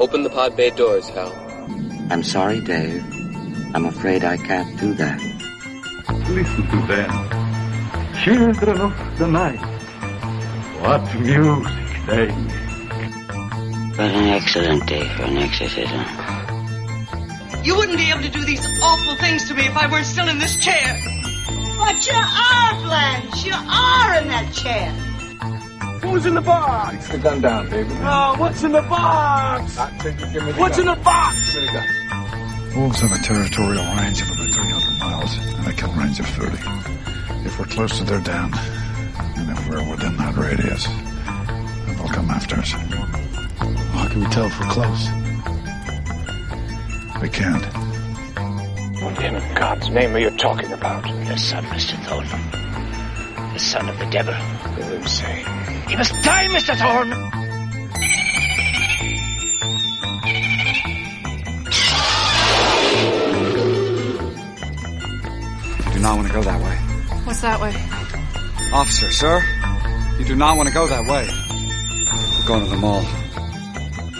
Open the pod bay doors, Hal. I'm sorry, Dave. I'm afraid I can't do that. Listen to them. Children of the night. What music they make. What an excellent day for an exorcism. You wouldn't be able to do these awful things to me if I weren't still in this chair. But you are, Blanche. You are in that chair. Who's in the box? Put the gun down, baby. Oh, what's in the box? Not until you give me the What's gun. in the box? Give me the gun. Wolves have a territorial range of about 300 miles and a kill range of 30. If we're close to their den, and if we're within that radius, then they'll come after us. How can we tell if we're close? We can't. What in God's name are you talking about? The son, Mr. Thorne. The son of the devil. Hear him say. He must die, Mr. Thorne! You do not want to go that way. What's that way? Officer, sir, you do not want to go that way. We're going to the mall.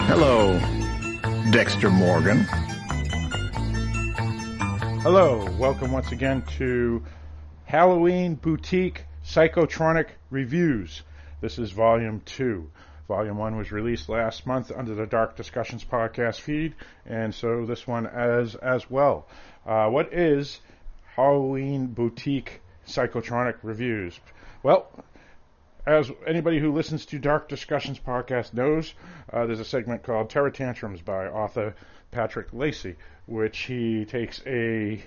Hello, Dexter Morgan. Hello, welcome once again to Halloween Boutique Psychotronic Reviews. This is Volume 2. Volume 1 was released last month under the Dark Discussions podcast feed, and so this one as as well. Uh, what is Halloween Boutique Psychotronic Reviews? Well, as anybody who listens to Dark Discussions podcast knows, uh, there's a segment called Terror Tantrums by author Patrick Lacey, which he takes a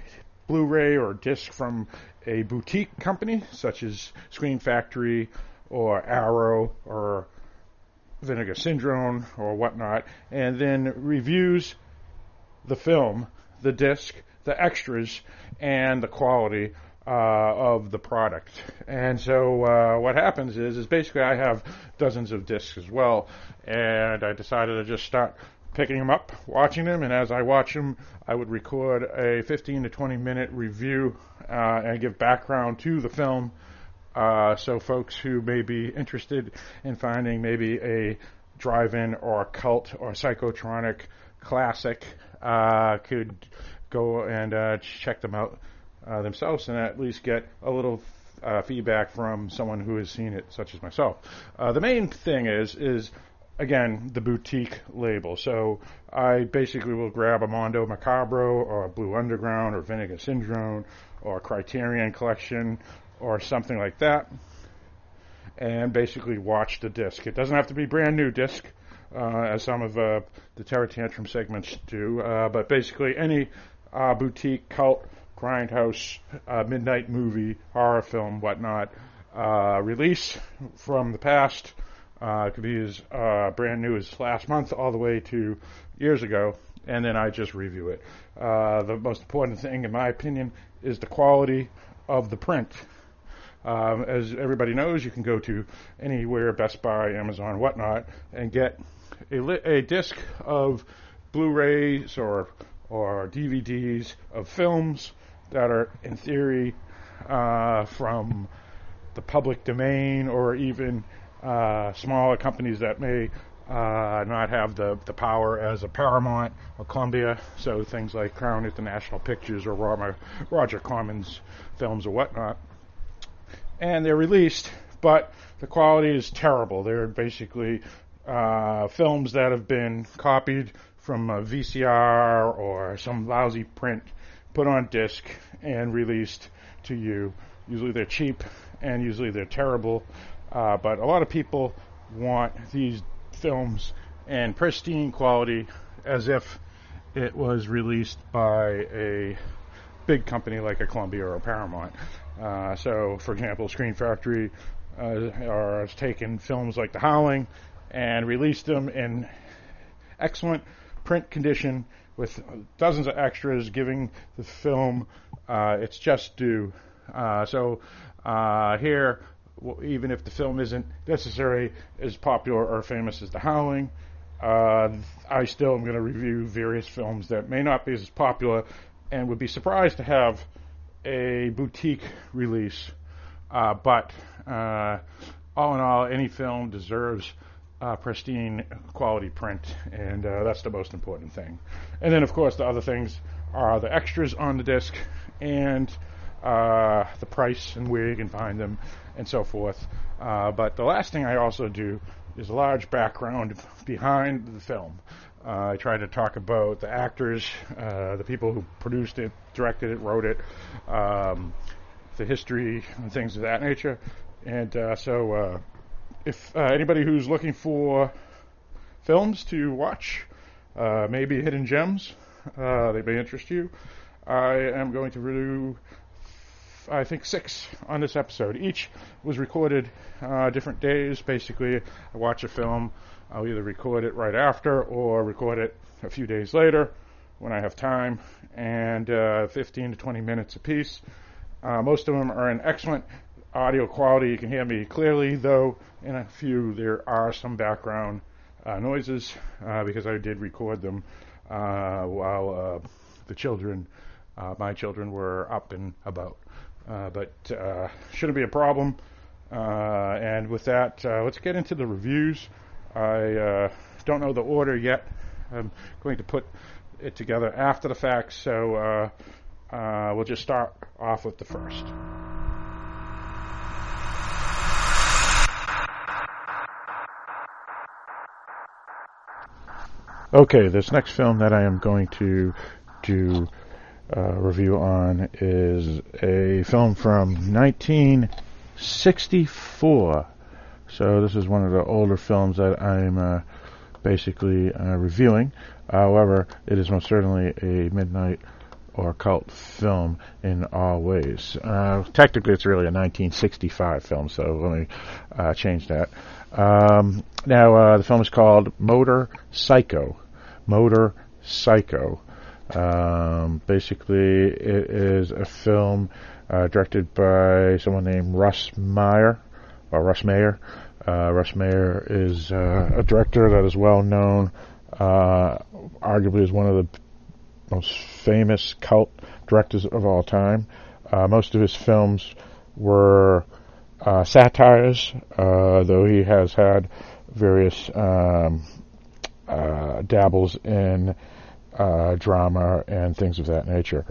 Blu-ray or disc from a boutique company such as Scream Factory or Arrow or Vinegar Syndrome or whatnot, and then reviews the film, the disc, the extras, and the quality uh, of the product. And so uh, what happens is, is basically I have dozens of discs as well, and I decided to just start picking them up, watching them, and as I watch them, I would record a 15 to 20 minute review uh, and give background to the film. Uh, so folks who may be interested in finding maybe a drive-in or cult or psychotronic classic uh, could go and uh, check them out uh, themselves and at least get a little uh, feedback from someone who has seen it, such as myself. Uh, the main thing is is again the boutique label. So I basically will grab a Mondo Macabro or a Blue Underground or Vinegar Syndrome or Criterion Collection or something like that, and basically watch the disc. It doesn't have to be brand new disc. Uh, as some of uh, the Terror Tantrum segments do, uh, but basically any uh, boutique cult grindhouse uh, midnight movie horror film whatnot uh, release from the past it could be as brand new as last month all the way to years ago and then I just review it the most important thing in my opinion is the quality of the print um, as everybody knows you can go to anywhere Best Buy Amazon whatnot and get a, li- a disc of Blu-rays or or DVDs of films that are in theory uh, from the public domain or even uh, smaller companies that may uh, not have the, the power as a Paramount or Columbia. So things like Crown International Pictures or Roger, Roger Corman's films or whatnot. And they're released, but the quality is terrible. They're basically uh, films that have been copied from a VCR or some lousy print, put on disc, and released to you. Usually they're cheap and usually they're terrible, uh, but a lot of people want these films in pristine quality as if it was released by a big company like a Columbia or a Paramount. Uh, so, for example, Scream Factory uh, has taken films like The Howling and released them in excellent print condition with dozens of extras, giving the film uh, its just due. Uh, so uh, here, even if the film isn't necessarily as popular or famous as The Howling, uh, I still am going to review various films that may not be as popular and would be surprised to have a boutique release. Uh, but uh, all in all, any film deserves uh, pristine quality print, and uh, that's the most important thing. And then, of course, the other things are the extras on the disc and uh, the price and where you can find them and so forth. Uh, but the last thing I also do is a large background behind the film. Uh, I tried to talk about the actors, uh, the people who produced it, directed it, wrote it, um, the history and things of that nature. And uh, so, if anybody who's looking for films to watch, maybe hidden gems, they may interest you. I am going to review I think six on this episode. Each was recorded uh, different days. Basically, I watch a film, I'll either record it right after or record it a few days later when I have time, and uh, 15 to 20 minutes apiece. Uh, most of them are in excellent audio quality. You can hear me clearly, though in a few there are some background uh, noises uh, because I did record them uh, while the children, my children, were up and about. Uh, but uh, shouldn't be a problem. Uh, and with that, let's get into the reviews. I uh, don't know the order yet. I'm going to put it together after the fact, so uh, uh, we'll just start off with the first. Okay, this next film that I am going to do uh, review on is a film from 1964. So this is one of the older films that I'm uh, basically uh, reviewing. However, it is most certainly a midnight or cult film in all ways. Uh, technically, it's really a 1965 film, so let me uh, change that. Um, now, uh, the film is called Motor Psycho. Motor Psycho. Um, basically, it is a film uh, directed by someone named Russ Meyer, or Russ Meyer. Uh, Russ Meyer is uh, a director that is well known, uh, arguably is one of the most famous cult directors of all time. Uh, most of his films were uh, satires, though he has had various um, dabbles in uh, drama and things of that nature.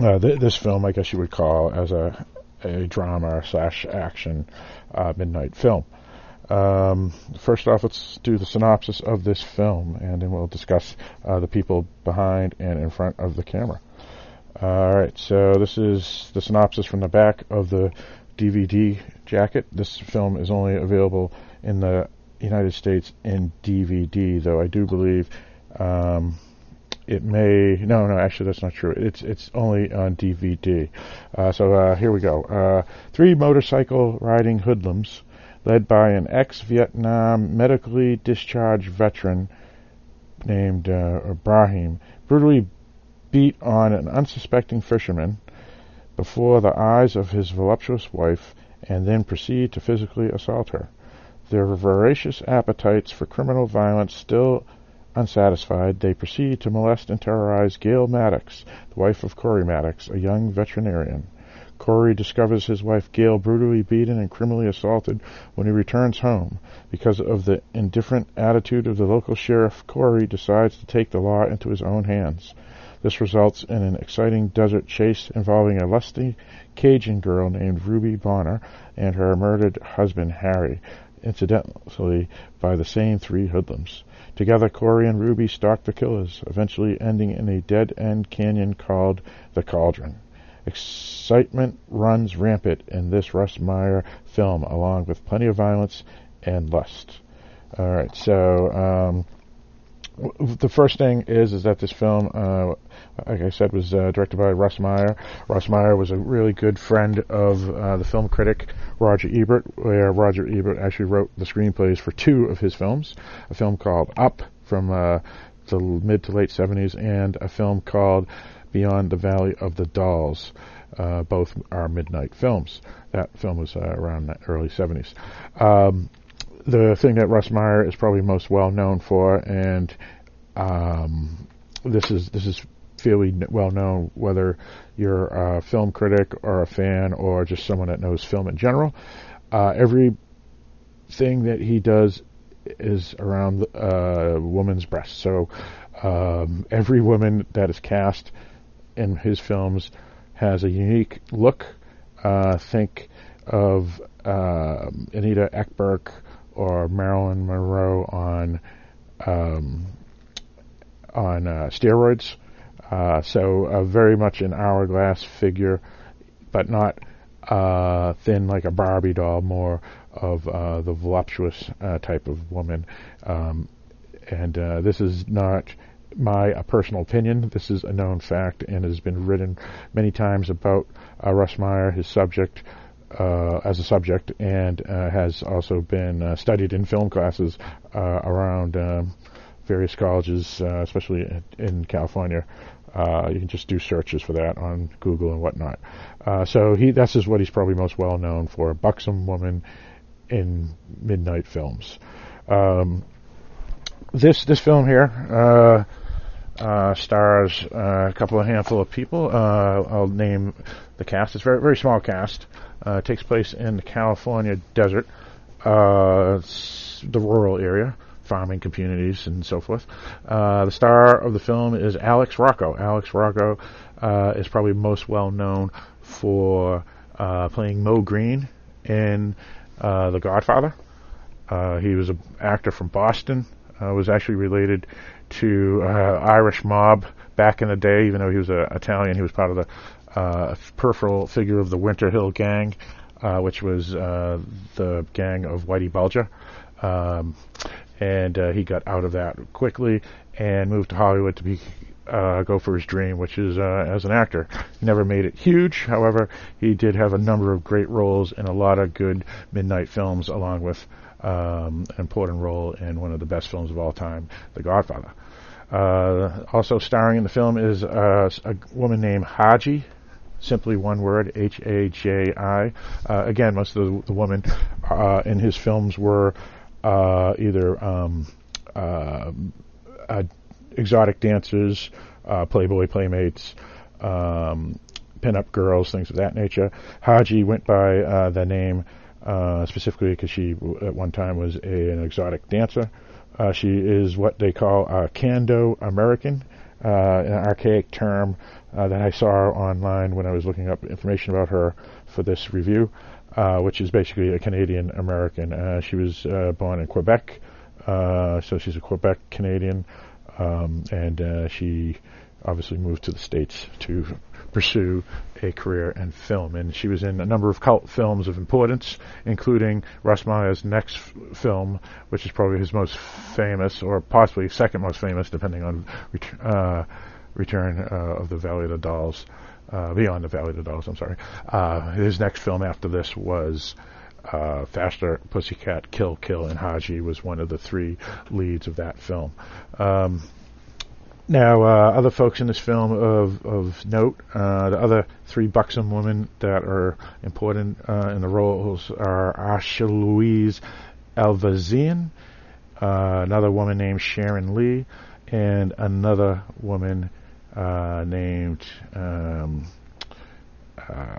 Uh, th- this film, I guess you would call as a a drama slash action uh, midnight film. Um, first off, let's do the synopsis of this film, and then we'll discuss uh, the people behind and in front of the camera. All right, so this is the synopsis from the back of the DVD jacket. This film is only available in the United States in DVD, though I do believe um, it may no no actually that's not true. It's it's only on DVD uh, so uh, here we go. Uh, three motorcycle riding hoodlums led by an ex-Vietnam medically discharged veteran named uh, Ibrahim brutally beat on an unsuspecting fisherman before the eyes of his voluptuous wife and then proceed to physically assault her. Their voracious appetites for criminal violence still Unsatisfied, they proceed to molest and terrorize Gail Maddox, the wife of Corey Maddox, a young veterinarian. Corey discovers his wife Gail brutally beaten and criminally assaulted when he returns home. Because of the indifferent attitude of the local sheriff, Corey decides to take the law into his own hands. This results in an exciting desert chase involving a lusty Cajun girl named Ruby Bonner and her murdered husband Harry, incidentally by the same three hoodlums. Together, Corey and Ruby stalk the killers, eventually ending in a dead-end canyon called the Cauldron. Excitement runs rampant in this Russ Meyer film, along with plenty of violence and lust. All right, so um, the first thing is is that this film, uh, like I said, was uh, directed by Russ Meyer. Russ Meyer was a really good friend of uh, the film critic Roger Ebert, where Roger Ebert actually wrote the screenplays for two of his films, a film called Up from uh, the mid to late 70s, and a film called Beyond the Valley of the Dolls. Uh, both are midnight films. That film was uh, around the early 70s. Um, the thing that Russ Meyer is probably most well known for, and um, this is this is fairly well known whether you're a film critic or a fan or just someone that knows film in general. Uh, everything that he does is around a woman's breast. So um, every woman that is cast in his films has a unique look. Uh, think of uh, Anita Ekberg or Marilyn Monroe on um, on uh, steroids. Uh, so uh, very much an hourglass figure, but not uh, thin like a Barbie doll, more of uh, the voluptuous uh, type of woman. Um, and uh, this is not my personal opinion. This is a known fact and has been written many times about Russ Meyer, his subject. as a subject, and has also been studied in film classes around um, various colleges, especially in California. Uh, you can just do searches for that on Google and whatnot. Uh, so he, this is what he's probably most well known for: buxom woman in midnight films. Um, this this film here uh, uh stars uh, a couple of handful of people. Uh, I'll name the cast. It's very very small cast. takes place in the California desert, the rural area farming communities and so forth. Uh, the star of the film is Alex Rocco. Alex Rocco uh, is probably most well known for uh, playing Moe Greene in uh, The Godfather. Uh, he was an actor from Boston. Uh, was actually related to Irish mob back in the day, even though he was an Italian. He was part of the peripheral figure of the Winter Hill Gang, which was the gang of Whitey Bulger. Um, and uh, he got out of that quickly and moved to Hollywood to be uh, go for his dream, which is uh, as an actor. He never made it huge, however, he did have a number of great roles in a lot of good midnight films, along with um, an important role in one of the best films of all time, The Godfather. Uh, also starring in the film is uh, a woman named Haji, simply one word, H A J I. Uh, again, most of the, the women uh, in his films were uh, either um, uh, uh, exotic dancers, uh, Playboy playmates, um, pinup girls, things of that nature. Haji went by uh, the name specifically because she at one time was a, an exotic dancer. she is what they call a Kando American, an archaic term that I saw online when I was looking up information about her for this review uh, which is basically a Canadian American. Uh, she was uh, born in Quebec, uh, so she's a Quebec Canadian, um, and uh, she obviously moved to the States to pursue a career in film. And she was in a number of cult films of importance, including Russ Meyer's next f- film, which is probably his most famous, or possibly second most famous, depending on ret- uh, Return of the Valley of the Dolls uh, Beyond the Valley of the Dolls. I'm sorry. Uh, his next film after this was uh, Faster Pussycat Kill Kill, and Haji was one of the three leads of that film. Um, now, uh, other folks in this film of, of note, uh, the other three buxom women that are important uh, in the roles are Asha Louise Elvazian, uh, another woman named Sharon Lee, and another woman uh, named um, uh,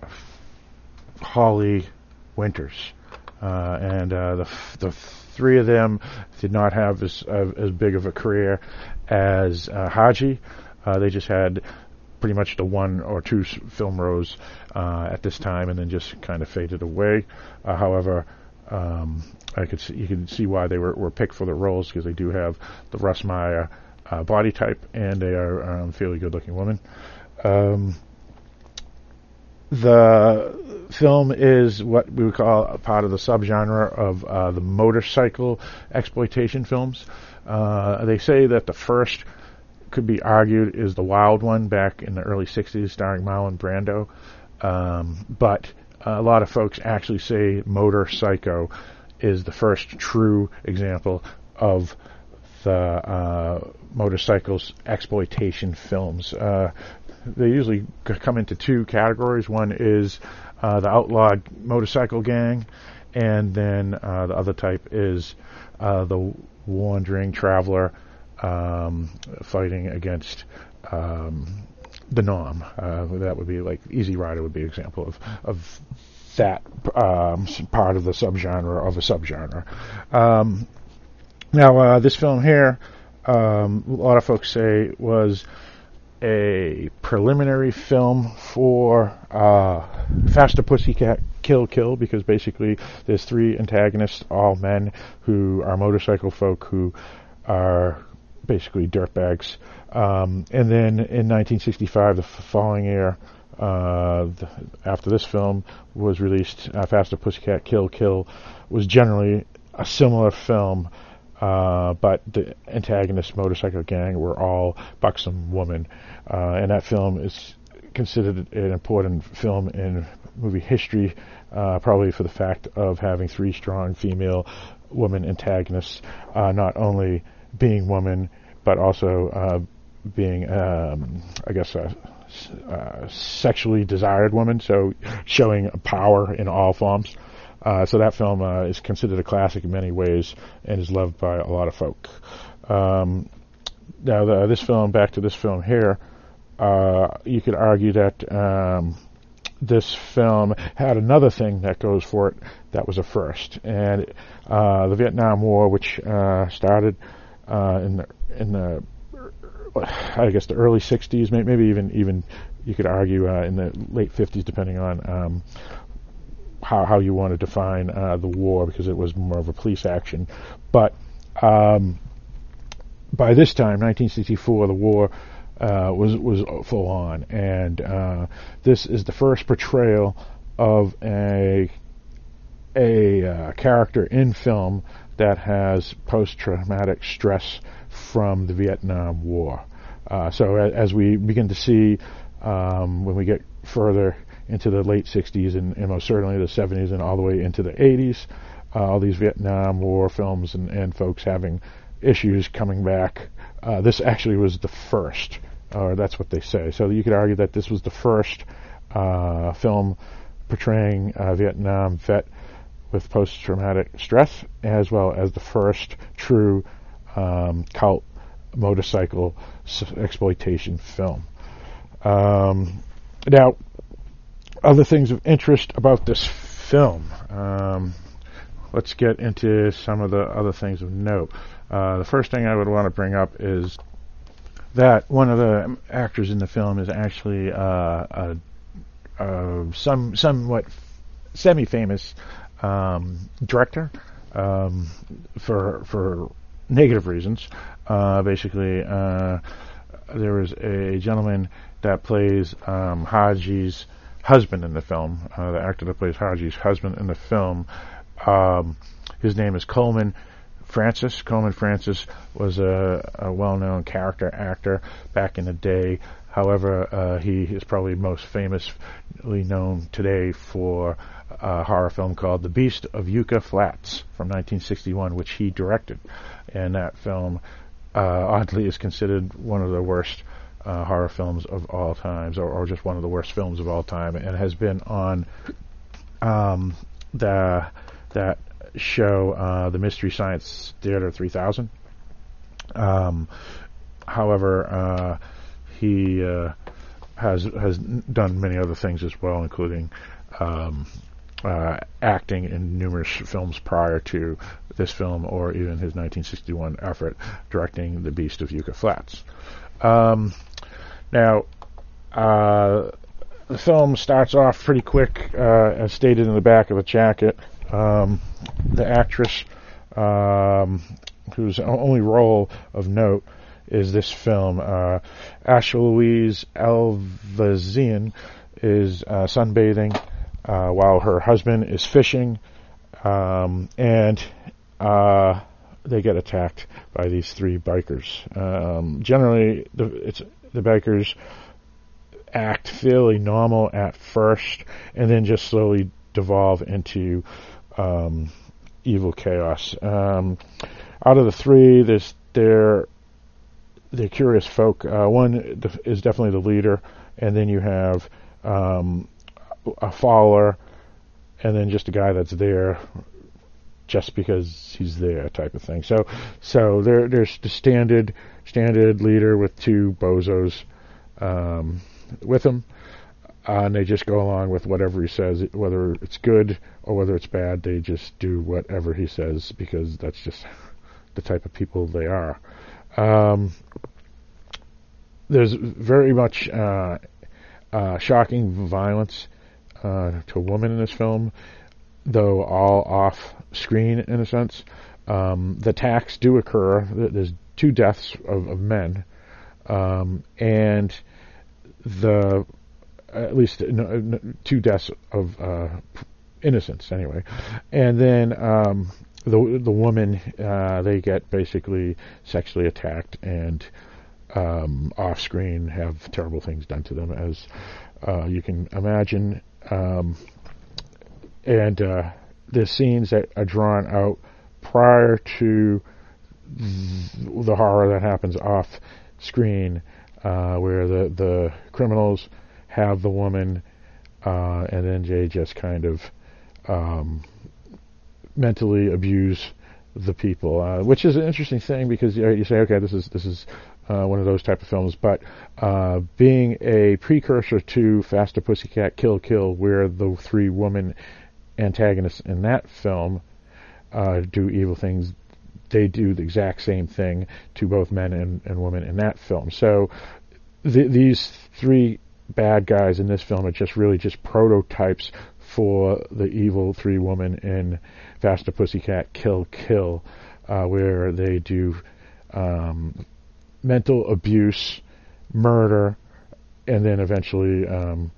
Holly Winters, uh, and uh, the the three of them did not have as as big of a career as uh, Haji. they just had pretty much the one or two film roles at this time, and then just kind of faded away. however. Um, I could see, you can see why they were, were picked for the roles because they do have the Russ Meyer uh, body type, and they are um, fairly good-looking women. Um, the film is what we would call a part of the subgenre of uh, the motorcycle exploitation films. Uh, they say that the first could be argued is the Wild One back in the early '60s, starring Marlon Brando. Um, but a lot of folks actually say Motor Psycho is the first true example of motorcycles exploitation films. Uh, they usually come into two categories. One is uh, the outlawed motorcycle gang, and then uh, the other type is uh, the wandering traveler um, fighting against um, the norm. Uh, that would be like Easy Rider would be an example of of that um, part of the subgenre of a subgenre. Now, uh, this film here, um, a lot of folks say was a preliminary film for uh, Faster Pussycat Kill Kill because basically there's three antagonists, all men who are motorcycle folk who are basically dirtbags. Um, and then in 1965, the following year, uh, the, after this film was released, uh, Faster Pussycat Kill Kill was generally a similar film uh, but the antagonist motorcycle gang were all buxom women, uh, and that film is considered an important film in movie history, uh, probably for the fact of having three strong female woman antagonists, uh, not only being women but also uh, being, um, I guess, uh, sexually desired women, so showing power in all forms. Uh, so that film uh, is considered a classic in many ways and is loved by a lot of folk. Um, now, the, this film, back to this film here, uh, you could argue that um, this film had another thing that goes for it that was a first, and uh, the Vietnam War, which uh, started uh, in the in the I guess the early '60s, maybe even even you could argue in the late '50s, depending on um, how, how you want to define uh, the war because it was more of a police action. But um, by this time, 1964, the war uh, was was full on, and uh, this is the first portrayal of a a uh, character in film that has post-traumatic stress from the Vietnam War. Uh, so as we begin to see um, when we get further into the late 60s and, and, most certainly the 70s and all the way into the 80s. Uh, all these Vietnam War films and, and folks having issues coming back. Uh, this actually was the first, or that's what they say. So you could argue that this was the first uh, film portraying a Vietnam vet with post-traumatic stress, as well as the first true um, cult motorcycle exploitation film. Um, now, other things of interest about this film. Um, let's get into some of the other things of note. Uh, the first thing I would want to bring up is that one of the actors in the film is actually uh, a, a some somewhat semi-famous um, director um, for for negative reasons. Uh, basically, uh, there was a gentleman that plays um, Haji's husband in the film, uh, the actor that plays Haji's husband in the film. Um, his name is Coleman Francis. Coleman Francis was a, a well-known character actor back in the day. However, uh, he is probably most famously known today for a horror film called The Beast of Yucca Flats from 1961, which he directed. And that film, uh, oddly, is considered one of the worst uh, horror films of all times, or, or, just one of the worst films of all time, and has been on um, the that show, uh, the Mystery Science Theater 3000. Um, however, uh, he uh, has has done many other things as well, including um, uh, acting in numerous films prior to this film, or even his 1961 effort directing The Beast of Yucca Flats. Um, now, uh, the film starts off pretty quick, uh, as stated in the back of the jacket. Um, the actress, um, whose only role of note is this film, uh, Asha Louise Elvazian, is uh, sunbathing uh, while her husband is fishing, um, and uh, they get attacked by these three bikers. Um, generally, it's the bikers act fairly normal at first, and then just slowly devolve into um, evil chaos. Um, out of the three, there's they're the curious folk. Uh, one is definitely the leader, and then you have um, a follower, and then just a guy that's there just because he's there type of thing. So so there there's the standard standard leader with two bozos um, with him, uh, and they just go along with whatever he says, whether it's good or whether it's bad. They just do whatever he says because that's just the type of people they are. Um, there's very much uh, uh, shocking violence uh, to a woman in this film, though all off screen in a sense. Um, the attacks do occur. There's two deaths of, of men, um, and the at least no, no, two deaths of uh, innocents anyway, and then um, the the woman uh, they get basically sexually attacked and um, off screen have terrible things done to them as uh, you can imagine, um, and uh, the scenes that are drawn out prior to the horror that happens off screen, uh, where the the criminals have the woman, uh, and then they just kind of um, mentally abuse the people, uh, which is an interesting thing because you, know, you say, okay, this is this is uh, one of those type of films, but uh, being a precursor to Faster Pussycat Kill Kill, where the three woman antagonists in that film uh, do evil things, they do the exact same thing to both men and, and women in that film. So th- these three bad guys in this film are just really just prototypes for the evil three women in Faster Pussycat Kill Kill, uh, where they do um, mental abuse, murder, and then eventually um,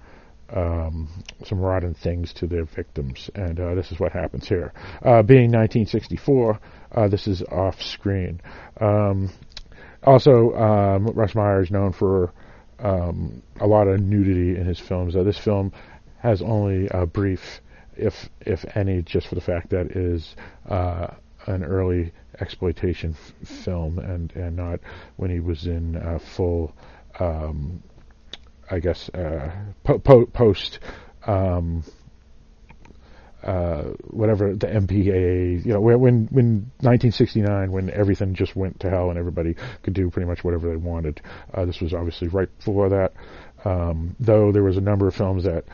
um, some rotten things to their victims. And uh, this is what happens here. Uh, being 1964, uh, this is off screen. Um, also, um, Russ Meyer is known for um, a lot of nudity in his films. Uh, this film has only a brief, if if any, just for the fact that it is uh, an early exploitation f- film and and not when he was in uh, full, um, I guess, uh, po- po- post. Um, uh, whatever the MPAA, you know, when when 1969, when everything just went to hell and everybody could do pretty much whatever they wanted. Uh, this was obviously right before that. Um, though there was a number of films that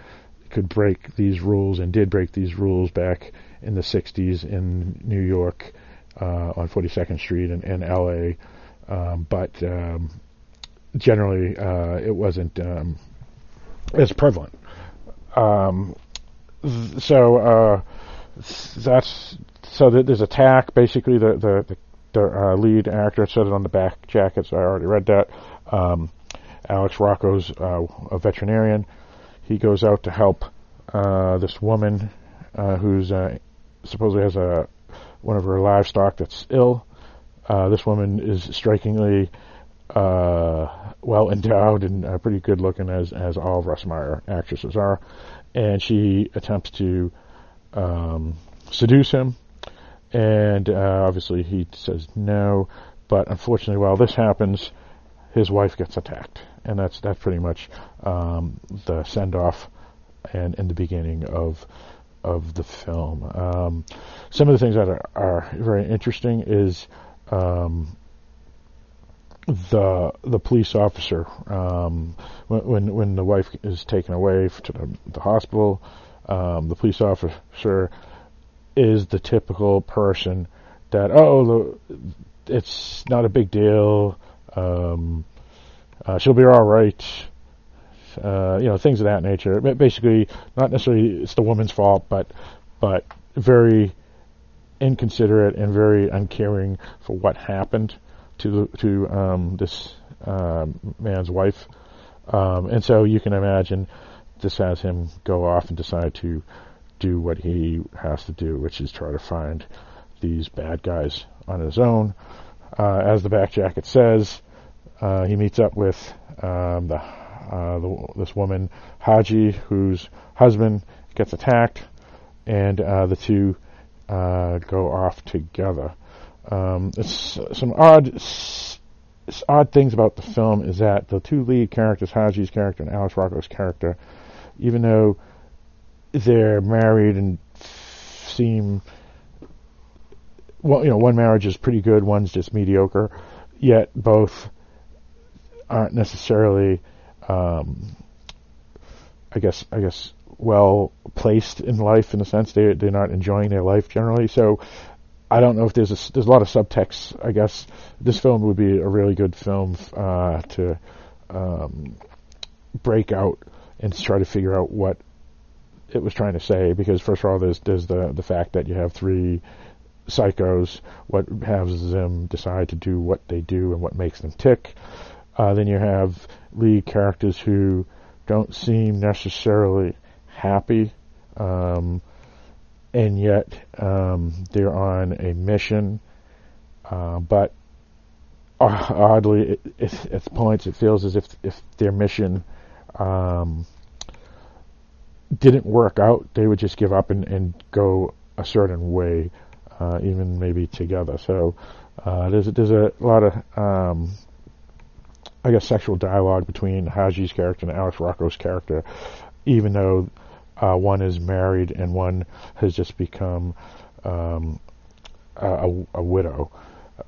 could break these rules and did break these rules back in the 60s in New York uh, on 42nd Street and, and LA, um, but um, generally uh, it wasn't um, as prevalent. Um, so uh, that's so there's attack. Basically, the the, the, the uh, lead actor said it on the back jacket. So I already read that. Um, Alex Rocco's uh, a veterinarian. He goes out to help uh, this woman uh, who's supposedly has a one of her livestock that's ill. this woman is strikingly well endowed and pretty good looking, as as all of Russ Meyer actresses are and she attempts to um, seduce him, and uh, obviously he says no. But unfortunately, while this happens, his wife gets attacked, and that's that's pretty much um, the send off and in the beginning of of the film. Um, some of the things that are, are very interesting is um, the the police officer um, when when the wife is taken away to the, the hospital, um, the police officer is the typical person that oh the, it's not a big deal, um, uh, she'll be all right. Uh, you know things of that nature. Basically, not necessarily it's the woman's fault, but but very inconsiderate and very uncaring for what happened to to um, this uh, man's wife, um, and so you can imagine this has him go off and decide to do what he has to do, which is try to find these bad guys on his own. Uh, as the back jacket says, uh, he meets up with um, the, uh, the, this woman Haji, whose husband gets attacked, and uh, the two uh, go off together. Um, some odd, odd things about the film is that the two lead characters, Haji's character and Alex Rocco's character, even though they're married and seem, well, you know, one marriage is pretty good, one's just mediocre, yet both aren't necessarily, um, I guess, I guess, well placed in life in the sense they they're not enjoying their life generally. So I don't know if there's a, there's a lot of subtext. I guess this film would be a really good film uh, to um, break out and try to figure out what it was trying to say. Because first of all, there's there's the the fact that you have three psychos, what has them decide to do what they do and what makes them tick. Uh, then you have lead characters who don't seem necessarily happy, um, and yet um, they're on a mission. Uh, but oddly, it, it, at points, it feels as if if their mission um, didn't work out, they would just give up and, and go a certain way, uh, even maybe together. So uh, there's there's a lot of um, I guess sexual dialogue between Haji's character and Alex Rocco's character, even though uh, one is married and one has just become um, a, a, widow,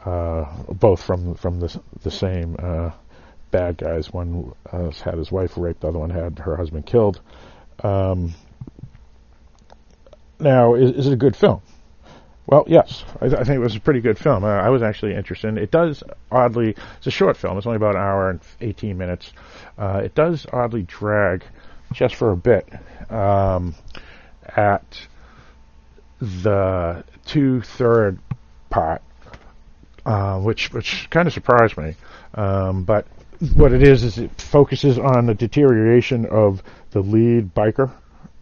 uh, both from from the the same uh, bad guys. One uh, had his wife raped, the other one had her husband killed. Um, now, is, is, it a good film? Well, yes, I, I, think it was a pretty good film. Uh, I was actually interested. It does oddly, it's a short film. It's only about an hour and 18 minutes. Uh, it does oddly drag just for a bit um, at the two-third part, uh, which which kind of surprised me. Um, but what it is is it focuses on the deterioration of the lead biker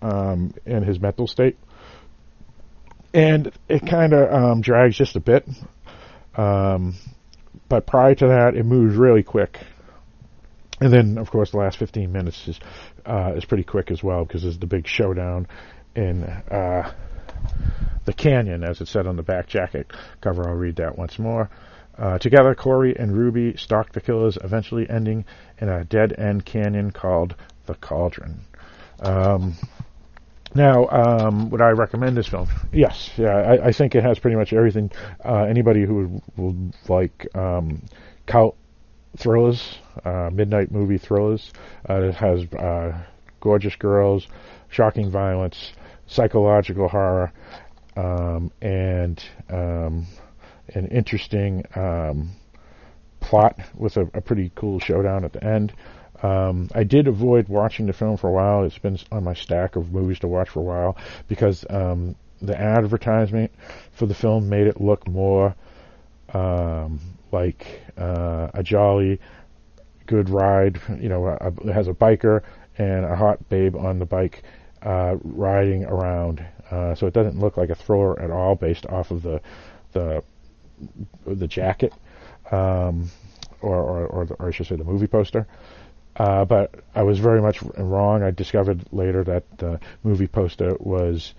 um, and his mental state, and it kind of um, drags just a bit. Um, but prior to that, it moves really quick, and then of course the last 15 minutes is uh, is pretty quick as well because there's the big showdown in uh, the canyon, as it said on the back jacket cover. I'll read that once more. Uh, together, Corey and Ruby stalk the killers, eventually ending in a dead-end canyon called the Cauldron. Um, now, um, would I recommend this film? Yes, yeah, I, I think it has pretty much everything. Uh, anybody who would, would like um, cult thrillers, uh, midnight movie thrillers, uh, it has uh, gorgeous girls, shocking violence, psychological horror, um, and um, an interesting um, plot with a, a, pretty cool showdown at the end. Um, I did avoid watching the film for a while. It's been on my stack of movies to watch for a while because um, the advertisement for the film made it look more um, like uh, a jolly, good ride. You know, a, a, has a biker and a hot babe on the bike uh, riding around. Uh, so it doesn't look like a thriller at all, based off of the the the jacket, um, or, or, or, the, or, I should say the movie poster. Uh, but I was very much wrong. I discovered later that the movie poster was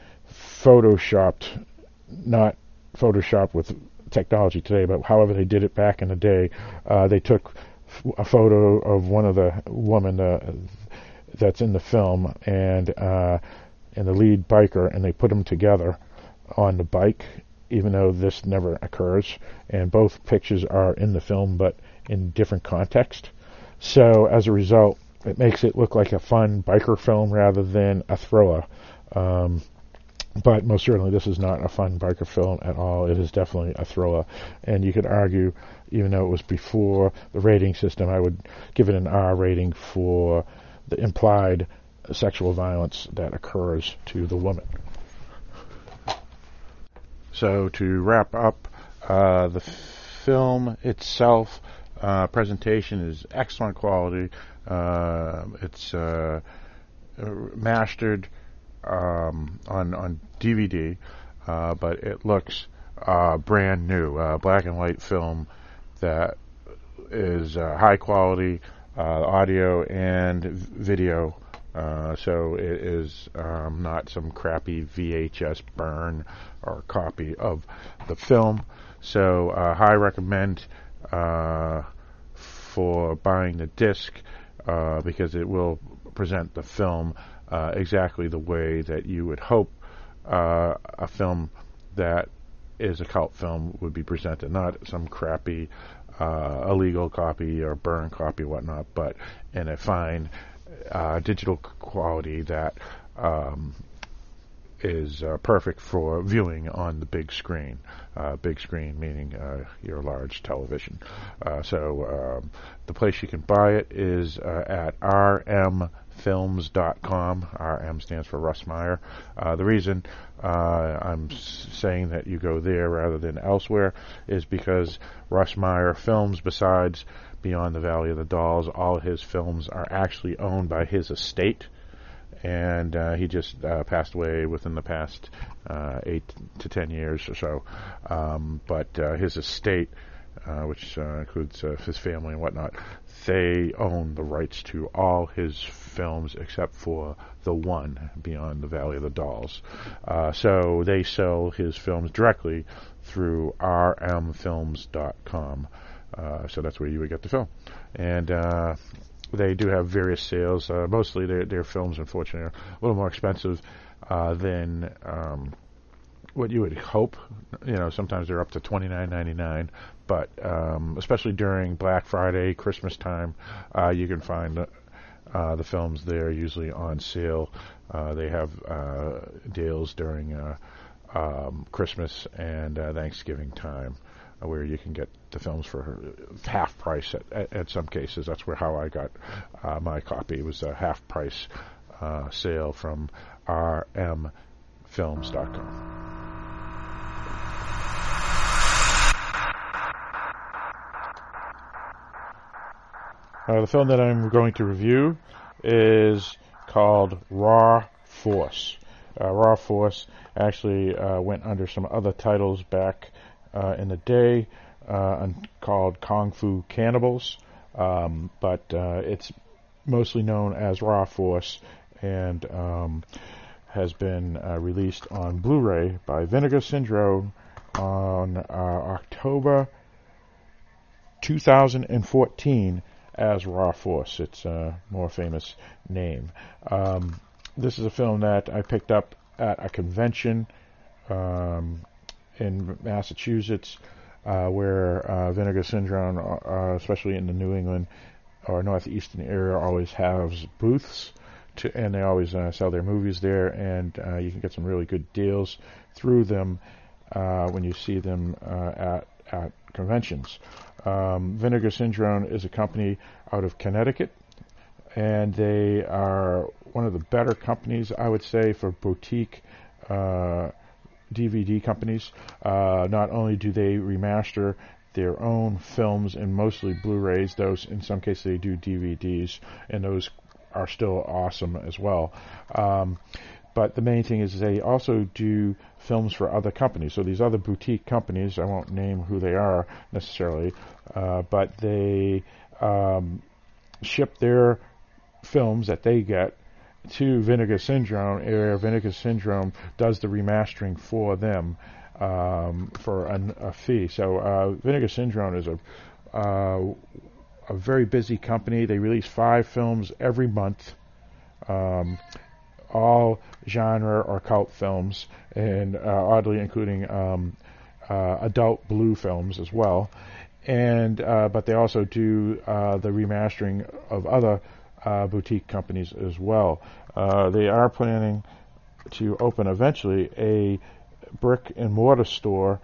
photoshopped, not photoshopped with technology today, but however they did it back in the day. Uh, they took a photo of one of the women uh, that's in the film and uh, and the lead biker, and they put them together on the bike, even though this never occurs. And both pictures are in the film, but in different context. So as a result, it makes it look like a fun biker film rather than a thriller. Um, but most certainly, this is not a fun biker film at all. It is definitely a thriller. And you could argue, even though it was before the rating system, I would give it an R rating for the implied sexual violence that occurs to the woman. So to wrap up, uh, the film itself, uh, presentation is excellent quality. Uh, it's uh, mastered um, on on DVD, uh, but it looks uh, brand new, black and white film that is high quality audio and video. Uh, so it is um, not some crappy VHS burn or copy of the film. So uh, high recommend uh, for buying the disc uh, because it will present the film uh, exactly the way that you would hope uh, a film that is a cult film would be presented, not some crappy illegal copy or burn copy, whatnot, but in a fine uh, digital quality that um, is uh, perfect for viewing on the big screen. Uh, big screen meaning uh, your large television. Uh, so um, the place you can buy it is uh, at rmfilms.com. RM stands for Russ Meyer. Uh, the reason I'm s- saying that you go there rather than elsewhere is because Russ Meyer films besides Beyond the Valley of the Dolls, all his films are actually owned by his estate and uh, he just uh, passed away within the past uh, eight to ten years or so. Um, but uh, his estate, uh, which uh, includes his family and whatnot, they own the rights to all his films except for the one Beyond the Valley of the Dolls. so they sell his films directly through rmfilms.com. so that's where you would get the film. And they do have various sales. Uh, mostly their their films, unfortunately, are a little more expensive uh, than um, what you would hope. You know, sometimes they're up to twenty nine ninety nine, but um, especially during Black Friday, Christmas time, uh, you can find. Uh, the films there usually on sale. Uh, they have uh, deals during um, Christmas and Thanksgiving time where you can get the films for half price at, at, at some cases. That's where how I got uh, my copy. It was a half price uh, sale from rmfilms.com. Uh, the film that I'm going to review is called Raw Force. Uh, Raw Force actually uh, went under some other titles back uh, in the day uh, called Kung Fu Cannibals, um, but uh, it's mostly known as Raw Force and um, has been released on Blu-ray by Vinegar Syndrome on October 2014 as Raw Force. It's a more famous name. Um, this is a film that I picked up at a convention um, in Massachusetts, uh, where uh, vinegar syndrome, uh, especially in the New England or northeastern area, always has booths. To, and they always uh, sell their movies there, and uh, you can get some really good deals through them uh, when you see them at at conventions. Um, Vinegar Syndrome is a company out of Connecticut, and they are one of the better companies, I would say, for boutique uh, DVD companies. Uh, not only do they remaster their own films and mostly Blu-rays, those in some cases they do DVDs, and those are still awesome as well. Um, but the main thing is they also do films for other companies. So these other boutique companies, I won't name who they are necessarily, uh, but they um, ship their films that they get to Vinegar Syndrome, area Vinegar Syndrome does the remastering for them um, for an, a fee. So uh, Vinegar Syndrome is a uh, a very busy company. They release five films every month, um, all genre or cult films, and uh, oddly including um, uh, adult blue films as well. And uh, but they also do the remastering of other boutique companies as well. They are planning to open eventually a brick and mortar store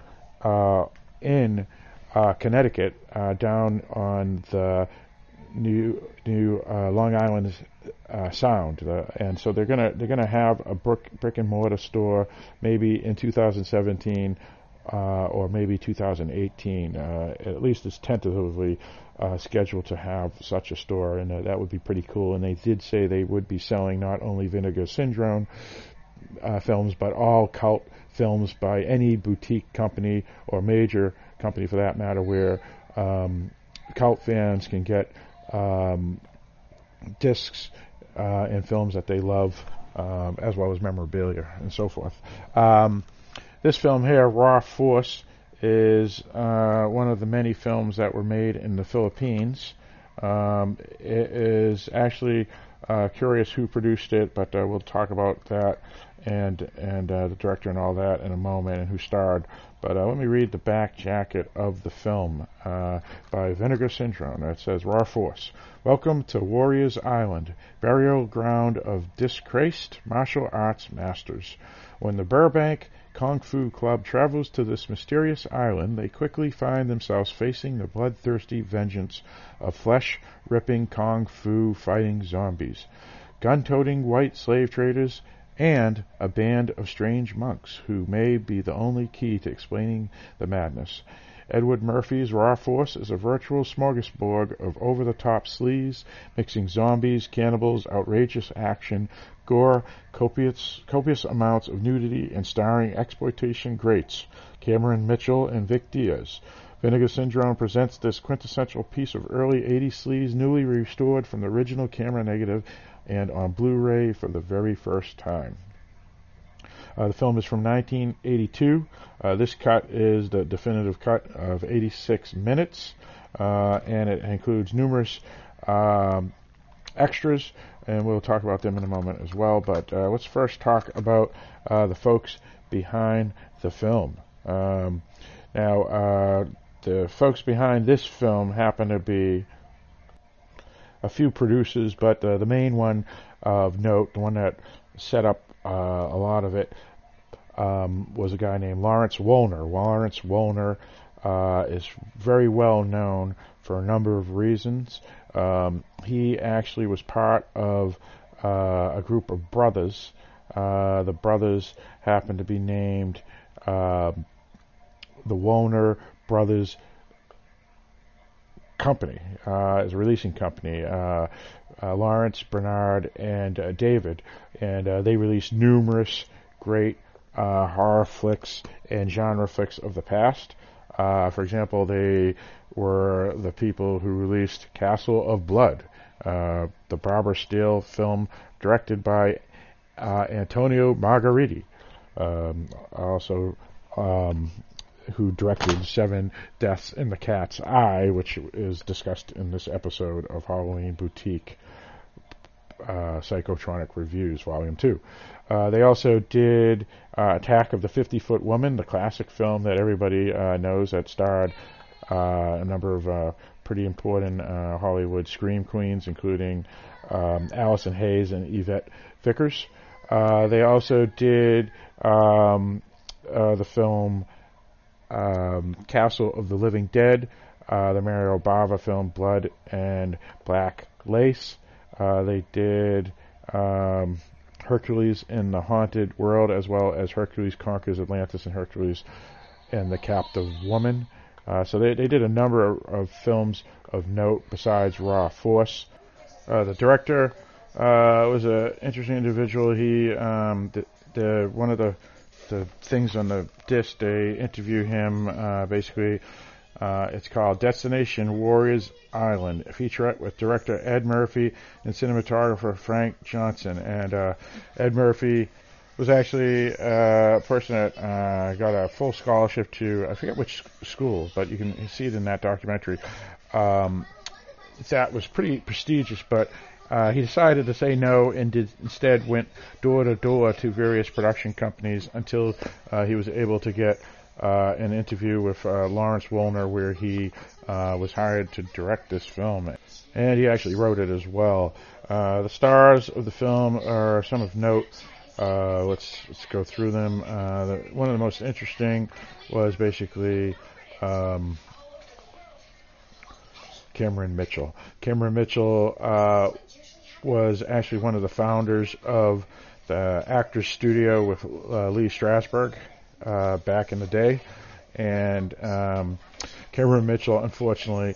in Connecticut, down on the new new uh, Long Island Sound, the, and so they're gonna they're gonna have a brick brick and mortar store maybe in 2017 uh, or maybe 2018. Uh, at least it's tentatively uh, scheduled to have such a store, and uh, that would be pretty cool. And they did say they would be selling not only Vinegar Syndrome uh, films, but all cult films by any boutique company or major company for that matter, where um, cult fans can get um, discs uh, and films that they love, um, as well as memorabilia and so forth. Um, this film here, Raw Force, is uh, one of the many films that were made in the Philippines. Um, it is actually uh, curious who produced it, but uh, we'll talk about that and and uh, the director and all that in a moment and who starred. But uh, let me read the back jacket of the film uh, by Vinegar Syndrome. It says, Raw Force. Welcome to Warriors Island, burial ground of disgraced martial arts masters. When the Burbank Kung Fu Club travels to this mysterious island, they quickly find themselves facing the bloodthirsty vengeance of flesh-ripping Kung Fu fighting zombies, gun-toting white slave traders, and a band of strange monks who may be the only key to explaining the madness. Edward Murphy's Raw Force is a virtual smorgasbord of over-the-top sleaze, mixing zombies, cannibals, outrageous action, gore, copious, copious amounts of nudity, and starring exploitation greats Cameron Mitchell and Vic Diaz. Vinegar Syndrome presents this quintessential piece of early 80s sleaze, newly restored from the original camera negative and on Blu-ray for the very first time. Uh, the film is from 1982. Uh, this cut is the definitive cut of 86 minutes, uh, and it includes numerous um, extras, and we'll talk about them in a moment as well. But uh, let's first talk about uh, the folks behind the film. Um, now, uh, the folks behind this film happen to be a few producers, but the main one of note, the one that set up uh, a lot of it um, was a guy named Lawrence Woolner. Lawrence Woolner uh, is very well known for a number of reasons. Um, he actually was part of uh, a group of brothers. Uh, the brothers happened to be named um, the Woolner Brothers Company, uh, a releasing company. Uh, uh, Lawrence, Bernard, and uh, David, and uh, they released numerous great uh, horror flicks and genre flicks of the past. for example, they were the people who released Castle of Blood, the Barbara Steele film directed by Antonio Margheriti. Um, also, um, who directed Seven Deaths in the Cat's Eye, which is discussed in this episode of Halloween Boutique uh, Psychotronic Reviews, Volume 2. Uh, they also did uh, Attack of the 50 Foot Woman, the classic film that everybody uh, knows that starred uh, a number of uh, pretty important Hollywood scream queens, including um, Allison Hayes and Yvette Vickers. they also did um, the film um, Castle of the Living Dead, the Mario Bava film Blood and Black Lace. Uh, they did um, Hercules in the Haunted World, as well as Hercules Conquers Atlantis and Hercules and the Captive Woman. Uh, so they, they did a number of, of, films of note besides Raw Force. Uh, the director uh, was an interesting individual. He um, one of the the things on the disc they interview him uh, basically uh, it's called Destination Warriors Island, a featurette with director Ed Murphy and cinematographer Frank Johnson. And uh, Ed Murphy was actually uh, a person that uh, got a full scholarship to, I forget which school, but you can see it in that documentary. Um, that was pretty prestigious, but uh, he decided to say no and did instead went door to door to various production companies until uh, he was able to get uh, an interview with uh, Lawrence Woolner where he uh, was hired to direct this film, and he actually wrote it as well. Uh, the stars of the film are some of note. Uh, let's let's go through them. Uh, the, one of the most interesting was basically um, Cameron Mitchell. Cameron Mitchell was actually one of the founders of the Actors Studio with Lee Strasberg uh, back in the day, and um, Cameron Mitchell, unfortunately,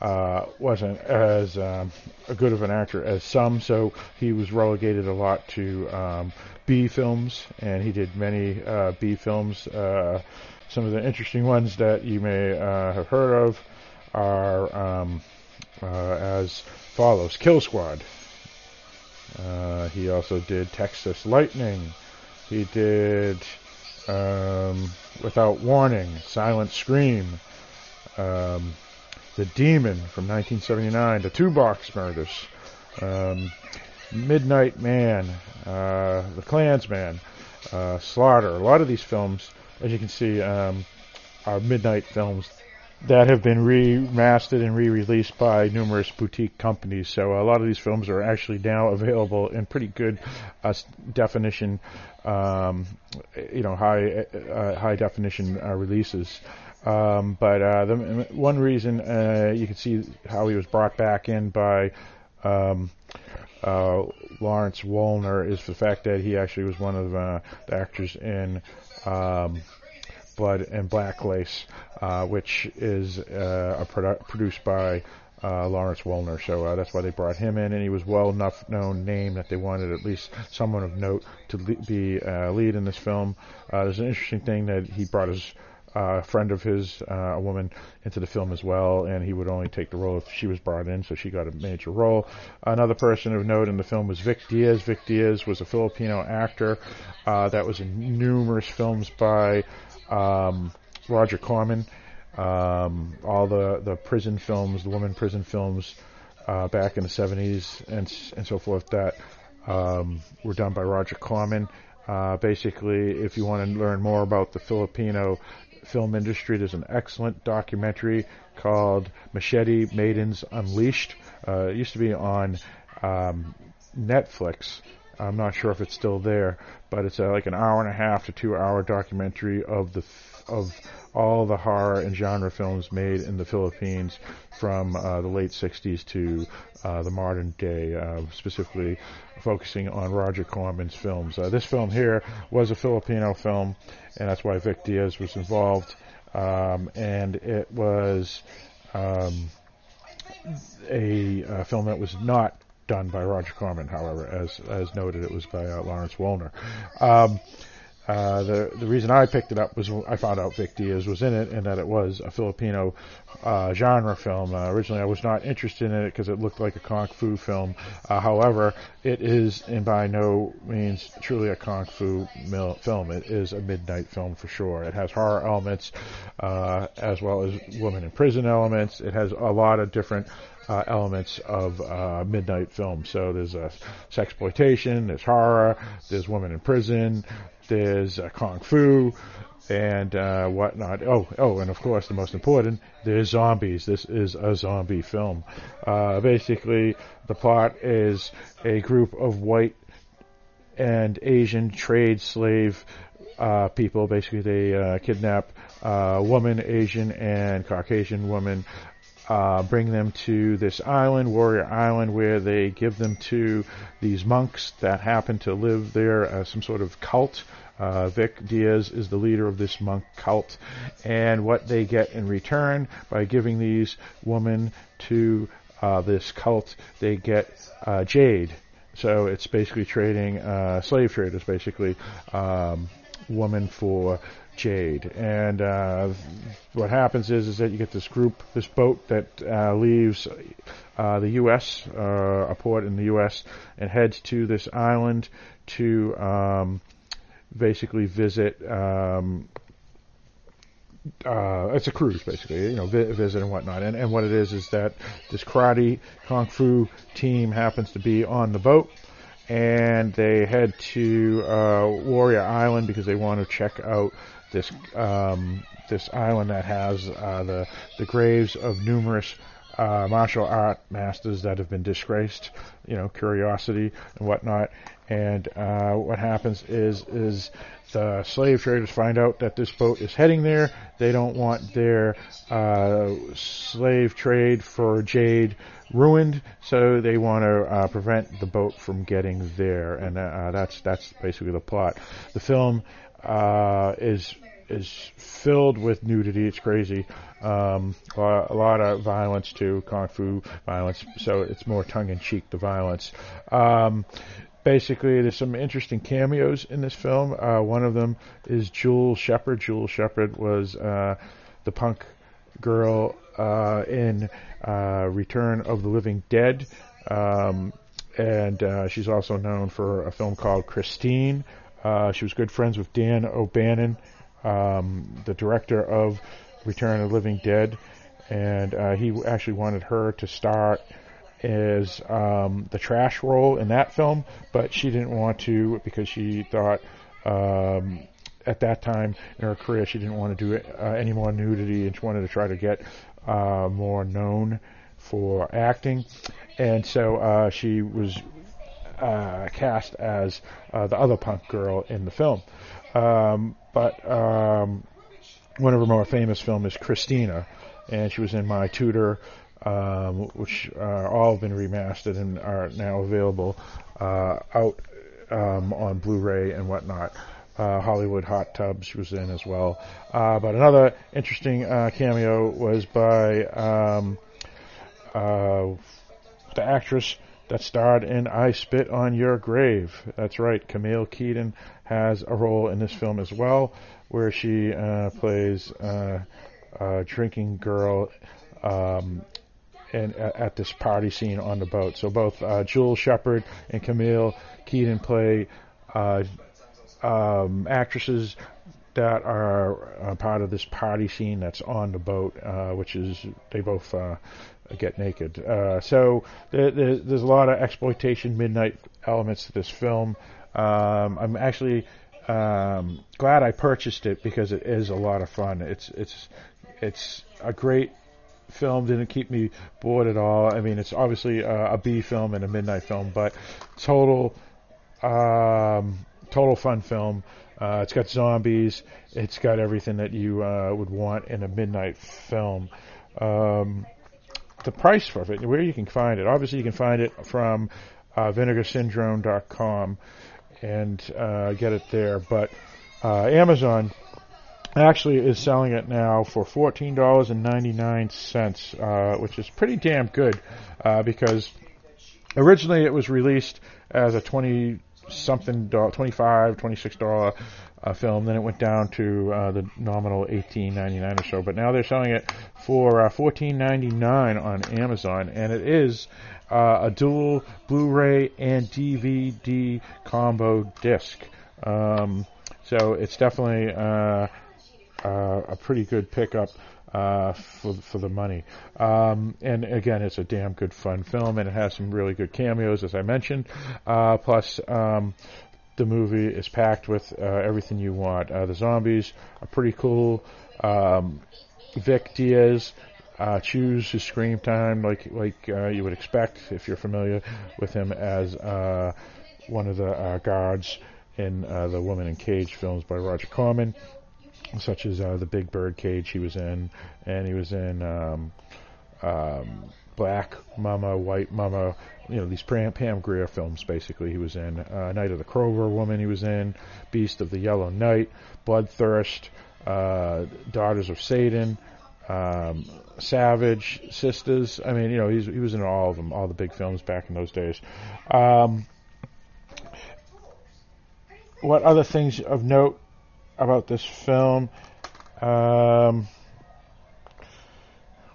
uh, wasn't as um, a good of an actor as some, so he was relegated a lot to um, B films, and he did many uh, B films. Uh, some of the interesting ones that you may uh, have heard of are um, uh, as follows: Kill Squad. Uh, he also did Texas Lightning. He did um, Without Warning, Silent Scream, um, The Demon from 1979, The Toolbox Murders, um, Midnight Man, uh, The Klansman, uh, Slaughter. A lot of these films, as you can see, um, are midnight films that have been remastered and re-released by numerous boutique companies. So a lot of these films are actually now available in pretty good uh, definition, um, you know, high uh, high definition uh, releases. Um, but uh, the one reason uh, you can see how he was brought back in by um, uh, Lawrence Woolner is the fact that he actually was one of the actors in. Um, Blood and Black Lace, uh, which is uh, produ- produced by uh, Lawrence Woolner. So uh, that's why they brought him in, and he was well enough known name that they wanted at least someone of note to le- be uh, lead in this film. Uh, there's an interesting thing that he brought his uh, friend of his, uh, a woman, into the film as well, and he would only take the role if she was brought in, so she got a major role. Another person of note in the film was Vic Diaz. Vic Diaz was a Filipino actor uh, that was in numerous films by um, Roger Corman, um, all the, the prison films, the woman prison films uh, back in the 70s and, and so forth that um, were done by Roger Corman. Uh, basically, if you want to learn more about the Filipino film industry, there's an excellent documentary called Machete Maidens Unleashed. Uh, it used to be on um, Netflix. I'm not sure if it's still there, but it's a, like an hour and a half to two hour documentary of the of all the horror and genre films made in the Philippines from uh, the late 60s to uh, the modern day, uh, specifically focusing on Roger Corman's films. Uh, this film here was a Filipino film, and that's why Vic Diaz was involved. Um, and it was um, a, a film that was not done by Roger Corman, however, as as noted, it was by uh, Lawrence Woolner. Um, uh, the the reason I picked it up was I found out Vic Diaz was in it and that it was a Filipino uh, genre film. Uh, originally, I was not interested in it because it looked like a kung fu film. Uh, however, it is, and by no means truly a kung fu mil- film. It is a midnight film for sure. It has horror elements uh, as well as women in prison elements. It has a lot of different uh, elements of uh, midnight film. So there's uh, sexploitation, there's horror, there's women in prison, there's uh, kung fu, and uh, whatnot. Oh, oh, and of course the most important, there's zombies. This is a zombie film. Uh, basically, the plot is a group of white and Asian trade slave uh, people. Basically, they uh, kidnap uh, woman, Asian, and Caucasian woman uh, bring them to this island, Warrior Island, where they give them to these monks that happen to live there, uh, some sort of cult. Uh, Vic Diaz is the leader of this monk cult, and what they get in return by giving these women to uh, this cult, they get uh, jade. So it's basically trading uh, slave traders, basically um, woman for Jade. And uh, what happens is is that you get this group, this boat that uh, leaves uh, the U.S. Uh, a port in the U.S. and heads to this island to um, basically visit. Um, uh, it's a cruise, basically, you know, vi- visit and whatnot. And, and what it is is that this karate kung fu team happens to be on the boat, and they head to uh, Warrior Island because they want to check out this um, this island that has uh, the the graves of numerous uh, martial art masters that have been disgraced, you know, curiosity and whatnot. And uh, what happens is is the slave traders find out that this boat is heading there. They don't want their uh, slave trade for jade ruined, so they want to uh, prevent the boat from getting there. And uh, that's that's basically the plot. The film uh, is is filled with nudity. It's crazy. Um, a, lot, a lot of violence too, kung fu violence. So it's more tongue in cheek the violence. Um, basically, there's some interesting cameos in this film. Uh, one of them is Jewel Shepard. Jewel Shepard was uh, the punk girl uh, in uh, Return of the Living Dead. Um, and uh, she's also known for a film called Christina. Uh, she was good friends with Dan O'Bannon, um, the director of Return of the Living Dead, and uh, he actually wanted her to start as um, the trash role in that film, but she didn't want to because she thought um, at that time in her career, she didn't want to do uh, any more nudity, and she wanted to try to get uh, more known for acting, and so uh, she was uh, cast as uh, the other punk girl in the film. Um, but um, one of her more famous films is Christina, and she was in My Tutor, um, which are all have been remastered and are now available uh, out um, on Blu-ray and whatnot. Uh, Hollywood Hot Tubs she was in as well. Uh, but another interesting uh, cameo was by um, uh, the actress that starred in I Spit on Your Grave. That's right, Camille Keaton has a role in this film as well, where she uh, plays uh, a drinking girl um, and at this party scene on the boat. So both uh, Jewel Shepard and Camille Keaton play uh, um, actresses that are uh, part of this party scene that's on the boat, uh, which is they both uh, get naked. Uh, so there, there's a lot of exploitation midnight elements to this film. Um, I'm actually um, glad I purchased it because it is a lot of fun. It's it's it's a great film. Didn't keep me bored at all. I mean, it's obviously a, a B film and a midnight film, but total um, total fun film. Uh, it's got zombies. It's got everything that you uh, would want in a midnight film. Um, the price for it, where you can find it. Obviously, you can find it from uh, vinegarsyndrome.com and uh, get it there. But uh, Amazon actually is selling it now for fourteen dollars and ninety nine cents, uh, which is pretty damn good uh, because originally it was released as a twenty something dollar, 25 26 dollar film. Then it went down to uh, the nominal eighteen ninety nine or so. But now they're selling it for uh, fourteen ninety nine on Amazon, and it is uh, a dual Blu-ray and DVD combo disc. Um, so it's definitely uh, uh, a pretty good pickup. Uh, for for the money. Um, and again, it's a damn good fun film, and it has some really good cameos, as I mentioned. Uh, plus, um, the movie is packed with uh, everything you want. Uh, the zombies are pretty cool. Um, Vic Diaz uh, chews his scream time like like you would expect if you're familiar with him as one of the guards in the Woman in Cage films by Roger Corman such as uh, the Big Bird Cage he was in, and he was in um, um, Black Mama, White Mama, you know these Pam, Pam Grier films. Basically, he was in uh, Night of the Cobra Woman. He was in Beast of the Yellow Night, Bloodthirst, uh, Daughters of Satan. Um, Savage, Sisters. I mean, you know, he was in all of them, all the big films back in those days. Um, what other things of note about this film. Um,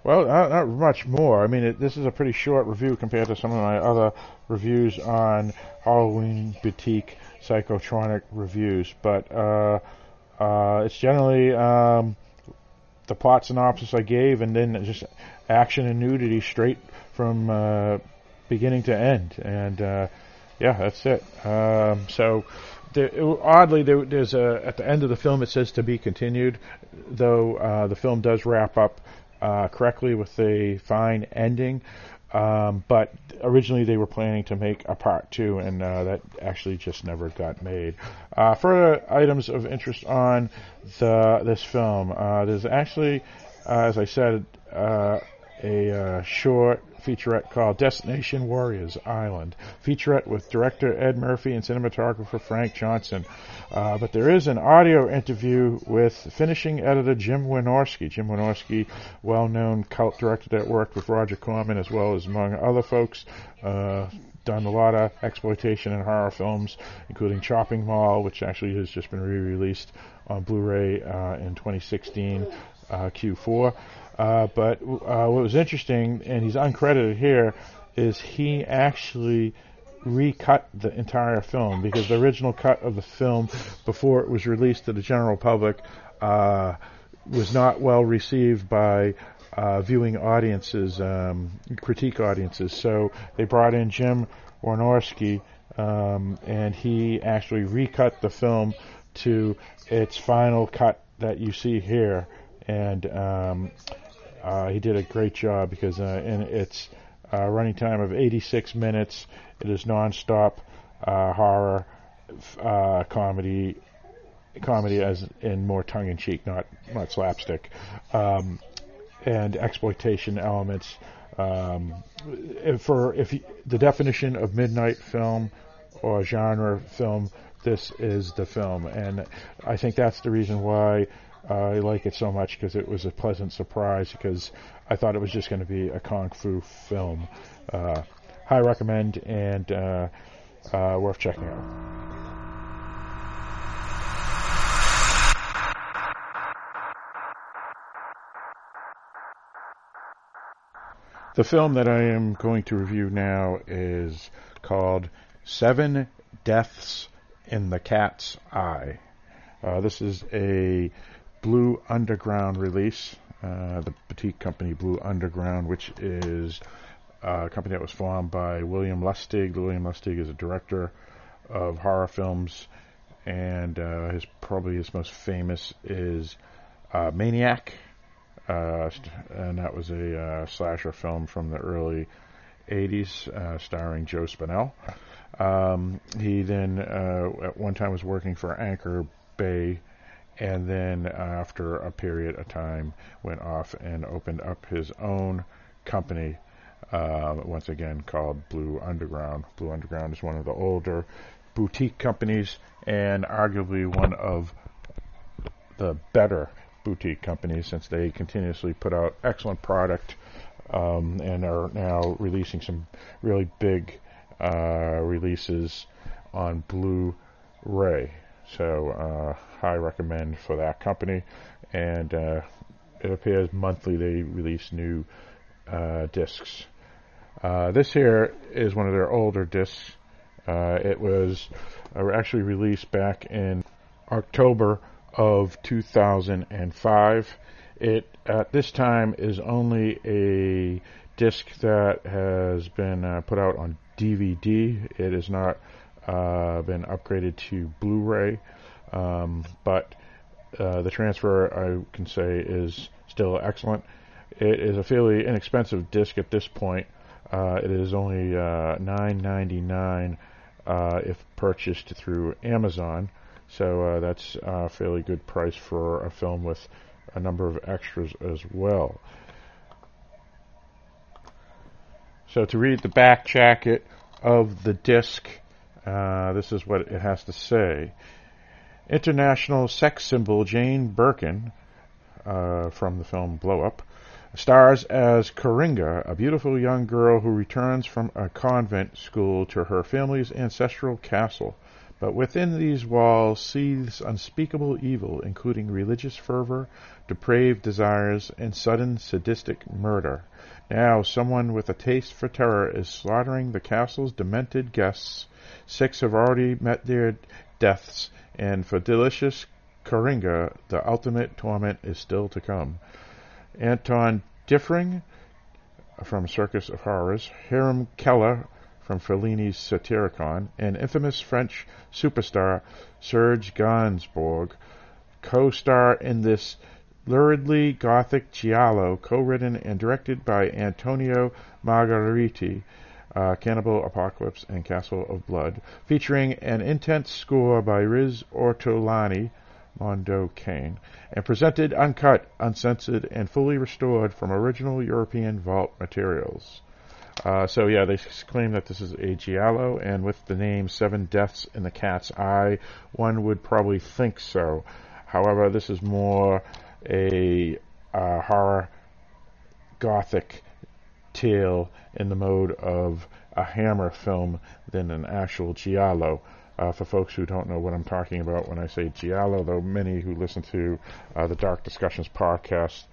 well, not, not, much more. I mean, it, this is a pretty short review compared to some of my other reviews on Halloween Boutique Psychotronic reviews, but uh, uh, it's generally um, the plot synopsis I gave, and then just action and nudity straight from uh, beginning to end, and uh, yeah, that's it. Um, so oddly, there, there's a at the end of the film it says to be continued, though uh, the film does wrap up uh, correctly with a fine ending. Um, but originally they were planning to make a part two, and uh, that actually just never got made. Uh, further items of interest on the this film: uh, there's actually, uh, as I said, a short featurette called Destination Warriors Island. Featurette with director Ed Murphy and cinematographer Frank Johnson. Uh, but there is an audio interview with finishing editor Jim Wynorski. Jim Wynorski, well-known cult director that worked with Roger Corman as well as among other folks. Uh, done a lot of exploitation and horror films, including Chopping Mall, which actually has just been re-released on Blu-ray uh, in 2016, uh, Q4. Uh, but uh, what was interesting, and he's uncredited here, is he actually recut the entire film because the original cut of the film before it was released to the general public uh, was not well received by uh, viewing audiences, um, critique audiences. So they brought in Jim Wynorski, um, and he actually recut the film to its final cut that you see here, and um, uh, he did a great job because uh, in its uh, running time of 86 minutes, it is nonstop uh, horror uh, comedy, comedy as in more tongue in cheek, not not slapstick, um, and exploitation elements. Um, for if you, the definition of midnight film or genre film, this is the film, and I think that's the reason why I like it so much because it was a pleasant surprise because I thought it was just going to be a kung fu film. Uh, high recommend and uh, uh, worth checking out. The film that I am going to review now is called Seven Deaths in the Cat's Eye. Uh, this is a Blue Underground release. Uh, the boutique company Blue Underground, which is a company that was formed by William Lustig. William Lustig is a director of horror films, and uh, his probably his most famous is uh, Maniac, uh, and that was a uh, slasher film from the early 80s, uh, starring Joe Spinell. Um, he then, at one time, was working for Anchor Bay, and then, after a period of time, went off and opened up his own company. Uh, once again, called Blue Underground. Blue Underground is one of the older boutique companies, and arguably one of the better boutique companies since they continuously put out excellent product um, and are now releasing some really big uh, releases on Blu-ray. So uh, high recommend for that company. And uh, it appears monthly they release new uh, discs. Uh, this here is one of their older discs. Uh, it was actually released back in October of 2005. It at this time is only a disc that has been uh, put out on DVD. It is not uh, been upgraded to Blu-ray, um, but uh, the transfer I can say is still excellent. It is a fairly inexpensive disc at this point. Uh, it is only uh, $9.99 uh, if purchased through Amazon. So uh, that's a fairly good price for a film with a number of extras as well. So to read the back jacket of the disc, uh, this is what it has to say. International sex symbol Jane Birkin, uh, from the film Blow Up, stars as Corringa, a beautiful young girl who returns from a convent school to her family's ancestral castle. But within these walls seethes unspeakable evil, including religious fervor, depraved desires, and sudden sadistic murder. Now someone with a taste for terror is slaughtering the castle's demented guests. Six have already met their deaths, and for delicious Corringa, the ultimate torment is still to come. Anton Diffring from Circus of Horrors, Hiram Keller from Fellini's Satyricon, and infamous French superstar Serge Gainsbourg co-star in this luridly gothic giallo, co-written and directed by Antonio Margheriti, uh, Cannibal Apocalypse and Castle of Blood, featuring an intense score by Riz Ortolani, Mondo Cane, and presented uncut, uncensored, and fully restored from original European vault materials. Uh, so yeah, they claim that this is a giallo, and with the name Seven Deaths in the Cat's Eye, one would probably think so. However, this is more a uh, horror gothic tale in the mode of a Hammer film than an actual giallo. Uh, for folks who don't know what I'm talking about when I say giallo, though many who listen to uh, the Dark Discussions podcast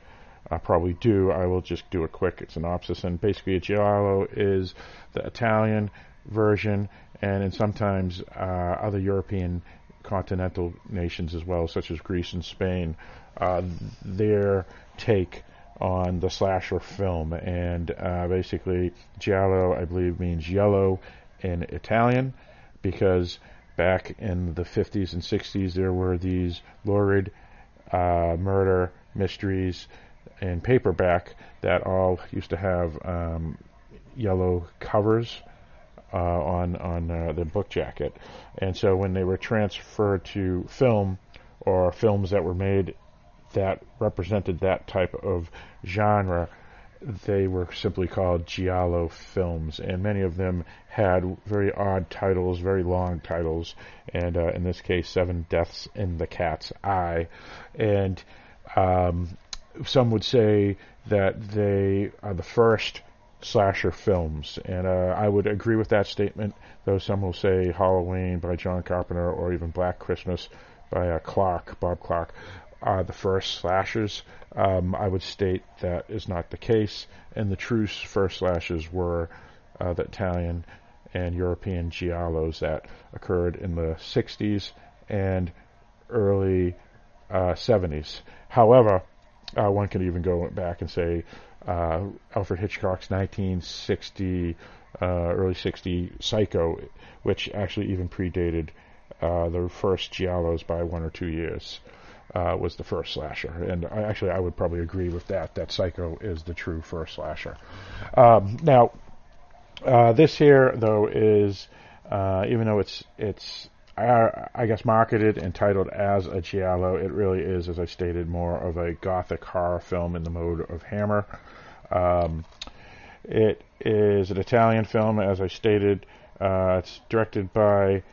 I probably do. I will just do a quick synopsis. And basically, a giallo is the Italian version, and in sometimes uh, other European continental nations as well, such as Greece and Spain, uh, their take on the slasher film. And uh, basically, giallo, I believe, means yellow in Italian because back in the 50s and 60s, there were these lurid uh, murder mysteries in paperback that all used to have um, yellow covers uh, on on uh, the book jacket, and so when they were transferred to film or films that were made that represented that type of genre, they were simply called giallo films, and many of them had very odd titles, very long titles, and uh, in this case, Seven Deaths in the Cat's Eye, and um, some would say that they are the first slasher films, and uh, I would agree with that statement. Though some will say Halloween by John Carpenter or even Black Christmas by uh, Clark, Bob Clark, are the first slashers. Um, I would state that is not the case, and the true first slashers were uh, the Italian and European giallos that occurred in the 60s and early uh, 70s. However, uh, one can even go back and say uh, Alfred Hitchcock's 1960, uh, early 60 Psycho, which actually even predated uh, the first giallos by one or two years. Uh, was the first slasher, and I, actually I would probably agree with that. That Psycho is the true first slasher. Um, now, uh, this here though is uh, even though it's it's I guess marketed and titled as a giallo, it really is, as I stated, more of a gothic horror film in the mode of Hammer. Um, it is an Italian film, as I stated. Uh, it's directed by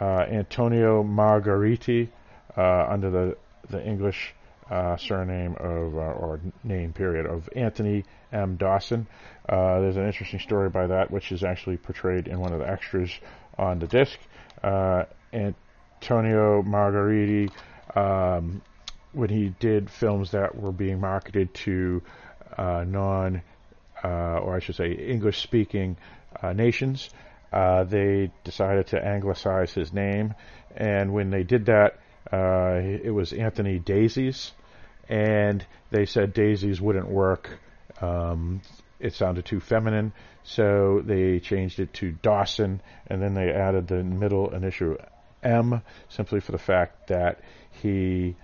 uh, Antonio Margheriti uh, under the the English uh, surname of uh, or name period of Anthony M. Dawson. Uh, there's an interesting story by that, which is actually portrayed in one of the extras on the disc. Antonio Margheriti, um, when he did films that were being marketed to uh, non, uh, or I should say, English speaking uh, nations, uh, they decided to anglicize his name. And when they did that, uh, it was Anthony Daisies. And they said Daisies wouldn't work. Um, it sounded too feminine, so they changed it to Dawson, and then they added the middle initial M simply for the fact that he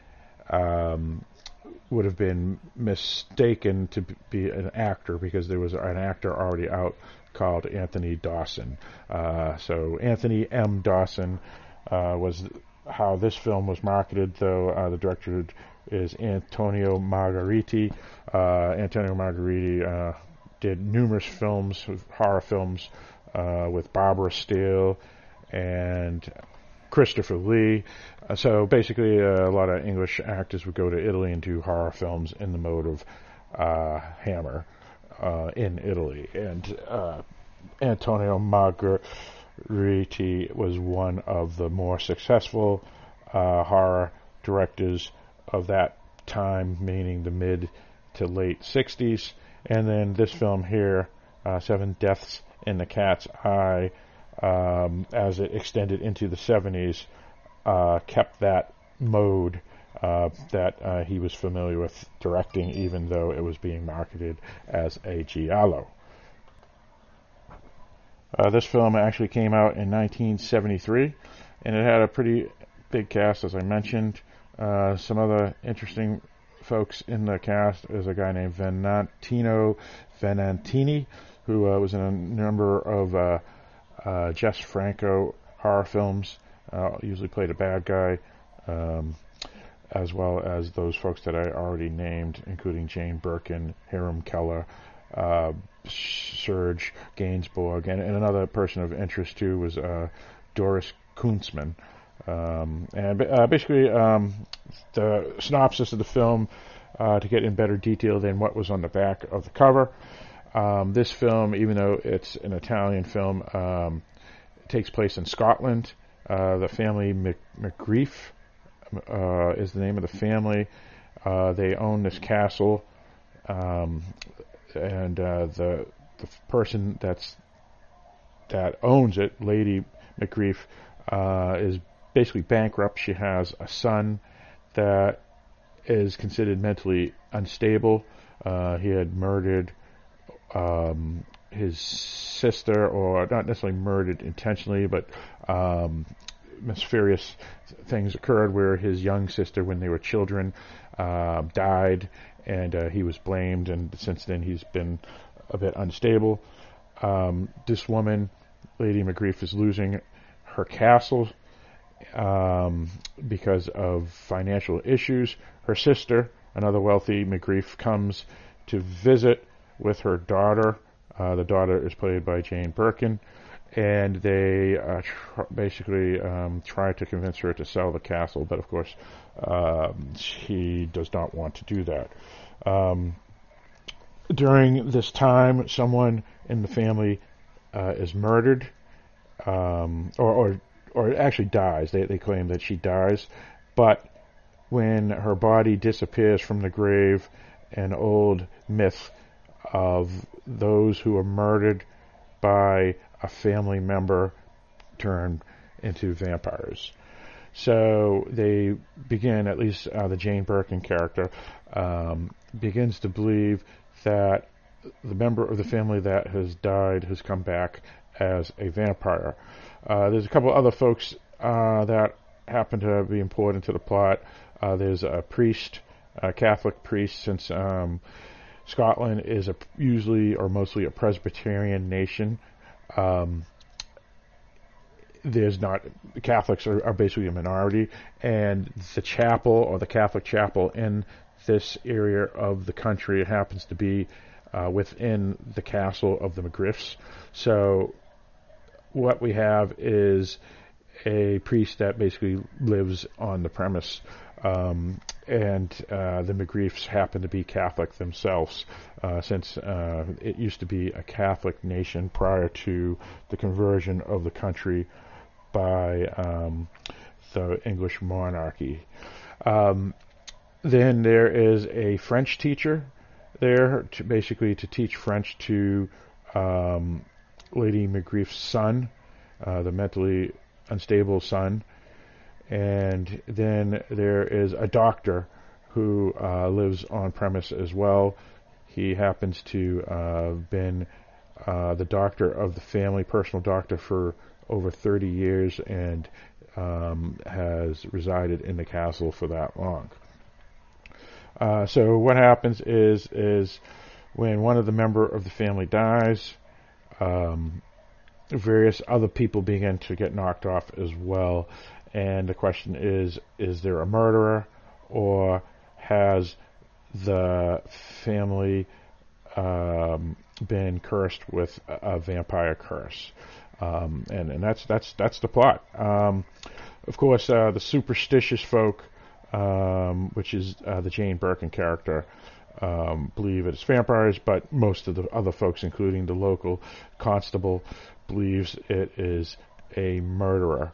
um, would have been mistaken to be an actor because there was an actor already out called Anthony Dawson. Uh, so Anthony M. Dawson uh, was how this film was marketed, though uh, the director is Antonio Margheriti. Uh, Antonio Margheriti uh, did numerous films, horror films, uh, with Barbara Steele and Christopher Lee. Uh, so basically, uh, a lot of English actors would go to Italy and do horror films in the mode of Hammer in Italy. And Antonio Margheriti was one of the more successful uh, horror directors of that time, meaning the mid to late 60s. And then this film here, Seven Deaths in the Cat's Eye, um, as it extended into the 70s, uh, kept that mode uh, that uh, he was familiar with directing, even though it was being marketed as a giallo. Uh, this film actually came out in 1973, and it had a pretty big cast, as I mentioned. Uh, some other interesting folks in the cast is a guy named Venantino Venantini, who uh, was in a number of uh, Jess Franco horror films. Uh, usually played a bad guy, um, as well as those folks that I already named, including Jane Birkin, Hiram Keller, uh, Serge Gainsbourg, and, and, another person of interest too was uh, Doris Kunstmann. Um, and uh, basically, um, the synopsis of the film, uh, to get in better detail than what was on the back of the cover. Um, this film, even though it's an Italian film, um, takes place in Scotland. Uh, the family Mc, McGreef uh, is the name of the family. Uh, they own this castle, um, and uh, the the person that's that owns it, Lady McGreef, uh, is basically bankrupt. She has a son that is considered mentally unstable. Uh, he had murdered um, his sister, or not necessarily murdered intentionally, but um, mysterious things occurred where his young sister, when they were children, uh, died, and uh, he was blamed, and since then he's been a bit unstable. Um, this woman, Lady McGrief, is losing her castle um, because of financial issues. Her sister, another wealthy McGrief, comes to visit with her daughter. Uh, the daughter is played by Jane Birkin, and they uh, tr- basically um, try to convince her to sell the castle, but of course um, she does not want to do that. Um, during this time, someone in the family uh, is murdered, um, or, or or actually dies. They they claim that she dies, but when her body disappears from the grave, an old myth of those who are murdered by a family member turned into vampires. So they begin, at least uh, the Jane Birkin character, um, begins to believe that the member of the family that has died has come back as a vampire. Uh, there's a couple other folks uh, that happen to be important to the plot. Uh, there's a priest, a Catholic priest, since um, Scotland is a, usually or mostly a Presbyterian nation. Um, there's not Catholics are, are, basically a minority, and the chapel or the Catholic chapel in this area of the country happens to be uh, within the castle of the McGriffs. So what we have is a priest that basically lives on the premise. Um, and uh, the McGriefs happen to be Catholic themselves, uh, since uh, it used to be a Catholic nation prior to the conversion of the country by um, the English monarchy. Um, then there is a French teacher there, to basically to teach French to um, Lady McGrief's son, uh, the mentally unstable son. And then there is a doctor who uh, lives on premise as well. He happens to uh, been uh, the doctor of the family, personal doctor for over 30 years, and um, has resided in the castle for that long. Uh, so what happens is is when one of the member of the family dies, um, various other people begin to get knocked off as well. And the question is, is there a murderer or has the family um, been cursed with a, a vampire curse? Um, and, and that's, that's, that's the plot. Um, of course, uh, the superstitious folk, um, which is uh, the Jane Birkin character, um, believe it's vampires, but most of the other folks, including the local constable, believes it is a murderer.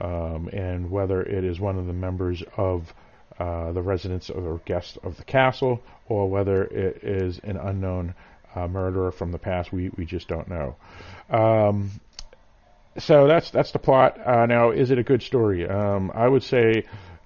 Um, and whether it is one of the members of uh, the residents or guests of the castle, or whether it is an unknown uh, murderer from the past, we, we just don't know. Um, so that's that's the plot. Uh, now, is it a good story? Um, I would say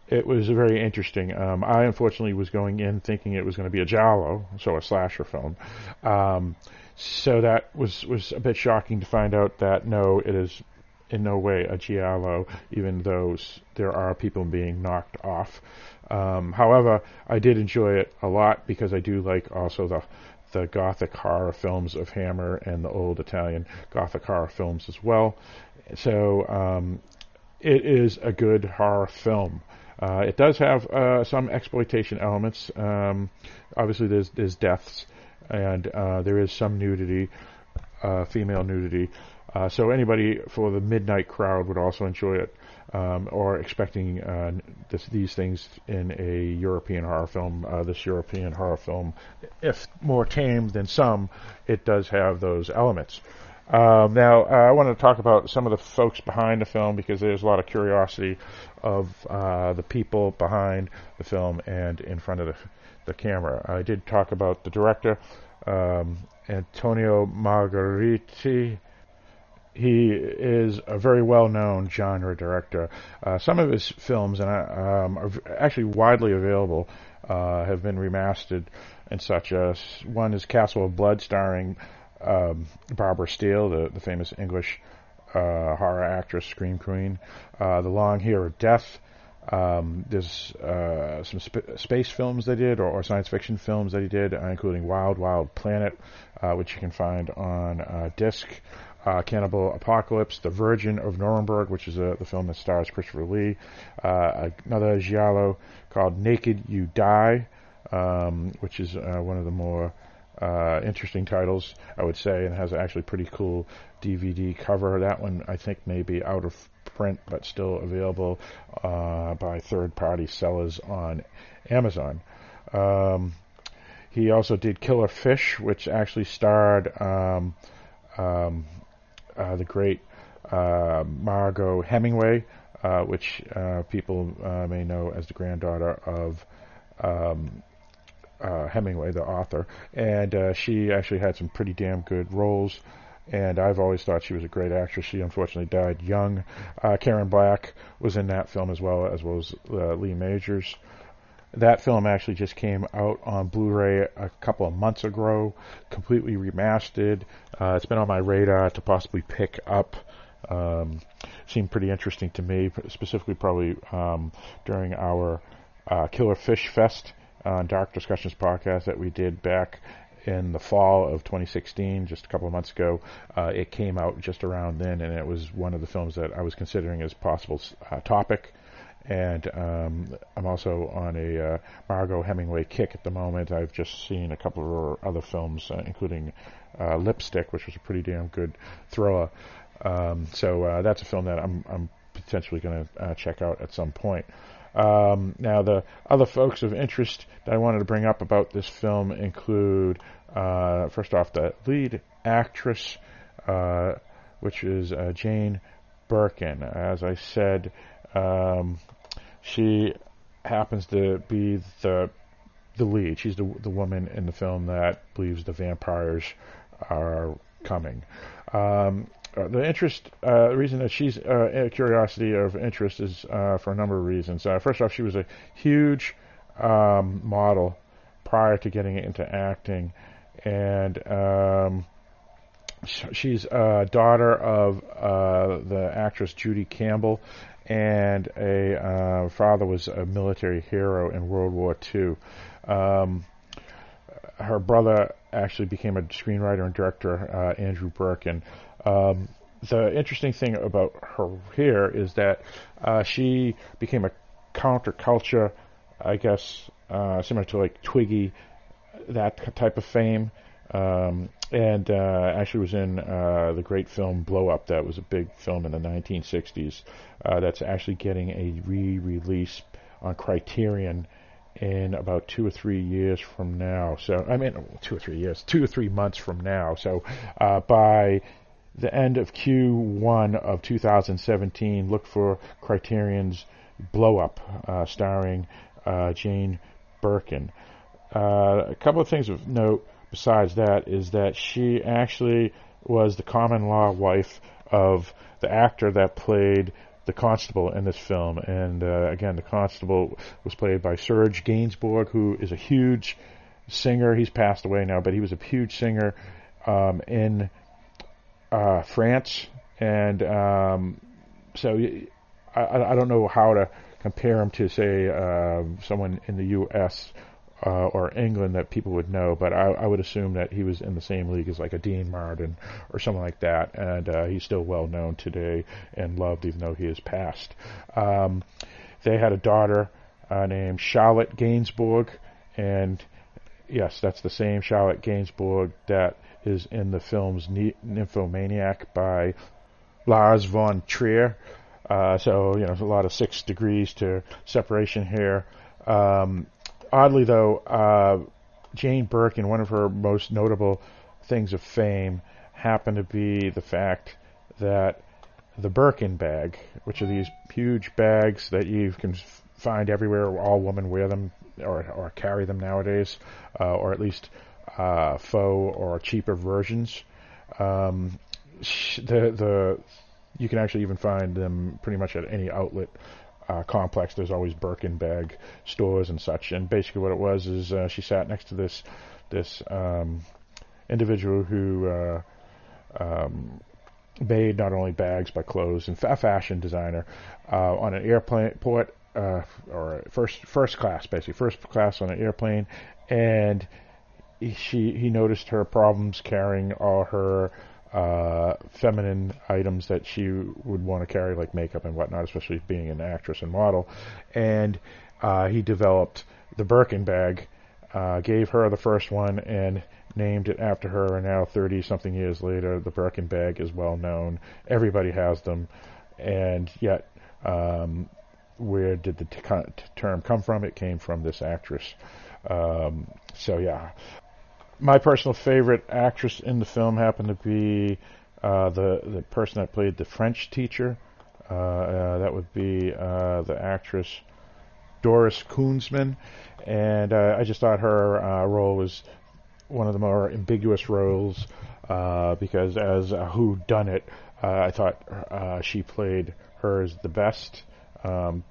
it was very interesting. Um, I unfortunately was going in thinking it was going to be a giallo, so a slasher film. Um, so that was was a bit shocking to find out that no, it is in no way a giallo, even though there are people being knocked off. Um, however, I did enjoy it a lot because I do like also the the gothic horror films of Hammer and the old Italian gothic horror films as well. So um, it is a good horror film. Uh, it does have uh, some exploitation elements. Um, obviously, there's there's deaths, and uh, there is some nudity, uh, female nudity. Uh, so anybody for the midnight crowd would also enjoy it, um, or expecting uh, this, these things in a European horror film. this European horror film, if more tame than some, it does have those elements. Um, now, uh, I want to talk about some of the folks behind the film because there's a lot of curiosity of uh, the people behind the film and in front of the, the camera. I did talk about the director, um, Antonio Margheriti. He is a very well-known genre director. Uh, some of his films, and um, are actually widely available, uh, have been remastered and such. as one is Castle of Blood, starring um, Barbara Steele, the, the famous English uh, horror actress, scream queen. Uh, the Long Hair of Death. Um, there's uh, some sp- space films they did, or, or, science fiction films that he did, including Wild Wild Planet, which you can find on disc. Uh, Cannibal Apocalypse, The Virgin of Nuremberg, which is the film that stars Christopher Lee. Uh, another giallo called Naked You Die, um, which is one of the more interesting titles, I would say, and has actually pretty cool DVD cover. That one, I think, may be out of print, but still available uh, by third-party sellers on Amazon. Um, he also did Killer Fish, which actually starred um, um, uh, the great uh, Margaux Hemingway, uh, which uh, people uh, may know as the granddaughter of um, Hemingway, the author. And she actually had some pretty damn good roles and I've always thought she was a great actress. She unfortunately died young. Uh, Karen Black was in that film as well, as well as uh, Lee Majors. That film actually just came out on Blu-ray a couple of months ago, completely remastered. Uh, it's been on my radar to possibly pick up. Um, seemed pretty interesting to me, specifically probably um, during our uh, Killer Fish Fest on Dark Discussions podcast that we did back in the fall of 2016, just a couple of months ago. Uh, it came out just around then, and it was one of the films that I was considering as possible uh, topic. And um, I'm also on a uh, Margaux Hemingway kick at the moment. I've just seen a couple of other films, uh, including uh, Lipstick, which was a pretty damn good thriller. Um, so uh, that's a film that I'm, I'm potentially going to check out at some point. Um, now, the other folks of interest that I wanted to bring up about this film include, uh, first off, the lead actress, uh, which is uh, Jane Birkin. As I said, um, she happens to be the the lead. She's the the woman in the film that believes the vampires are coming. Um, uh, the interest, uh, the reason that she's uh, a curiosity of interest is uh, for a number of reasons. Uh, first off, she was a huge um, model prior to getting into acting, and um, she's a daughter of uh, the actress Judy Campbell, and a father was a military hero in World War II. Um, her brother actually became a screenwriter and director, Andrew Birkin. Um, the interesting thing about her here is that uh, she became a counterculture, I guess, uh, similar to like Twiggy, that type of fame. Um, and uh, actually was in uh, the great film Blow Up. That was a big film in the 1960s. Uh, that's actually getting a re-release on Criterion in about two or three years from now. So I mean, two or three years, two or three months from now. So uh, by the end of Q1 of 2017. Look for Criterion's Blow Up, uh, starring uh, Jane Birkin. A couple of things of note besides that is that she actually was the common law wife of the actor that played the constable in this film. And uh, again, the constable was played by Serge Gainsbourg, who is a huge singer. He's passed away now, but he was a huge singer um, in uh, France, and um, so I, I don't know how to compare him to say uh, someone in the U.S. Uh, or England that people would know, but I, I, would assume that he was in the same league as like a Dean Martin or someone like that, and uh, he's still well known today and loved, even though he has passed. Um, they had a daughter uh, named Charlotte Gainsbourg, and yes, that's the same Charlotte Gainsbourg that is in the films Nymphomaniac by Lars von Trier. Uh, so, you know, a lot of six degrees to separation here. Um, oddly, though, uh, Jane Birkin, one of her most notable things of fame, happened to be the fact that the Birkin bag, which are these huge bags that you can find everywhere, all women wear them or, or carry them nowadays, uh, or at least uh, faux or cheaper versions. Um, the the you can actually even find them pretty much at any outlet uh, complex. There's always Birkin bag stores and such. And basically, what it was is uh, she sat next to this this um, individual who uh, um, made not only bags but clothes and a fashion designer uh, on an airport uh, or first first class basically first class on an airplane and he, she he noticed her problems carrying all her uh, feminine items that she would want to carry like makeup and whatnot especially being an actress and model and uh, he developed the Birkin bag uh, gave her the first one and named it after her, and now 30 something years later, the Birkin bag is well known. Everybody has them, and yet, um, where did the t- term come from? It came from this actress. Um, so, yeah. My personal favorite actress in the film happened to be uh, the the person that played the French teacher. Uh, uh, that would be uh, the actress Doris Kunstmann, and uh, I just thought her uh, role was one of the more ambiguous roles because as a who done it, I thought she played hers the best um,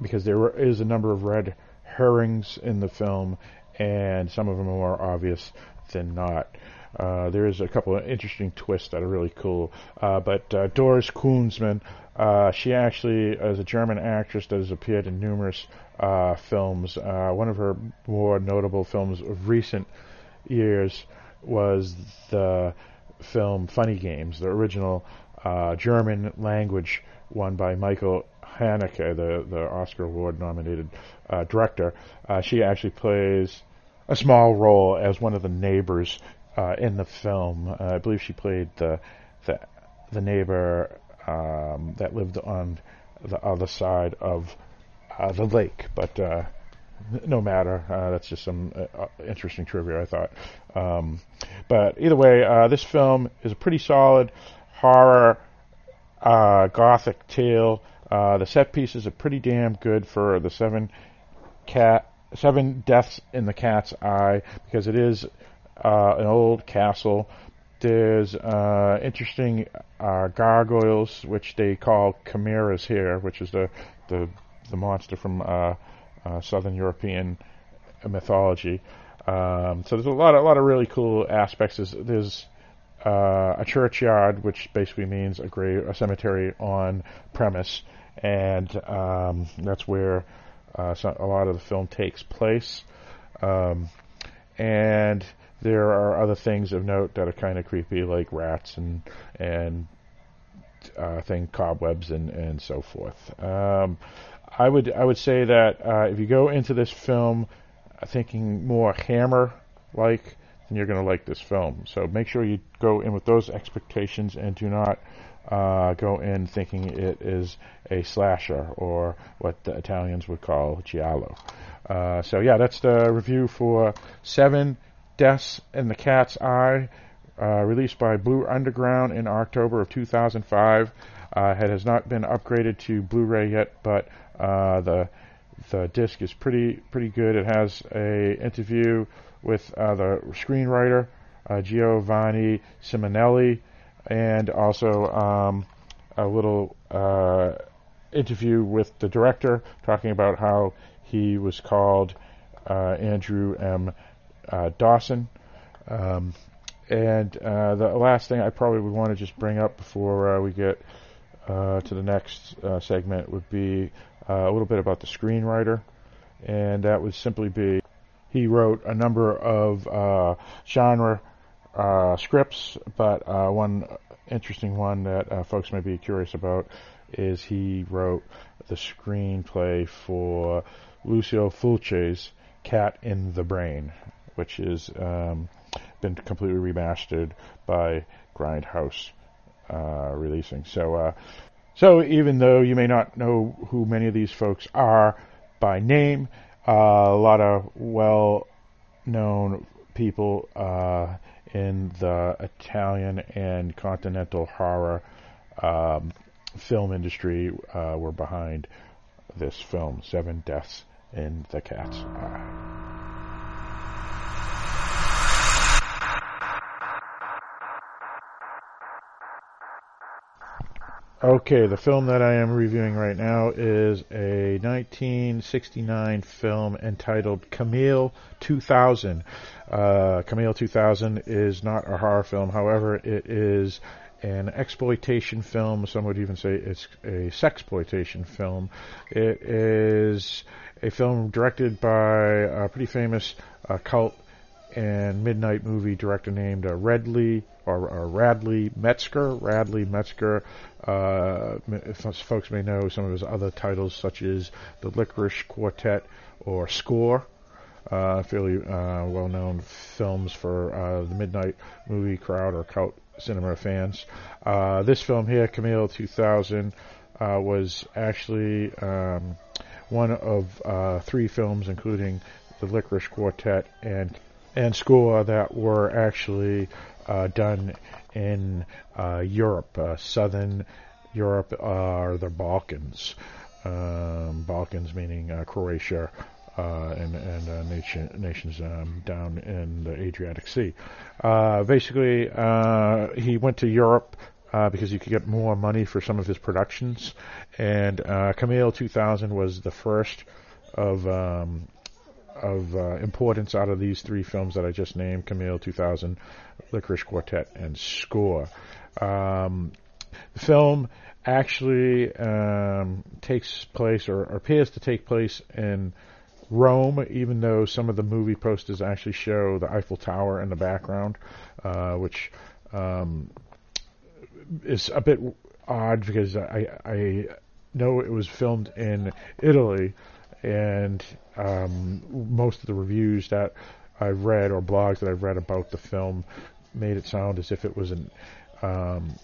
because there is a number of red herrings in the film, and some of them are more obvious than not. Uh, there is a couple of interesting twists that are really cool. Uh, but uh, Doris Kunstmann, uh, she actually is a German actress that has appeared in numerous uh, films. Uh, one of her more notable films of recent years was the film Funny Games, the original German language one by Michael Haneke, the, the Oscar Award nominated director. She actually plays a small role as one of the neighbors uh, in the film. Uh, I believe she played the the, the neighbor um, that lived on the other side of uh, the lake, but no matter. Uh, that's just some uh, interesting trivia, I thought. Um, but either way, uh, this film is a pretty solid horror uh, gothic tale. Uh, the set pieces are pretty damn good for the seven cat seven deaths in the cat's eye because it is uh, an old castle. There's interesting gargoyles, which they call chimeras here, which is the the the monster from uh, Southern European mythology. Um, so there's a lot, a lot of really cool aspects. There's, there's uh, a churchyard, which basically means a grave, a cemetery on premise, and um, that's where uh, so a lot of the film takes place. Um, and there are other things of note that are kind of creepy, like rats and and uh, thing cobwebs and and so forth. Um, I would I would say that uh, if you go into this film thinking more Hammer like, then you're going to like this film. So make sure you go in with those expectations and do not uh, go in thinking it is a slasher or what the Italians would call giallo. Uh, so yeah, that's the review for Seven Deaths in the Cat's Eye, uh, released by Blue Underground in October of 2005. Uh, it has not been upgraded to Blu-ray yet, but uh, the the disc is pretty pretty good. It has a interview with uh, the screenwriter Giovanni Simonelli, and also um, a little uh, interview with the director talking about how he was called uh, Andrew M. Uh, Dawson. Um, and the last thing I probably would want to just bring up before we get to the next segment would be uh, a little bit about the screenwriter, and that would simply be he wrote a number of uh, genre uh, scripts, but uh, one interesting one that uh, folks may be curious about is he wrote the screenplay for Lucio Fulci's Cat in the Brain, which has um, been completely remastered by Grindhouse uh, releasing. So so even though you may not know who many of these folks are by name, uh, a lot of well-known people uh, in the Italian and continental horror um, film industry uh, were behind this film, Seven Deaths in the Cat's Eye. Okay, the film that I am reviewing right now is a 1969 film entitled Camille 2000. Uh, Camille 2000 is not a horror film, however, it is an exploitation film. Some would even say it's a sexploitation film. It is a film directed by a pretty famous uh, cult and midnight movie director named uh, Redley or, or, Radley Metzger. Radley Metzger. Uh, folks may know some of his other titles, such as The Lickerish Quartet or Score. Uh, fairly uh, well-known films for uh, the midnight movie crowd or cult cinema fans. Uh, this film here, Camille 2000, was actually um, one of three films, including The Lickerish Quartet and and Score that were actually uh, done in uh, Europe, uh, southern Europe, or the Balkans. Um, Balkans meaning Croatia, uh, and, and uh, nation, nations um, down in the Adriatic Sea. Uh, basically, he went to Europe because he could get more money for some of his productions, and Camille 2000 was the first of um, of uh, importance out of these three films that I just named: Camille 2000, Lickerish Quartet, and Score. Um, the film actually um, takes place, or, appears to take place, in Rome, even though some of the movie posters actually show the Eiffel Tower in the background, uh, which um, is a bit odd because I, I know it was filmed in Italy, and um, most of the reviews that I've read or blogs that I've read about the film made it sound as if it was in, um,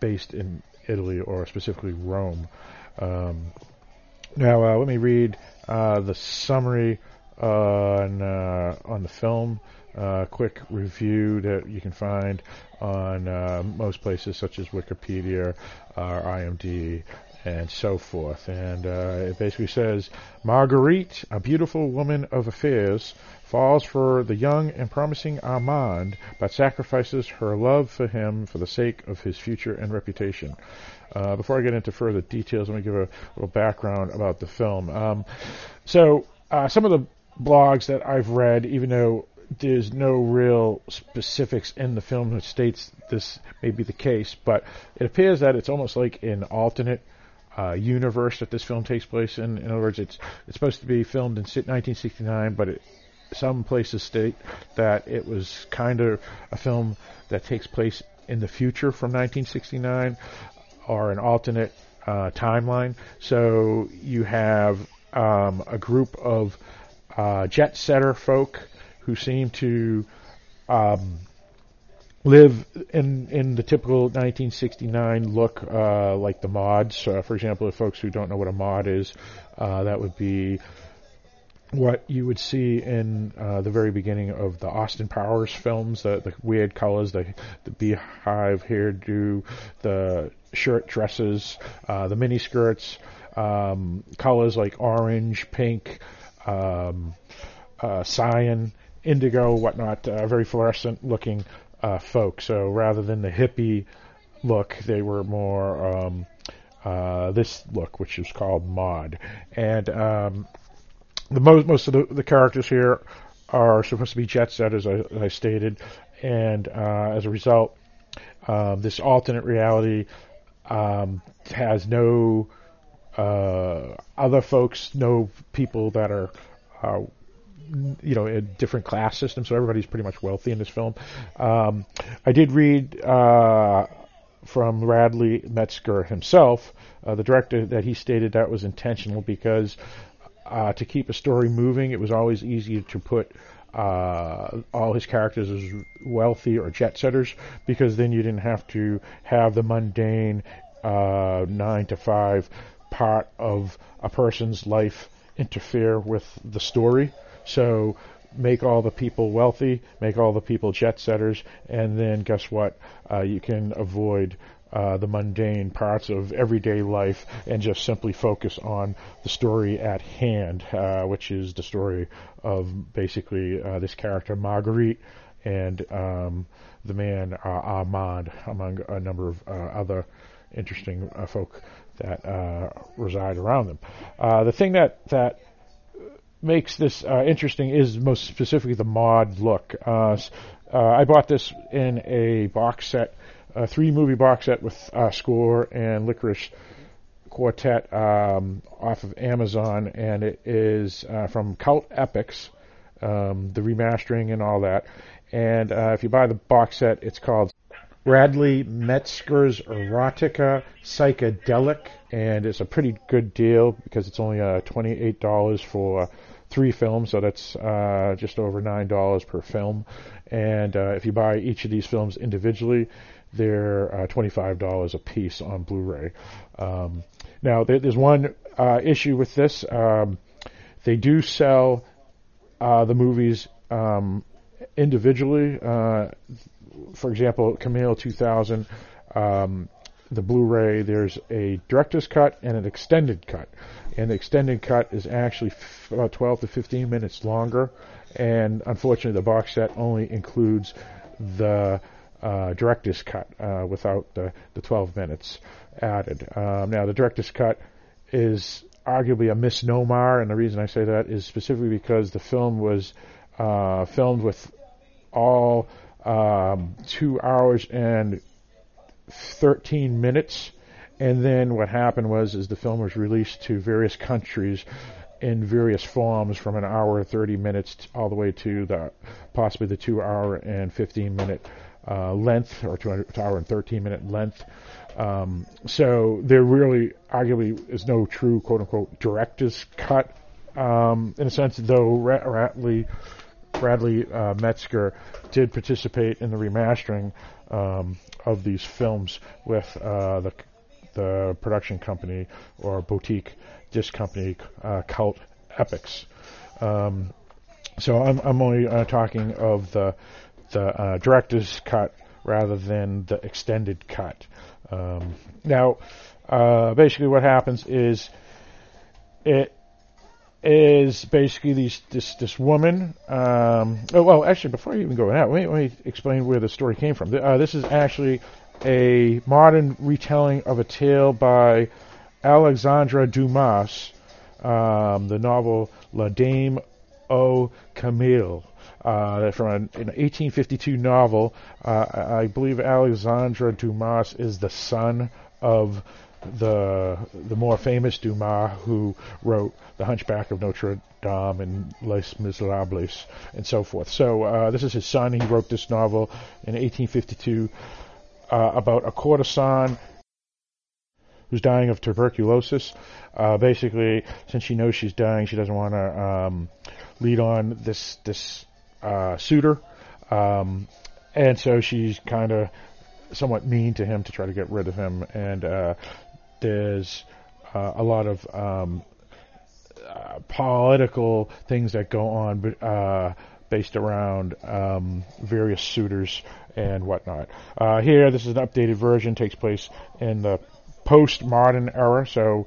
based in Italy or specifically Rome. Um, now, uh, let me read uh, the summary on uh, on the film. Uh, quick review that you can find on uh, most places such as Wikipedia or IMDb and so forth. And uh, it basically says Marguerite, a beautiful woman of affairs, falls for the young and promising Armand, but sacrifices her love for him for the sake of his future and reputation. Uh, before I get into further details, let me give a little background about the film. Um, so, uh, some of the blogs that I've read, even though there's no real specifics in the film that states this may be the case, but it appears that it's almost like an alternate uh, universe that this film takes place in. In other words, it's it's supposed to be filmed in 1969, but it, some places state that it was kind of a film that takes place in the future from 1969 or an alternate uh, timeline. So you have um, a group of uh, jet setter folk who seem to um, live in in the typical 1969 look, uh, like the mods. Uh, for example, if folks who don't know what a mod is, uh, that would be what you would see in uh, the very beginning of the Austin Powers films, the, the weird colors, the the beehive hairdo, the shirt dresses, uh, the mini skirts, um, colors like orange, pink, um, uh, cyan, indigo, whatnot, uh, very fluorescent looking uh, folk. So rather than the hippie look, they were more um, uh, this look, which is called mod. And um, the most most of the, the characters here are supposed to be jet setters, as I, as I stated, and uh, as a result, um, this alternate reality um, has no uh, other folks, no people that are uh, you know, a different class system, so everybody's pretty much wealthy in this film. Um, I did read uh, from Radley Metzger himself, uh, the director, that he stated that was intentional because uh, to keep a story moving, it was always easier to put uh, all his characters as wealthy or jet setters because then you didn't have to have the mundane uh, nine to five part of a person's life interfere with the story. So make all the people wealthy, make all the people jet setters, and then guess what? Uh, you can avoid uh, the mundane parts of everyday life and just simply focus on the story at hand, uh, which is the story of basically uh, this character Marguerite and um, the man uh, Armand, among a number of uh, other interesting folk that reside around them. the thing that that makes this uh, interesting is most specifically the mod look. Uh, uh, I bought this in a box set a three movie box set with uh, score and Lickerish Quartet um, off of Amazon, and it is uh, from Cult Epics, um, the remastering and all that. And if you buy the box set, it's called Radley Metzger's Erotica Psychedelic, and it's a pretty good deal because it's only uh, $28 for three films, so that's uh, just over $9 per film. And uh, if you buy each of these films individually, they're uh, $25 a piece on Blu-ray. Um, now, there, there's one uh, issue with this. Um, they do sell uh, the movies um, individually. For example, Camille 2000, um, the Blu-ray, there's a director's cut and an extended cut. And the extended cut is actually f- about 12 to 15 minutes longer. And unfortunately, the box set only includes the uh, director's cut uh, without the, the 12 minutes added. Um, now, the director's cut is arguably a misnomer, and the reason I say that is specifically because the film was uh, filmed with all um, two hours and 13 minutes. And then what happened was, is the film was released to various countries in various forms, from an hour and 30 minutes all the way to the possibly the two hour and 15 minute uh, length, or two hour and 13 minute length. Um, so there really, arguably, is no true quote unquote director's cut. Um, in a sense, though Radley Bradley uh, Metzger did participate in the remastering um, of these films with uh, the the production company or boutique disc company uh, Cult Epics. Um, so I'm I'm only uh, talking of the the uh, director's cut rather than the extended cut. Um, now, uh, basically, what happens is it is basically these this this woman. Um, oh well, actually, before you even go out, let me, let me explain where the story came from. Uh, this is actually a modern retelling of a tale by Alexandre Dumas, um, the novel La Dame au Camille. Uh, from an, an, 1852 novel. Uh, I believe Alexandre Dumas is the son of the the more famous Dumas who wrote The Hunchback of Notre Dame and Les Miserables and so forth. So uh, this is his son. He wrote this novel in 1852 uh, about a courtesan who's dying of tuberculosis. Uh, basically, since she knows she's dying, she doesn't want to um, lead on this this uh, suitor, um, and so she's kind of somewhat mean to him to try to get rid of him. And uh, there's uh, a lot of um, uh, political things that go on uh, based around um, various suitors and whatnot. Uh, here, this is an updated version, takes place in the post-modern era, so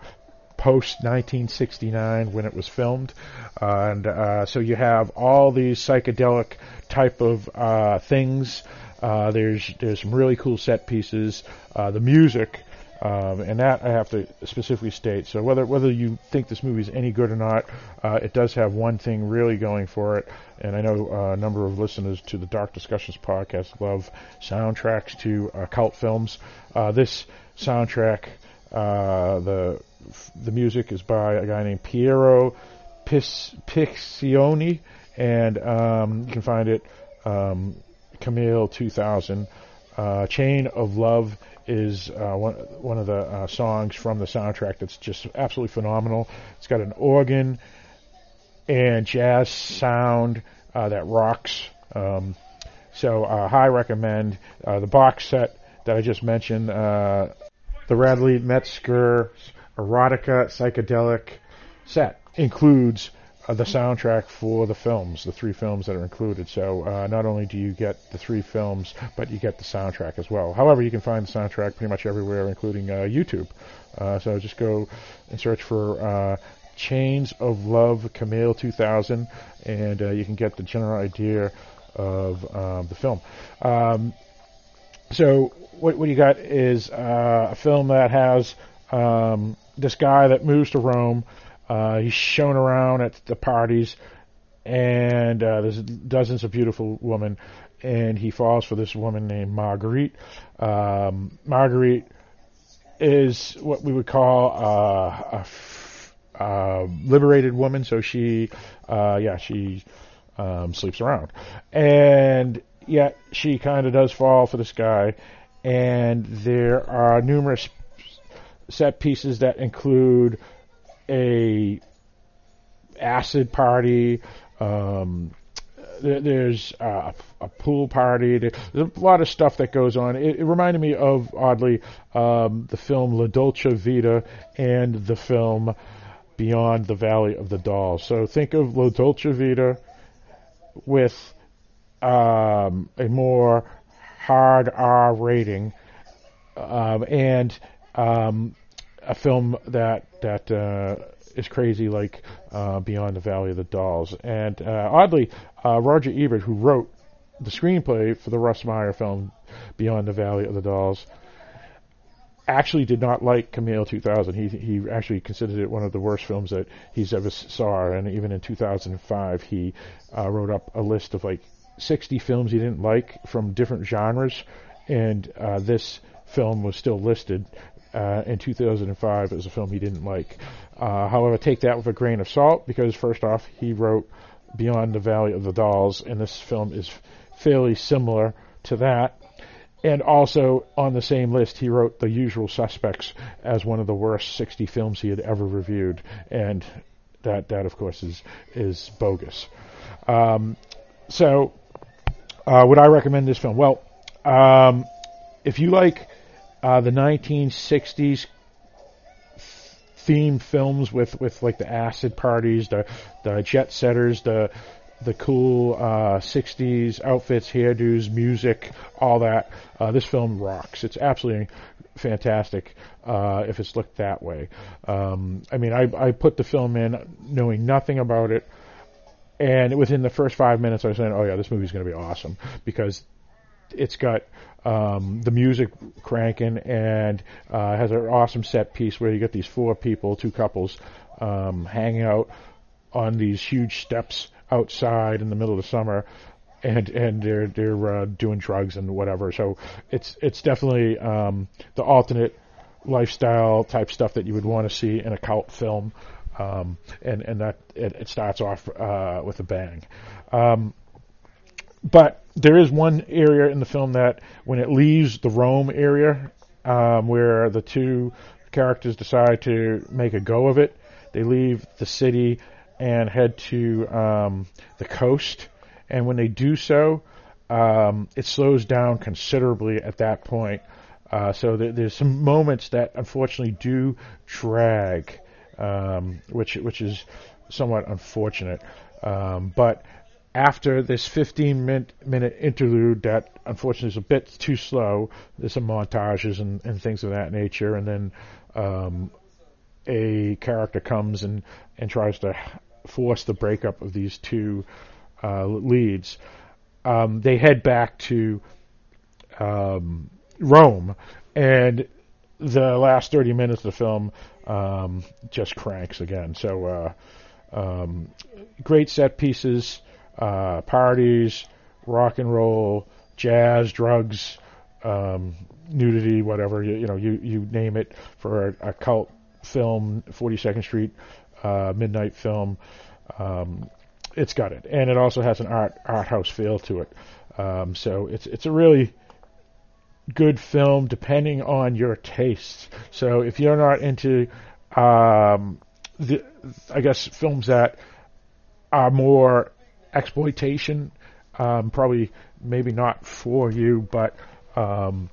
post 1969 when it was filmed, uh, and uh, so you have all these psychedelic type of uh, things. Uh, there's there's some really cool set pieces. Uh, the music um, and that I have to specifically state. So whether whether you think this movie is any good or not, uh, it does have one thing really going for it. And I know uh, a number of listeners to the Dark Discussions podcast love soundtracks to uh, cult films. Uh, this soundtrack, uh, the the music is by a guy named Piero Piccioni, and um, you can find it um, Camille 2000. Uh, Chain of Love is uh, one one of the uh, songs from the soundtrack that's just absolutely phenomenal. It's got an organ and jazz sound uh, that rocks. Um, so uh, high recommend uh, the box set that I just mentioned, uh, the Radley Metzger erotica psychedelic set includes the soundtrack for the films, the three films that are included. So uh, not only do you get the three films, but you get the soundtrack as well. However, you can find the soundtrack pretty much everywhere, including uh, YouTube. Uh, so just go and search for uh, Chains of Love Camille 2000, and uh, you can get the general idea of um, the film. Um, so what, what you got is a film that has um, this guy that moves to Rome. Uh, he's shown around at the parties, and uh, there's dozens of beautiful women, and he falls for this woman named Marguerite. Um, Marguerite is what we would call uh, a liberated woman, so she, uh, yeah, she um, sleeps around, and yet she kind of does fall for this guy, and there are numerous set pieces that include a acid party. Um, there, there's a, a, pool party. There's a lot of stuff that goes on. It, it reminded me of oddly um, the film La Dolce Vita and the film Beyond the Valley of the Dolls. So think of La Dolce Vita with um, a more hard R rating um, and um, a film that that uh, is crazy like uh, Beyond the Valley of the Dolls. And uh, oddly, uh, Roger Ebert, who wrote the screenplay for the Russ Meyer film Beyond the Valley of the Dolls, actually did not like Camille 2000. He he actually considered it one of the worst films that he's ever saw. And even in 2005, he uh, wrote up a list of like 60 films he didn't like from different genres, and uh, this film was still listed uh, in 2005 as a film he didn't like. Uh, however, take that with a grain of salt because first off, he wrote Beyond the Valley of the Dolls, and this film is fairly similar to that. And also on the same list, he wrote The Usual Suspects as one of the worst 60 films he had ever reviewed, and that that of course is is bogus. Um, so, uh, would I recommend this film? Well, um, if you like uh, the 1960s theme films with, with like the acid parties, the the jet setters, the the cool uh, 60s outfits, hairdos, music, all that. Uh, this film rocks. It's absolutely fantastic uh, if it's looked that way. Um, I mean, I, I put the film in knowing nothing about it, and within the first five minutes, I was saying, "Oh yeah, this movie's going to be awesome," because it's got um, the music cranking and uh, has an awesome set piece where you get these four people, two couples, um, hanging out on these huge steps outside in the middle of the summer, and and they're they're uh, doing drugs and whatever. So it's it's definitely um, the alternate lifestyle type stuff that you would want to see in a cult film, um, and and that it, it starts off uh, with a bang. Um, but there is one area in the film that when it leaves the Rome area, um, where the two characters decide to make a go of it, they leave the city and head to um, the coast. And when they do so, um, it slows down considerably at that point. Uh, so th- there's some moments that unfortunately do drag, um, which which is somewhat unfortunate. Um, but after this 15 minute, minute interlude that unfortunately is a bit too slow, there's some montages and, and things of that nature, and then um, a character comes and, and tries to force the breakup of these two uh, leads. Um, they head back to um, Rome, and the last 30 minutes of the film um, just cranks again. So, uh, um, great set pieces uh, parties, rock and roll, jazz, drugs, um, nudity, whatever you, you know, you you name it for a, a cult film, 42nd Street uh, midnight film. Um, it's got it, and it also has an art art house feel to it. Um, so it's it's a really good film depending on your tastes. So if you're not into um, the, I guess films that are more exploitation. Um, probably maybe not for you, but um,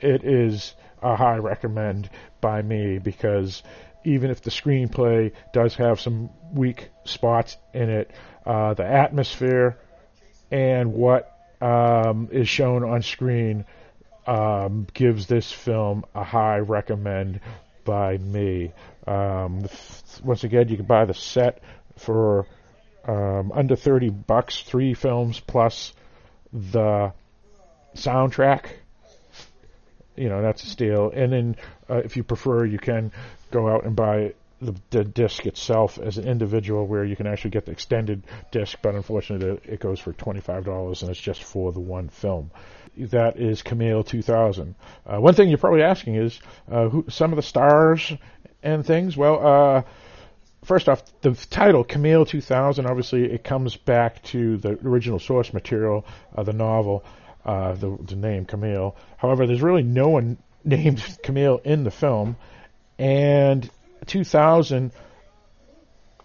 it is a high recommend by me because even if the screenplay does have some weak spots in it, uh, the atmosphere and what um, is shown on screen um, gives this film a high recommend by me. Um, once again, you can buy the set for um, under 30 bucks, three films plus the soundtrack. You know, that's a steal. And then uh, if you prefer, you can go out and buy the, the disc itself as an individual, where you can actually get the extended disc, but unfortunately it goes for twenty five dollars, and it's just for the one film. That is Camille 2000. Uh, one thing you're probably asking is uh, who some of the stars and things. Well, uh, first off, the title Camille 2000. Obviously, it comes back to the original source material of the novel, uh, the, the name Camille. However, there's really no one named Camille in the film, and 2000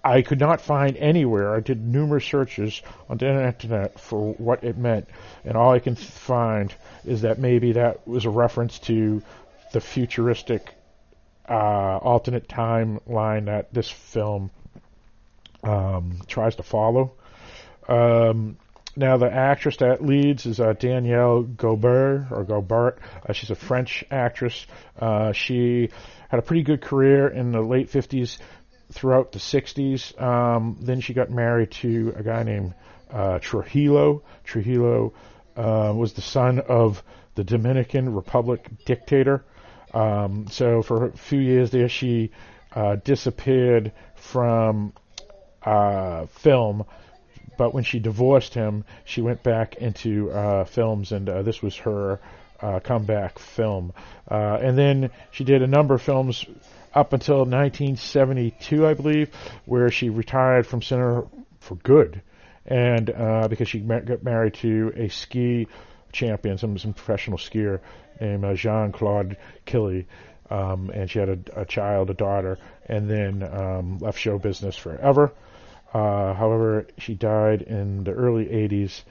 I could not find anywhere. I did numerous searches on the internet for what it meant, and all I can find is that maybe that was a reference to the futuristic uh, alternate timeline that this film um, tries to follow. Um, now, the actress that leads is uh, Danielle Gaubert or Gaubert. Uh, she's a French actress. Uh, she had a pretty good career in the late 50s throughout the 60s. Um, then she got married to a guy named uh, Trujillo. Trujillo uh, was the son of the Dominican Republic dictator. Um, so for a few years there, she uh, disappeared from uh, film. But when she divorced him, she went back into uh, films, and uh, this was her uh, comeback film. Uh, and then she did a number of films up until 1972, I believe, where she retired from cinema for good, and because she got married to a ski champion, some some professional skier named uh, Jean Claude Killy. Um, and she had a, a, child, a daughter, and then um, left show business forever. Uh, however, she died in the early 80s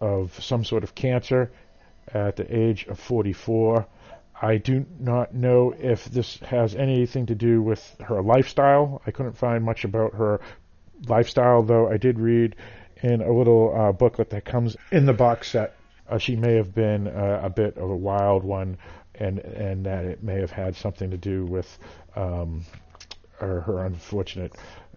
of some sort of cancer at the age of 44. I do not know if this has anything to do with her lifestyle. I couldn't find much about her lifestyle, though I did read in a little uh, booklet that comes in the box set. Uh, she may have been uh, a bit of a wild one, and and that it may have had something to do with um, her, her, unfortunate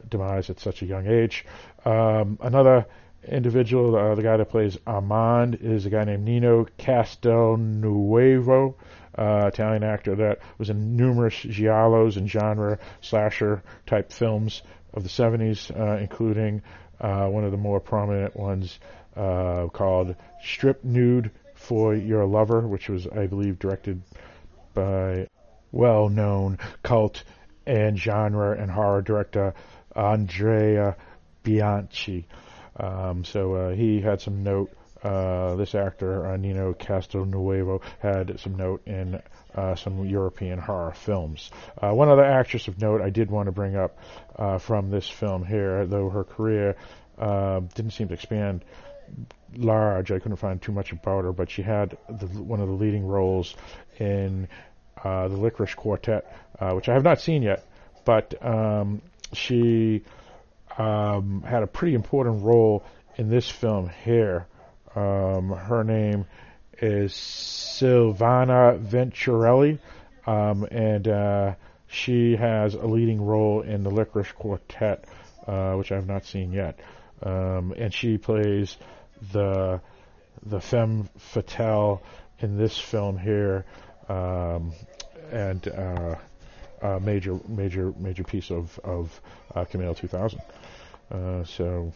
demise at such a young age. Um, another individual, uh, the guy that plays Armand, is a guy named Nino Castelnuovo uh, Italian actor that was in numerous giallos and genre slasher type films of the 70s, uh, including uh, one of the more prominent ones uh, called Strip Nude for Your Lover, which was, I believe, directed by well-known cult and genre and horror director Andrea Bianchi. Um, so uh, he had some note uh, this actor, uh, Nino Castelnuovo, had some note in uh, some European horror films. Uh, one other actress of note I did want to bring up uh, from this film here, though her career didn't seem to expand large. I couldn't find too much about her, but she had the, one of the leading roles in the Lickerish Quartet, which I have not seen yet, but um, she um, had a pretty important role in this film here. Um, her name is Silvana Venturelli, um, and uh, she has a leading role in the Lickerish Quartet, uh, which I have not seen yet. Um, and she plays the the femme fatale in this film here, um, and uh, a major major major piece of of uh, Camille 2000. Uh, so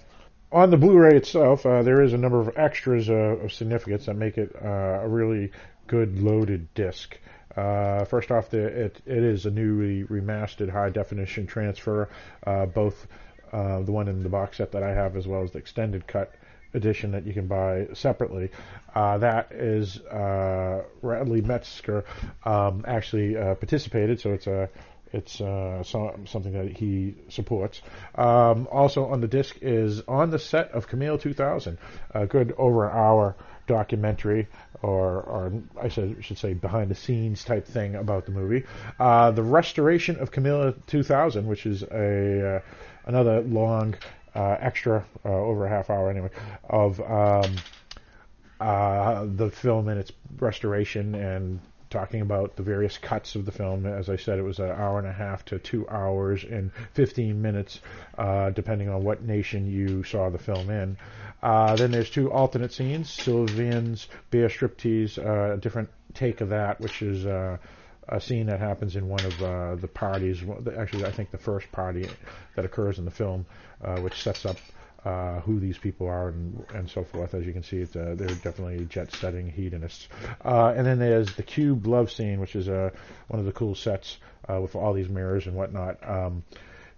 on the Blu-ray itself, uh, there is a number of extras uh, of significance that make it uh, a really good loaded disc. Uh, first off, the, it, it is a newly remastered high definition transfer, uh, both uh, the one in the box set that I have as well as the extended cut edition that you can buy separately. that is Radley Metzger um, actually participated, so it's a it's uh, so, something that he supports. Um, also on the disc is on the set of Camille 2000, a good over an hour documentary, or, or I should, should say behind the scenes type thing about the movie. Uh, the restoration of Camille 2000, which is a uh, another long uh, extra, uh, over a half hour anyway, of um, uh, the film and its restoration and talking about the various cuts of the film. As I said, it was an hour and a half to two hours and 15 minutes, uh, depending on what nation you saw the film in. Uh, then there's two alternate scenes, Sylvian's bear striptease, uh, a different take of that, which is uh, a scene that happens in one of uh, the parties. Actually, I think the first party that occurs in the film, uh, which sets up uh, who these people are and, and so forth. As you can see, it's, uh, they're definitely jet-setting hedonists. Uh, and then there's the cube love scene, which is uh, one of the cool sets with all these mirrors and whatnot. Um,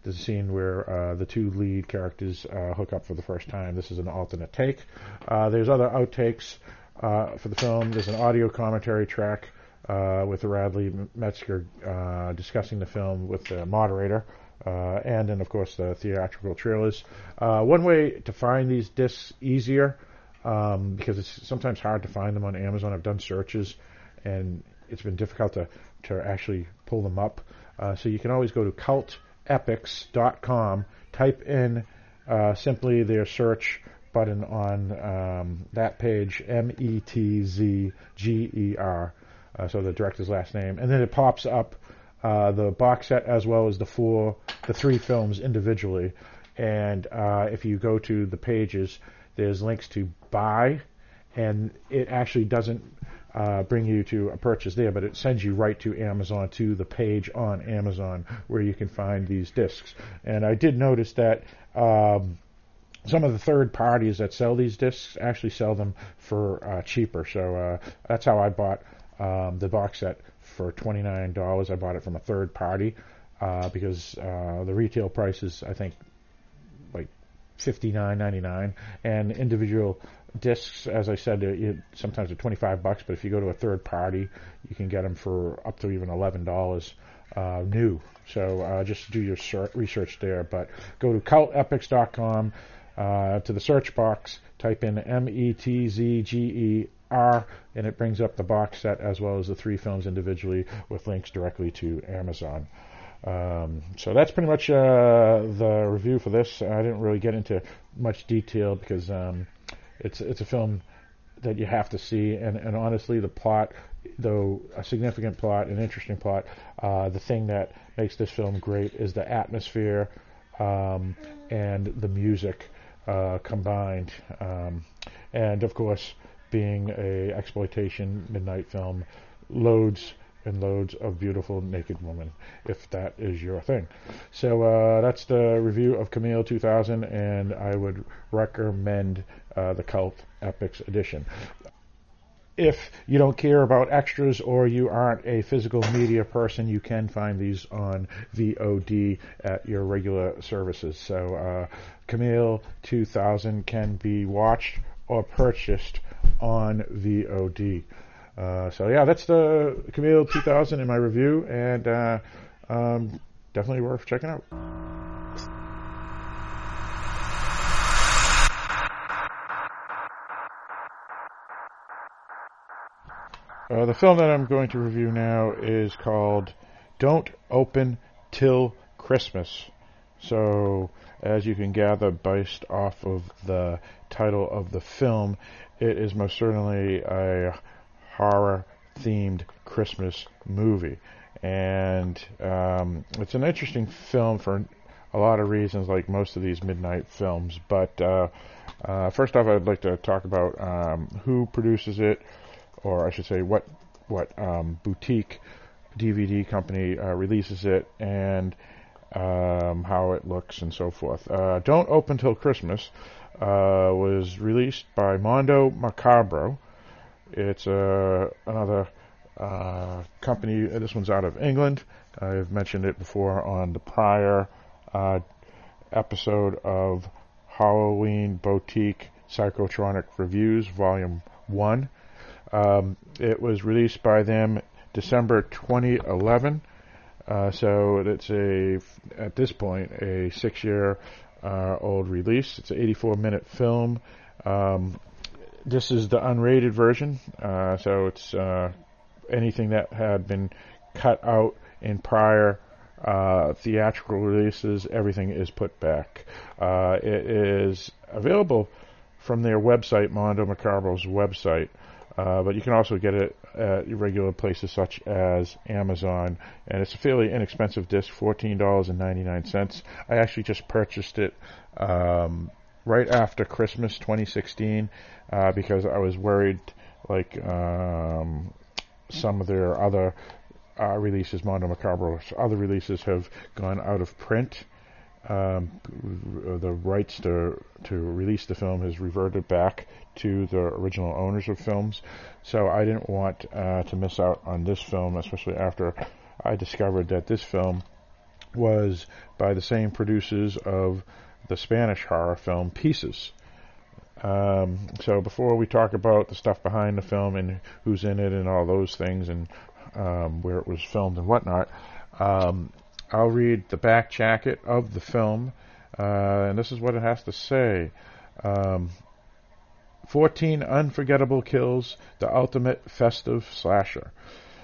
there's a scene where the two lead characters hook up for the first time. This is an alternate take. There's other outtakes for the film. There's an audio commentary track uh, with Radley Metzger uh, discussing the film with the moderator. Uh, and then, of course, the theatrical trailers. Uh, one way to find these discs easier, um, because it's sometimes hard to find them on Amazon. I've done searches, and it's been difficult to, to actually pull them up. Uh, so you can always go to cultepics.com, type in uh, simply their search button on um, that page, M E T Z G E R, uh, so the director's last name, and then it pops up uh, the box set as well as the four, the three films individually. And uh, if you go to the pages, there's links to buy, and it actually doesn't uh, bring you to a purchase there, but it sends you right to Amazon to the page on Amazon where you can find these discs. And I did notice that. Um, some of the third parties that sell these discs actually sell them for uh, cheaper. So uh, that's how I bought um, the box set for $29. I bought it from a third party uh, because uh, the retail price is, I think, like $59.99, and individual discs, as I said, it, sometimes are 25 bucks. But if you go to a third party, you can get them for up to even $11 uh, new. So uh, just do your research there. But go to cultepics.com. Uh, to the search box, type in M E T Z G E R, and it brings up the box set as well as the three films individually with links directly to Amazon. Um, so that's pretty much uh, the review for this. I didn't really get into much detail because um, it's it's a film that you have to see, and, and honestly, the plot, though a significant plot, an interesting plot, uh, the thing that makes this film great is the atmosphere um, and the music uh, combined, um, and of course being a exploitation midnight film, loads and loads of beautiful naked women, if that is your thing. So uh, that's the review of Camille 2000, and I would recommend uh, the Cult Epics edition. If you don't care about extras or you aren't a physical media person, you can find these on VOD at your regular services. So uh, Camille 2000 can be watched or purchased on VOD. Uh, so yeah, that's the Camille 2000 in my review, and uh, um, definitely worth checking out. Uh, the film that I'm going to review now is called Don't Open Till Christmas. So, as you can gather based off of the title of the film, it is most certainly a horror themed Christmas movie. And um, it's an interesting film for a lot of reasons, like most of these midnight films. But uh, uh, first off, I'd like to talk about um, who produces it, or I should say, what what um, boutique DVD company uh, releases it, and um, how it looks and so forth. Uh, Don't Open Till Christmas uh, was released by Mondo Macabro. It's uh, another uh, company. This one's out of England. I've mentioned it before on the prior uh, episode of Halloween Boutique Psychotronic Reviews, Volume 1. Um, it was released by them December 2011. Uh, so it's a, at this point, a six-year uh, old release. It's an 84 minute film. Um, this is the unrated version, uh, so it's uh, anything that had been cut out in prior uh, theatrical releases. Everything is put back. Uh, it is available from their website, Mondo Macabro's website. Uh, but you can also get it at regular places such as Amazon, and it's a fairly inexpensive disc, fourteen dollars and ninety nine cents. I actually just purchased it um, right after Christmas 2016 uh, because I was worried, like um, some of their other uh, releases, Mondo Macabro's other releases have gone out of print. Um, the rights to to release the film has reverted back to the original owners of films, so I didn't want uh, to miss out on this film, especially after I discovered that this film was by the same producers of the Spanish horror film Pieces. Um, so before we talk about the stuff behind the film and who's in it and all those things and um, where it was filmed and whatnot, um, I'll read the back jacket of the film, uh, and this is what it has to say. Um, 14 unforgettable kills, the ultimate festive slasher.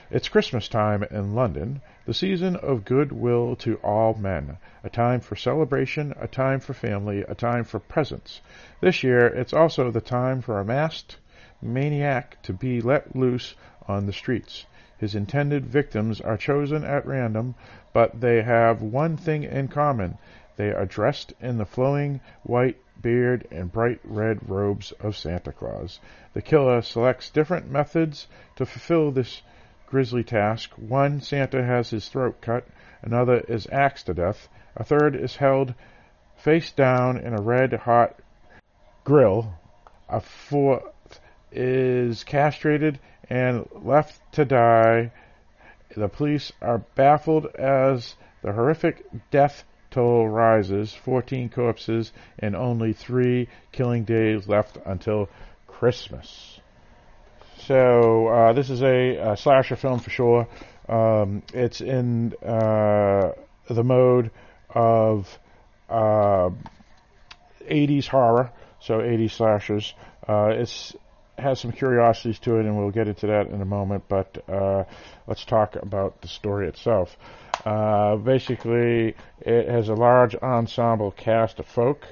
It's Christmas time in London, the season of goodwill to all men, a time for celebration, a time for family, a time for presents. This year, it's also the time for a masked maniac to be let loose on the streets. His intended victims are chosen at random, but they have one thing in common. They are dressed in the flowing white beard and bright red robes of Santa Claus. The killer selects different methods to fulfill this grisly task. One Santa has his throat cut, another is axed to death, a third is held face down in a red hot grill, a fourth is castrated and left to die. The police are baffled as the horrific death toll rises 14 corpses and only three killing days left until Christmas. So uh, this is a, a, slasher film for sure. Um, it's in uh, the mode of uh, 80s horror, so 80s slashers. Uh, it has some curiosities to it, and we'll get into that in a moment. But uh, let's talk about the story itself. Uh, basically, it has a large ensemble cast of folk.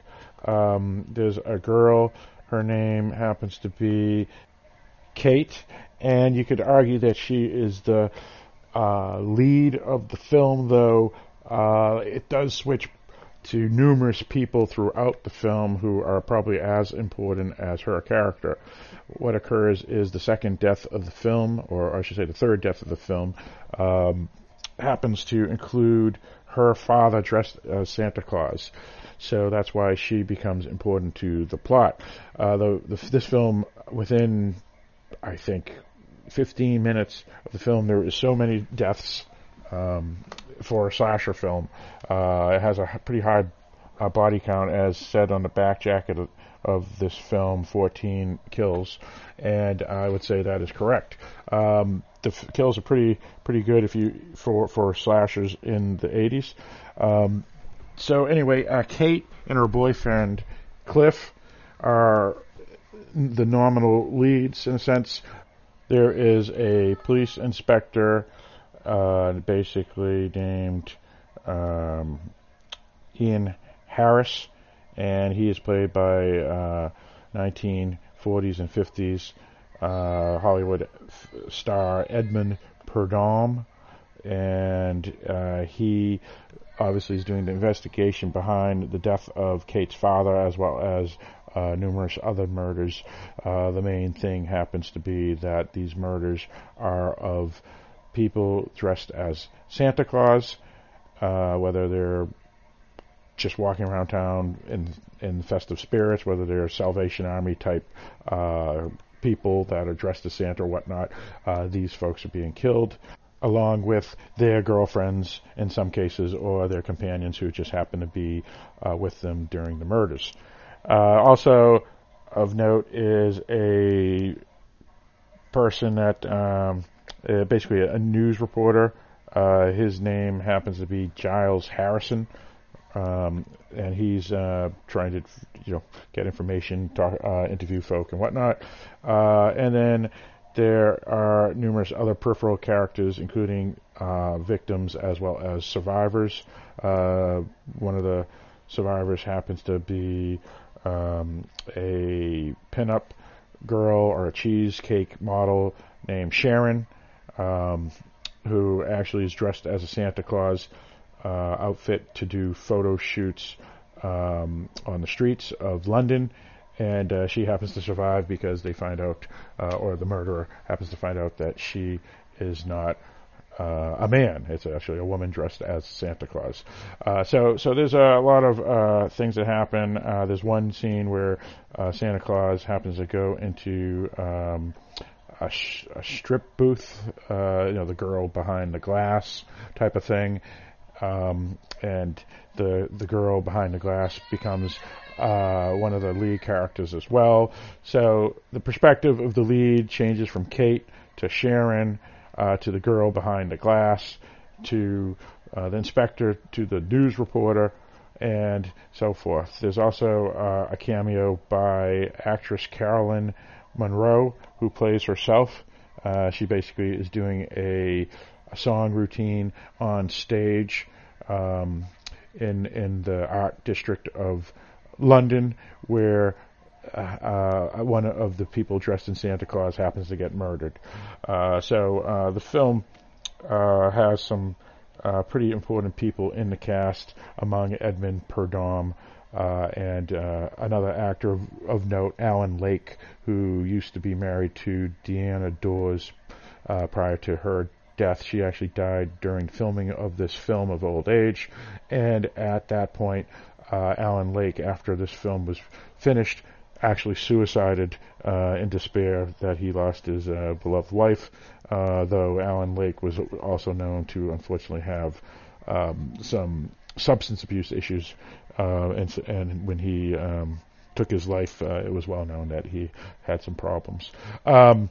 Um, there's a girl. Her name happens to be Kate, and you could argue that she is the uh, lead of the film, though uh, it does switch to numerous people throughout the film who are probably as important as her character. What occurs is the second death of the film, or I should say the third death of the film, um, happens to include her father dressed as Santa Claus. So that's why she becomes important to the plot. Uh, the, the, this film, within I think 15 minutes of the film, there is so many deaths um, for a slasher film. Uh, it has a pretty high uh, body count, as said on the back jacket of, of, this film, 14 kills, and I would say that is correct. Um, the f- kills are pretty pretty good if you for for slashers in the 80s. Um, so anyway, uh, Kate and her boyfriend Cliff are the nominal leads in a sense. There is a police inspector, uh, basically named um, Ian Harris, and he is played by uh, 1940s and 50s uh, Hollywood f- star Edmund Purdom, and uh, he obviously is doing the investigation behind the death of Kate's father as well as uh, numerous other murders. Uh, the main thing happens to be that these murders are of people dressed as Santa Claus, uh, whether they're just walking around town in in festive spirits, whether they're Salvation Army type uh, people that are dressed as Santa or whatnot. Uh, these folks are being killed along with their girlfriends in some cases or their companions who just happen to be uh, with them during the murders. Uh, also of note is a person that um, uh, basically a news reporter. Uh, his name happens to be Giles Harrison, um, and he's uh, trying to you know get information, talk, uh, interview folk and whatnot. Uh, and then there are numerous other peripheral characters, including victims as well as survivors. one of the survivors happens to be um, a pinup girl or a cheesecake model named Sharon, um, who actually is dressed as a Santa Claus uh, outfit to do photo shoots um, on the streets of London. And uh, she happens to survive because they find out, uh, or the murderer happens to find out that she is not uh, a man. It's actually a woman dressed as Santa Claus. Uh, so, so there's a lot of uh, things that happen. There's one scene where Santa Claus happens to go into um, a, sh- a, strip booth, uh, you know, the girl behind the glass type of thing, um, and the the girl behind the glass becomes one of the lead characters as well. So the perspective of the lead changes from Kate to Sharon uh, to the girl behind the glass, to uh, the inspector, to the news reporter, and so forth. There's also uh, a cameo by actress Caroline Munro, who plays herself. Uh, she basically is doing a, a song routine on stage um, in in the art district of London, where uh, uh, one of the people dressed in Santa Claus happens to get murdered. Uh, so uh, the film has some pretty important people in the cast, among Edmund Purdom. and another actor of, of, note, Alan Lake, who used to be married to Diana Dors prior to her death. She actually died during filming of this film of old age, and at that point, Alan Lake, after this film was finished, actually suicided uh, in despair that he lost his uh, beloved wife, uh, though Alan Lake was also known to unfortunately have um, some substance abuse issues, uh, and, and, when he um, took his life, uh, it was well known that he had some problems. Um,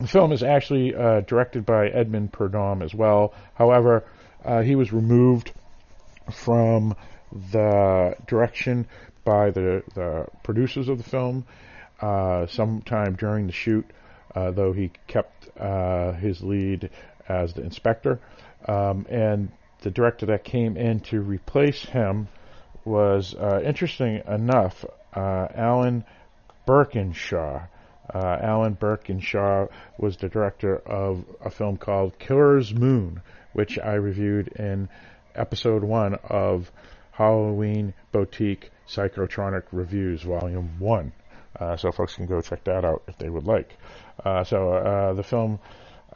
the film is actually uh, directed by Edmund Purdom as well. However, he was removed from the direction by the, the producers of the film uh, sometime during the shoot, uh, though he kept uh, his lead as the inspector. Um, and the director that came in to replace him was, uh, interesting enough, uh, Alan Birkinshaw. Uh, Alan Birkinshaw was the director of a film called Killer's Moon, which I reviewed in episode one of Halloween Boutique Psychotronic Reviews, Volume 1. Uh, so folks can go check that out if they would like. Uh, so uh, the film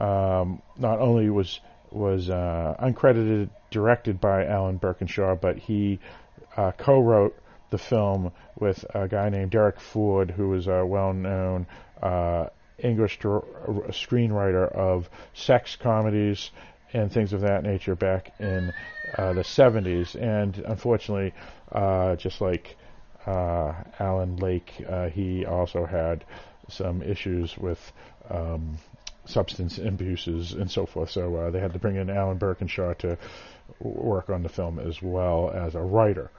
um, not only was was uncredited, directed by Alan Birkinshaw, but he uh, co-wrote the film with a guy named Derek Ford, who was a well-known uh, English screenwriter of sex comedies and things of that nature back in uh, the 70s. And unfortunately, uh, just like uh, Alan Lake, uh, he also had some issues with um, substance abuses and so forth. So they had to bring in Alan Birkinshaw to work on the film as well as a writer.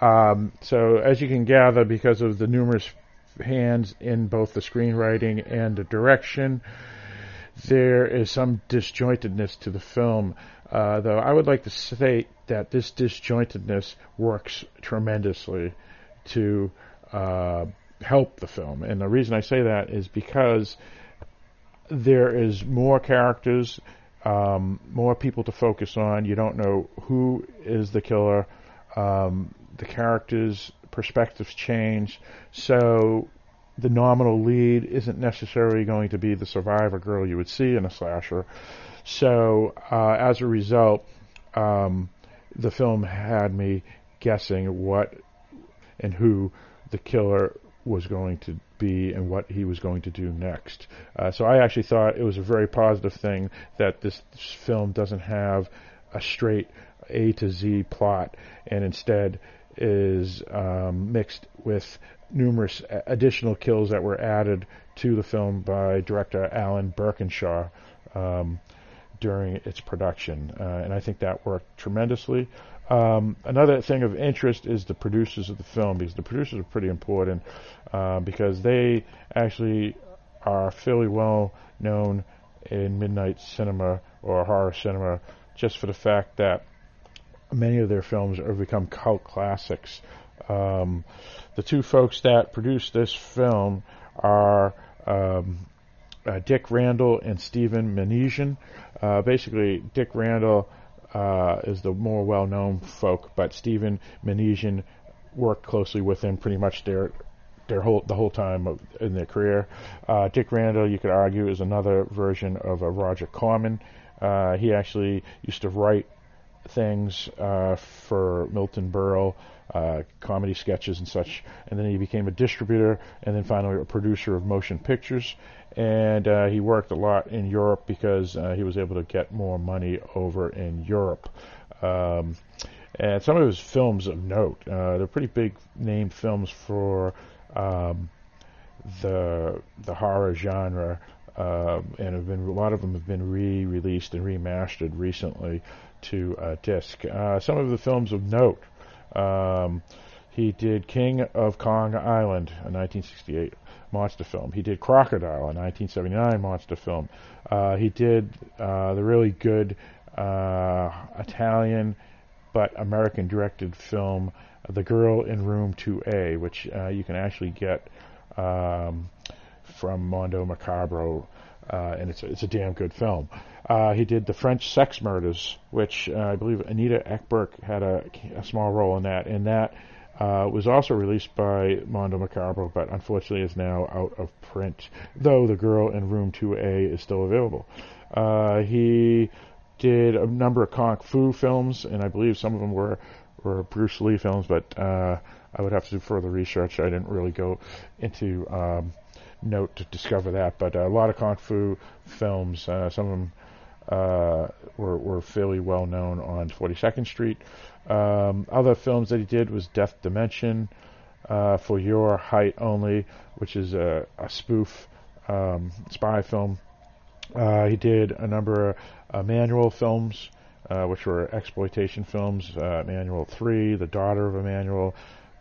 Um, so as you can gather, because of the numerous hands in both the screenwriting and the direction, there is some disjointedness to the film, uh, though I would like to state that this disjointedness works tremendously to uh, help the film. And the reason I say that is because there is more characters, um, more people to focus on. You don't know who is the killer. Um, the characters' perspectives change. So the nominal lead isn't necessarily going to be the survivor girl you would see in a slasher. So uh, as a result, um, the film had me guessing what and who the killer was going to be and what he was going to do next. Uh, so I actually thought it was a very positive thing that this, this film doesn't have a straight A to Z plot and instead is um, mixed with numerous additional kills that were added to the film by director Alan Birkinshaw um, during its production, uh, and I think that worked tremendously. Um, another thing of interest is the producers of the film, because the producers are pretty important, uh, because they actually are fairly well known in midnight cinema or horror cinema, just for the fact that many of their films have become cult classics. Um, the two folks that produced this film are um, uh, Dick Randall and Stephen Minasian. Uh, basically, Dick Randall uh, is the more well-known folk, but Stephen Minasian worked closely with him pretty much their their whole the whole time of, in their career. Uh, Dick Randall, you could argue, is another version of a Roger Corman. Uh, he actually used to write things uh, for Milton Berle, uh, comedy sketches and such, and then he became a distributor, and then finally a producer of motion pictures. And uh, he worked a lot in Europe because uh, he was able to get more money over in Europe. Um, and some of his films of note, uh, they're pretty big name films for um, the the horror genre, uh, and have been a lot of them have been re-released and remastered recently to uh, disc. Uh, some of the films of note. Um, he did King of Kong Island, a 1968 monster film. He did Crocodile, a 1979 monster film. Uh, he did uh, the really good uh, Italian but American directed film The Girl in Room 2A, which uh, you can actually get um, from Mondo Macabro, uh, and it's a, it's a damn good film. Uh, he did the French Sex Murders, which uh, I believe Anita Ekberg had a, a, small role in that, and that uh, was also released by Mondo Macabro, but unfortunately is now out of print. Though The Girl in Room 2A is still available. Uh, he did a number of kung fu films, and I believe some of them were were Bruce Lee films, but uh, I would have to do further research. I didn't really go into um, note to discover that, but a lot of kung fu films. Uh, some of them uh, were were fairly well known on 42nd Street. Um, other films that he did was Death Dimension, uh, For Your Height Only, which is a, a spoof um, spy film. Uh, he did a number of uh, Emmanuelle films, uh, which were exploitation films. Uh, Emmanuelle 3, The Daughter of Emmanuelle.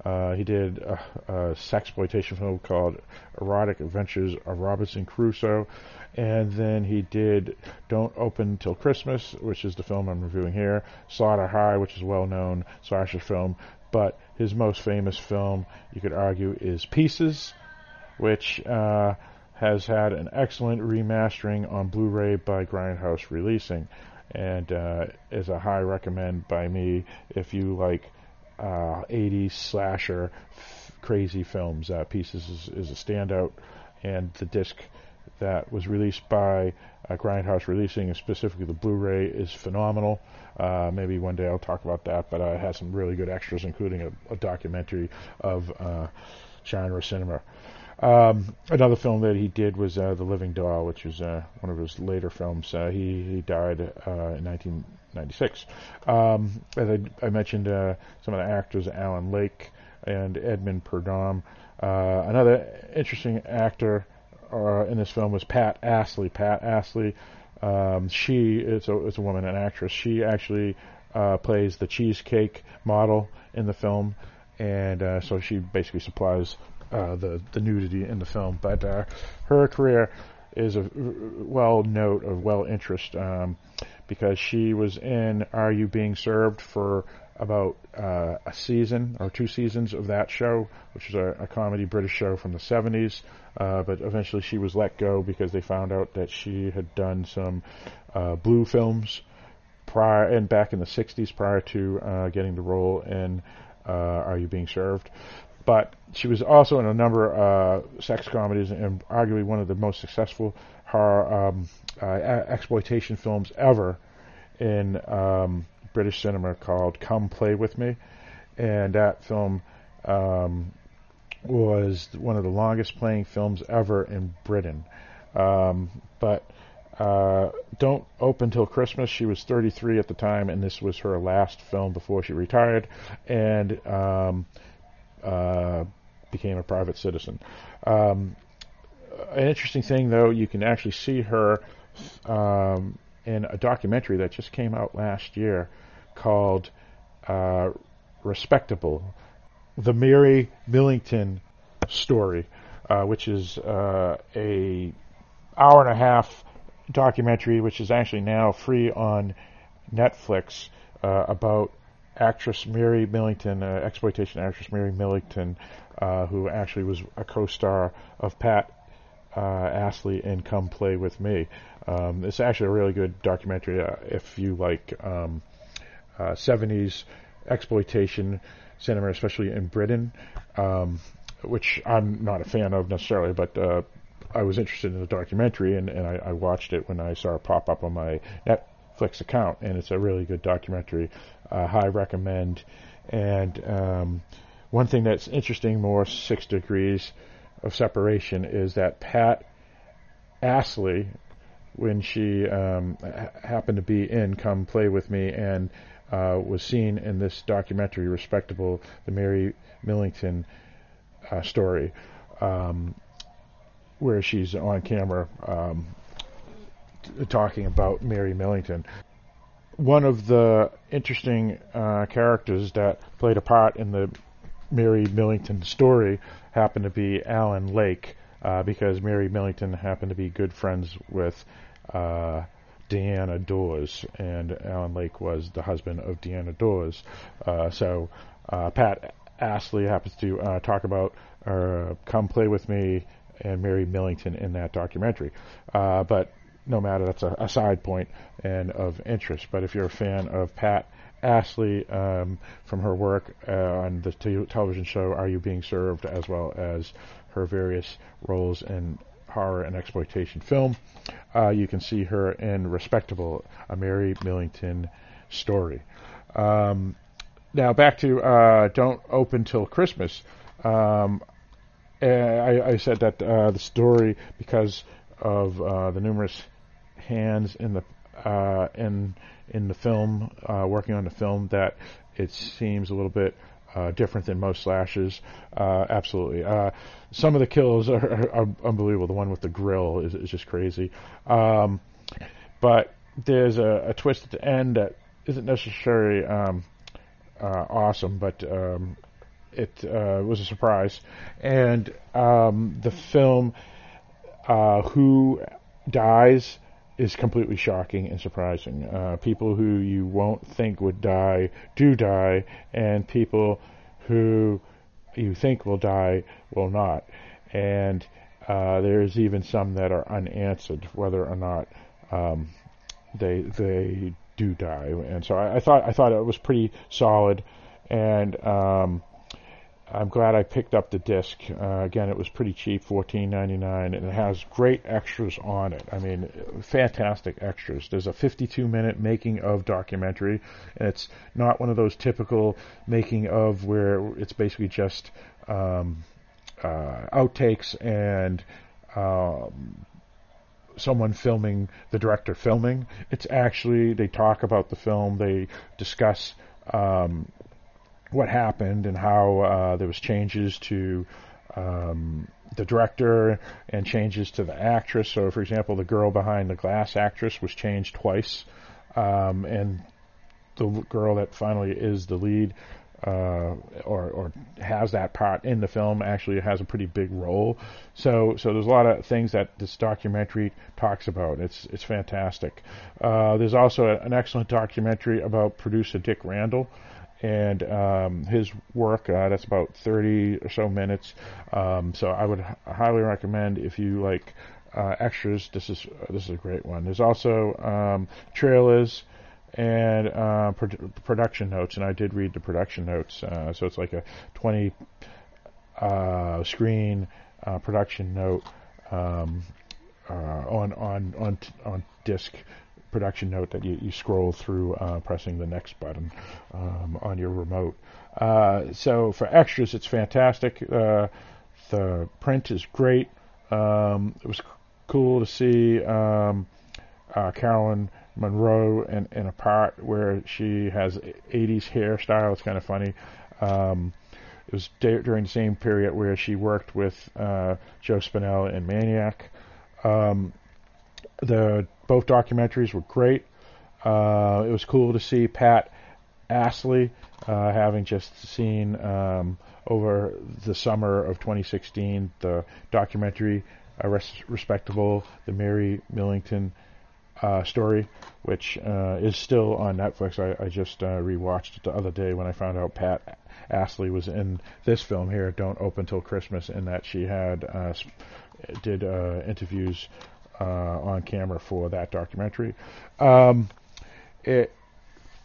Uh, he did a, a sexploitation film called Erotic Adventures of Robinson Crusoe. And then he did Don't Open Till Christmas, which is the film I'm reviewing here. Slaughter High, which is well known slasher film. But his most famous film, you could argue, is Pieces, which uh, has had an excellent remastering on Blu-ray by Grindhouse Releasing, and uh, is a high recommend by me if you like uh, 80s slasher f- crazy films. Uh, Pieces is, is, a standout, and the disc that was released by uh, Grindhouse Releasing, and specifically the Blu ray, is phenomenal. Uh, maybe one day I'll talk about that, but it has some really good extras, including a, a documentary of uh, genre cinema. Um, another film that he did was uh, The Living Doll, which was uh, one of his later films. he, he died in 19. 19- 1996. Um, as I, I mentioned, uh, some of the actors, Alan Lake and Edmund Purdom. Uh, another interesting actor uh, in this film was Pat Astley. Pat Astley, um, she is a, is a woman, an actress. She actually uh, plays the cheesecake model in the film, and uh, so she basically supplies uh, the the nudity in the film. But her career is a well note of well interest um, because she was in Are You Being Served for about uh, a season or two seasons of that show, which is a, a comedy British show from the 70s. Uh, but eventually she was let go because they found out that she had done some uh, blue films prior and back in the 60s prior to uh, getting the role in uh, Are You Being Served? But she was also in a number of uh, sex comedies and arguably one of the most successful horror um, uh, exploitation films ever in um, British cinema called Come Play With Me. And that film um, was one of the longest playing films ever in Britain. Um, but uh, Don't Open Till Christmas, she was 33 at the time, and this was her last film before she retired. And um, uh, became a private citizen. Um, an interesting thing, though, you can actually see her um, in a documentary that just came out last year called uh, Respectable, the Mary Millington story, uh, which is uh, a hour and a half documentary, which is actually now free on Netflix uh, about actress Mary Millington, uh, exploitation actress Mary Millington, uh, who actually was a co-star of Pat uh, Astley in Come Play with Me. Um, it's actually a really good documentary uh, if you like um, 70s uh, exploitation cinema, especially in Britain, um, which I'm not a fan of necessarily, but uh, I was interested in the documentary, and, and I, I watched it when I saw it pop up on my Netflix account, and it's a really good documentary. Uh, high recommend. And um, one thing that's interesting, more six degrees of separation, is that Pat Astley, when she um, happened to be in Come Play With Me and uh, was seen in this documentary, Respectable, the Mary Millington uh, story, um, where she's on camera um, talking about Mary Millington. One of the interesting uh, characters that played a part in the Mary Millington story happened to be Alan Lake, uh, because Mary Millington happened to be good friends with uh, Diana Dors, and Alan Lake was the husband of Diana Dors. Uh, so uh, Pat Astley happens to uh, talk about "Come Play with Me" and Mary Millington in that documentary. But no matter, that's a, a, side point and of interest. But if you're a fan of Pat Astley um, from her work uh, on the television show Are You Being Served, as well as her various roles in horror and exploitation film. Uh, you can see her in Respectable, a Mary Millington story. Um, now back to uh, Don't Open Till Christmas. Um, I, I, said that uh, the story, because of uh, the numerous hands in the uh, in in the film, uh, working on the film, that it seems a little bit uh, different than most slashes. Uh, absolutely. Uh, some of the kills are, are, are, unbelievable. The one with the grill is, is just crazy. Um, but there's a, a, twist at the end that isn't necessarily um, uh, awesome, but um, it uh, was a surprise. And um, the film, uh, Who Dies, is completely shocking and surprising. Uh, people who you won't think would die do die, and people who you think will die will not. And uh, there's even some that are unanswered, whether or not um, they they do die. And so I, I, thought I thought it was pretty solid, and um, I'm glad I picked up the disc. Uh, again, it was pretty cheap, fourteen ninety nine, and it has great extras on it. I mean, fantastic extras. There's a 52 minute making of documentary, and it's not one of those typical making of where it's basically just um, uh, outtakes and um, someone filming the director filming. It's actually they talk about the film, they discuss. Um, what happened and how uh, there was changes to um, the director and changes to the actress. So, for example, the girl behind the glass actress was changed twice, um, and the girl that finally is the lead uh, or, or has that part in the film actually has a pretty big role. So so there's a lot of things that this documentary talks about. It's it's fantastic. Uh, there's also an excellent documentary about producer Dick Randall and um, his work. Uh, that's about 30 or so minutes. Um, so I would highly recommend if you like uh, extras. This is uh, this is a great one. There's also um, trailers and uh, pro- production notes, and I did read the production notes. Uh, so it's like a 20 uh, screen production note um, on on on on disc production note that you, you scroll through uh, pressing the next button um, on your remote. Uh, so for extras, it's fantastic. Uh, the print is great. Um, it was cool to see um, uh, Caroline Munro in, in, a part where she has 80s hairstyle. It's kind of funny. Um, it was d- during the same period where she worked with uh, Joe Spinell in Maniac. Um, the both documentaries were great. Uh, it was cool to see Pat Astley, uh, having just seen um, over the summer of 2016 the documentary Res- Respectable, the Mary Millington uh, story, which uh, is still on Netflix. I, I just uh, rewatched it the other day when I found out Pat Astley was in this film here, Don't Open Till Christmas, and that she had uh, did interviews on camera for that documentary. Um, it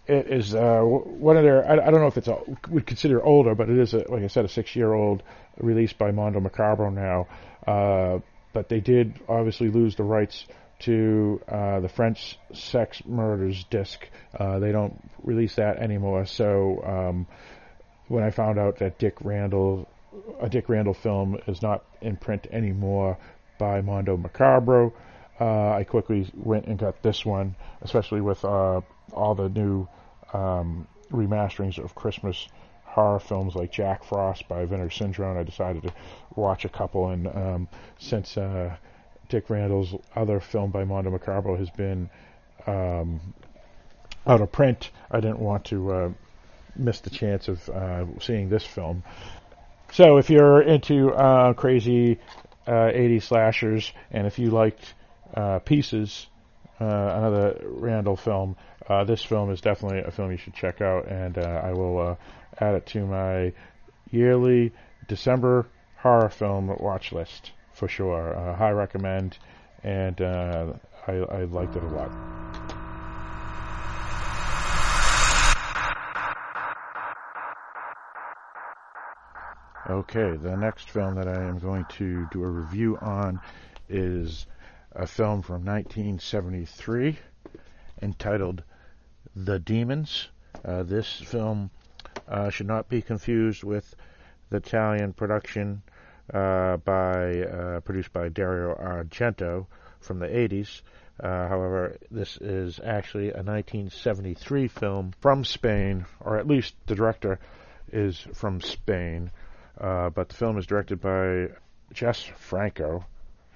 it is uh, one of their. I, I, don't know if it's a, would consider older, but it is a, like I said, a six-year-old released by Mondo Macabro now. Uh, but they did obviously lose the rights to uh, the French Sex Murders disc. Uh, they don't release that anymore. So um, when I found out that Dick Randall, a Dick Randall film, is not in print anymore by Mondo Macabro, uh, I quickly went and got this one, especially with uh, all the new um, remasterings of Christmas horror films like Jack Frost by Vinegar Syndrome. I decided to watch a couple, and um, since uh, Dick Randall's other film by Mondo Macabro has been um, out of print, I didn't want to uh, miss the chance of uh, seeing this film. So if you're into uh, crazy 80s uh, slashers, and if you liked uh, Pieces, uh, another Randall film, this film is definitely a film you should check out, and I will add it to my yearly December horror film watch list for sure. Uh, high recommend, and uh, I, I liked it a lot. Okay, the next film that I am going to do a review on is a film from 1973 entitled The Demons. Uh, this film uh, should not be confused with the Italian production uh, by uh, produced by Dario Argento from the 80s. Uh, however, this is actually a 1973 film from Spain, or at least the director is from Spain. Uh, but the film is directed by Jess Franco,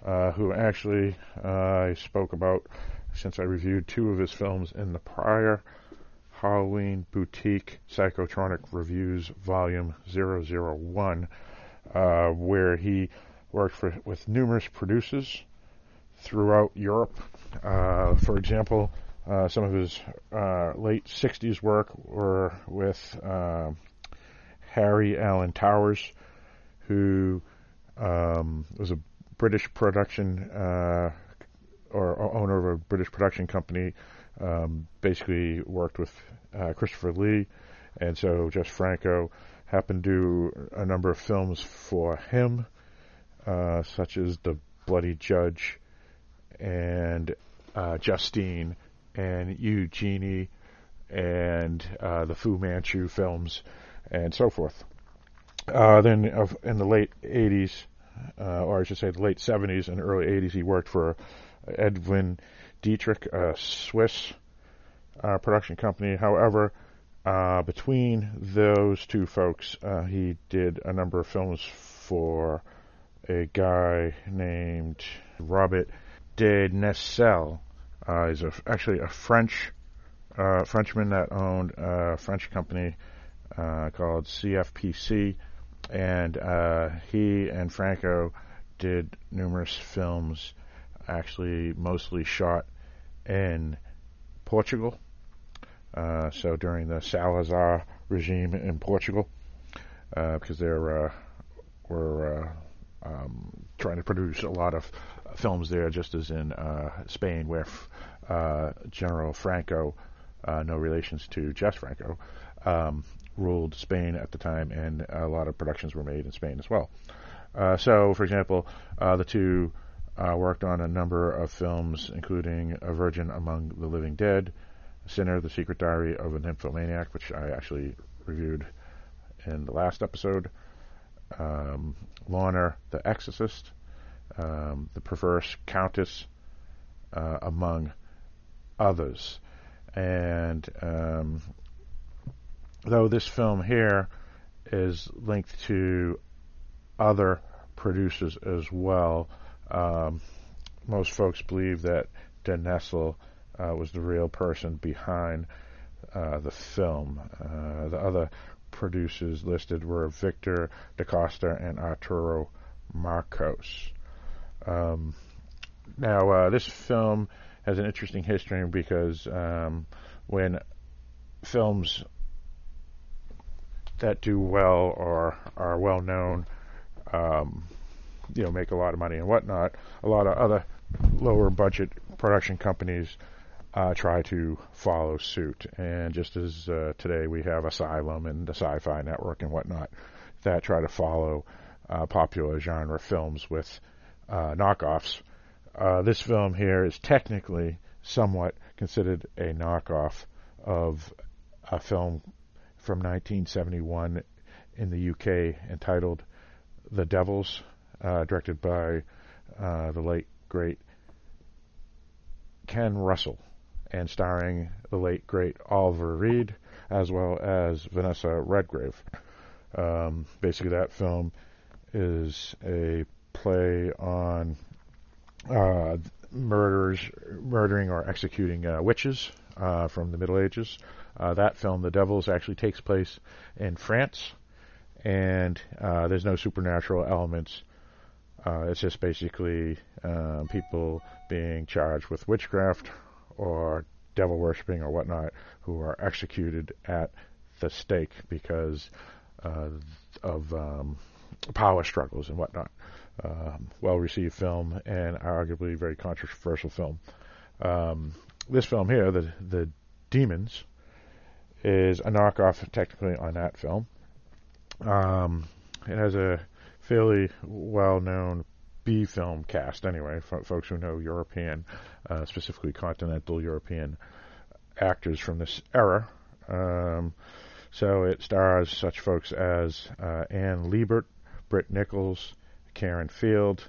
uh, who actually I spoke about since I reviewed two of his films in the prior Halloween Boutique Psychotronic Reviews Volume 001 uh, where he worked for, with numerous producers throughout Europe. Uh, for example, uh, some of his uh, late 60s work were with uh, Harry Allen Towers, who um, was a British production uh, or owner of a British production company. Um, basically worked with Christopher Lee, and so Jess Franco happened to do a number of films for him, uh, such as The Bloody Judge and uh, Justine and Eugenie and uh, the Fu Manchu films and so forth. Uh, then in the late 80s, uh, or I should say the late 70s and early 80s, he worked for Erwin Dietrich, a Swiss uh, production company. However, uh, between those two folks, uh, he did a number of films for a guy named Robert de Nesle. Uh, he's a, actually a French Frenchman that owned a French company uh, called CFPC, and uh, he and Franco did numerous films, actually mostly shot in Portugal uh, so during the Salazar regime in Portugal, uh, because they uh, were uh, um, trying to produce a lot of films there, just as in uh, Spain, where uh, General Franco, no relations to Jess Franco, um, ruled Spain at the time, and a lot of productions were made in Spain as well. so, for example, the two worked on a number of films, including A Virgin Among the Living Dead, Sinner, The Secret Diary of a Nymphomaniac, which I actually reviewed in the last episode. Um, Lorna, The Exorcist, um, The Perverse Countess, uh, among others. And um, though this film here is linked to other producers as well, um, most folks believe that De Nesle uh, was the real person behind uh, the film. Uh, the other producers listed were Victor DaCosta and Arturo Marcos. Um, now, uh, this film has an interesting history because um, when films that do well or are well known, um, you know, make a lot of money and whatnot, a lot of other lower budget production companies uh, try to follow suit. And just as uh, today we have Asylum and the Sci Fi Network and whatnot that try to follow uh, popular genre films with uh, knockoffs. Uh, this film here is technically somewhat considered a knockoff of a film from 1971 in the UK entitled The Devils, uh, directed by uh, the late great Ken Russell and starring the late great Oliver Reed as well as Vanessa Redgrave. Um, basically, that film is a play on uh, murderers, murdering or executing uh, witches uh, from the Middle Ages. Uh, that film, The Devils, actually takes place in France, and uh, there's no supernatural elements. Uh, it's just basically people being charged with witchcraft or devil worshipping or whatnot who are executed at the stake because uh, of um, power struggles and whatnot. Um, well received film and arguably very controversial film. Um, this film here, the the Demons, is a knockoff technically on that film. Um, it has a fairly well known B film cast anyway, folks who know European, uh, specifically continental European actors from this era. Um, so it stars such folks as uh, Anne Libert, Britt Nichols, Karin Field,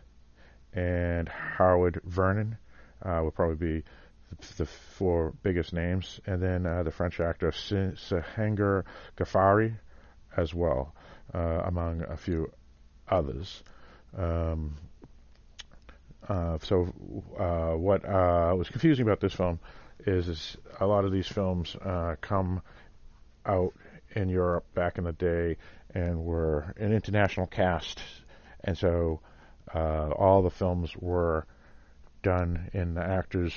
and Howard Vernon uh, will probably be the four biggest names, and then uh, the French actor Sehengar Ghaffari as well, uh, among a few others. Um, uh, so, uh, what uh, was confusing about this film is, is a lot of these films uh, come out in Europe back in the day and were an international cast, and so all the films were done in the actors'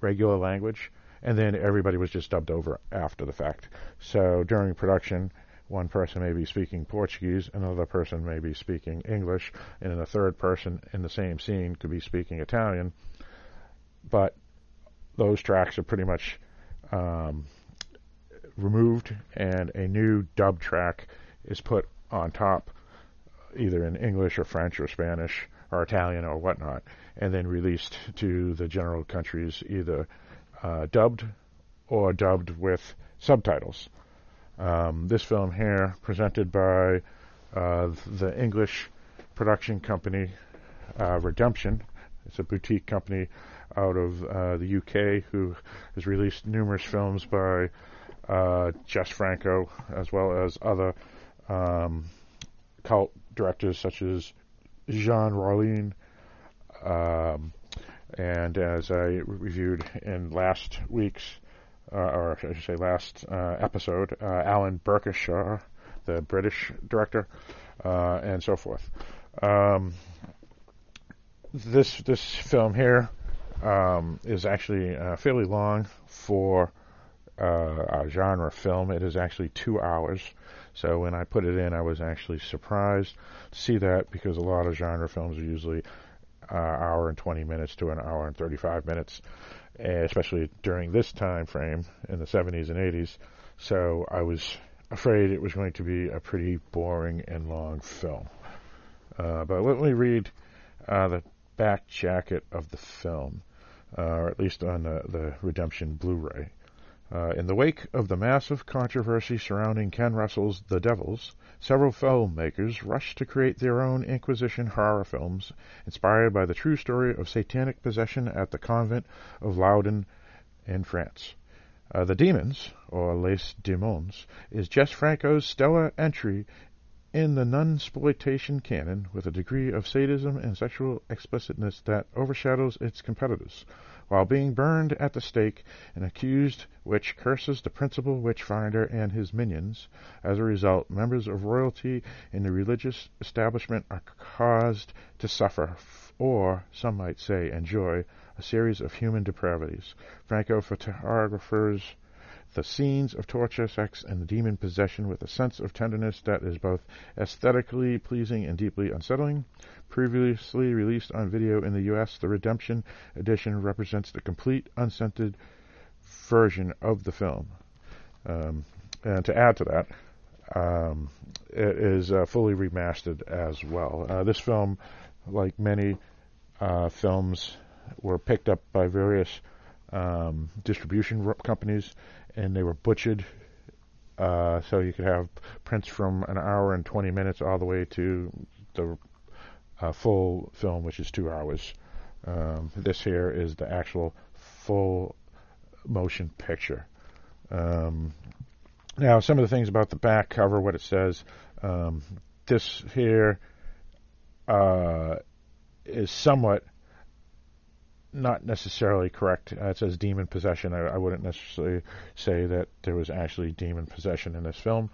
regular language, and then everybody was just dubbed over after the fact. So during production, one person may be speaking Portuguese, another person may be speaking English, and then a third person in the same scene could be speaking Italian. But those tracks are pretty much um, removed, and a new dub track is put on top, either in English or French or Spanish or Italian or whatnot, and then released to the general countries either uh, dubbed or dubbed with subtitles. Um, this film here, presented by uh, the English production company uh, Redemption, it's a boutique company out of uh, the UK who has released numerous films by uh, Jess Franco as well as other um, cult directors such as Jean Rollin. Um, and as I reviewed in last week's uh, or I should say last uh, episode, uh, Alan Birkinshaw, the British director, and so forth. Um, this this film here um, is actually uh, fairly long for uh, genre film. It is actually two hours. So when I put it in, I was actually surprised to see that because a lot of genre films are usually uh, hour and 20 minutes to an hour and 35 minutes especially during this time frame in the 70s and 80s. So I was afraid it was going to be a pretty boring and long film. Uh, but let me read uh, the back jacket of the film, uh, or at least on the, the Redemption Blu-ray. Uh, in the wake of the massive controversy surrounding Ken Russell's The Devils, several filmmakers rushed to create their own Inquisition horror films inspired by the true story of satanic possession at the convent of Loudun in France. Uh, the Demons, or Les Demons, is Jess Franco's stellar entry in the nunsploitation canon with a degree of sadism and sexual explicitness that overshadows its competitors while being burned at the stake, an accused witch curses the principal witch-finder and his minions. As a result, members of royalty in the religious establishment are caused to suffer, or, some might say, enjoy, a series of human depravities. Franco photographers the scenes of torture, sex, and the demon possession with a sense of tenderness that is both aesthetically pleasing and deeply unsettling. Previously released on video in the U.S., the Redemption Edition represents the complete, unscented version of the film. Um, and to add to that, um, it is uh, fully remastered as well. Uh, this film like many uh, films, were picked up by various um, distribution companies, and they were butchered. Uh, so you could have prints from an hour and 20 minutes all the way to the uh, full film, which is two hours. Um, this here is the actual full motion picture. Um, now, some of the things about the back cover, what it says. Um, this here uh, is somewhat not necessarily correct. Uh, it says demon possession. I, I, wouldn't necessarily say that there was actually demon possession in this film.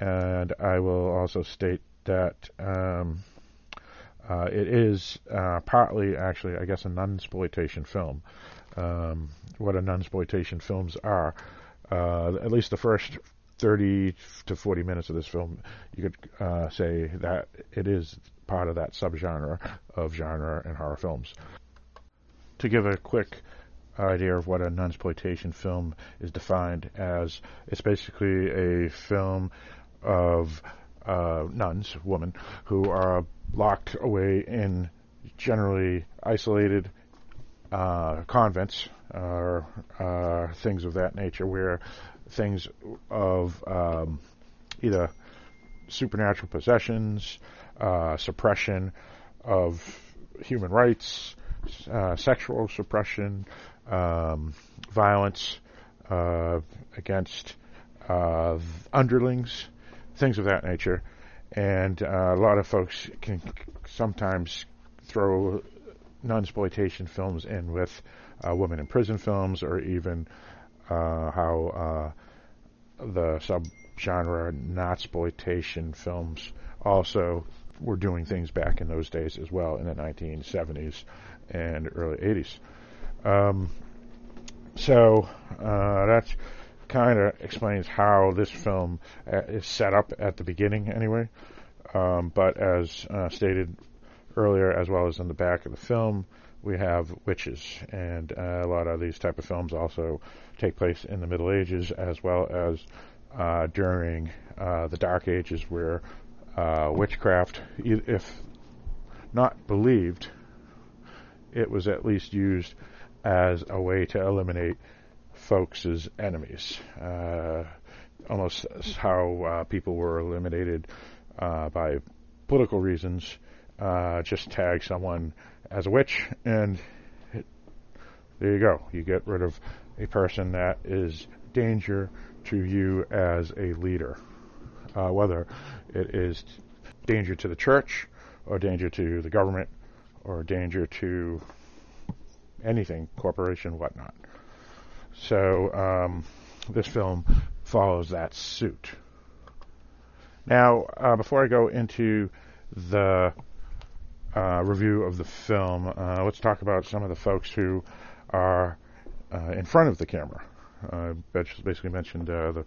And I will also state that um, uh, it is uh, partly, actually, I guess, a nunsploitation film. Um, what a nunsploitation films are. Uh, at least the first 30 to 40 minutes of this film, you could uh, say that it is part of that subgenre of genre and horror films. To give a quick idea of what a nunsploitation film is defined as, it's basically a film of uh, nuns, women, who are locked away in generally isolated uh, convents or uh, things of that nature, where things of um, either supernatural possessions, uh, suppression of human rights, uh, sexual suppression, um, violence uh, against uh, underlings, things of that nature. And uh, a lot of folks can sometimes throw nunsploitation films in with women in prison films, or even how the subgenre not-exploitation films also were doing things back in those days as well in the 1970s and early 80s. Um, so uh, that kind of explains how this film uh, is set up at the beginning, anyway. Um, but as uh, stated earlier, as well as in the back of the film, we have witches, and uh, a lot of these type of films also take place in the Middle Ages, as well as uh, during uh, the Dark Ages, where uh, witchcraft, if not believed, it was at least used as a way to eliminate folks' enemies. Uh, almost how uh, people were eliminated uh, by political reasons. Uh, just tag someone as a witch, and it, there you go. You get rid of a person that is danger to you as a leader uh, whether it is danger to the church or danger to the government or danger to anything, corporation, whatnot. So um, this film follows that suit. Now, uh, before I go into the uh, review of the film, uh, let's talk about some of the folks who are uh, in front of the camera. Uh, basically mentioned uh, the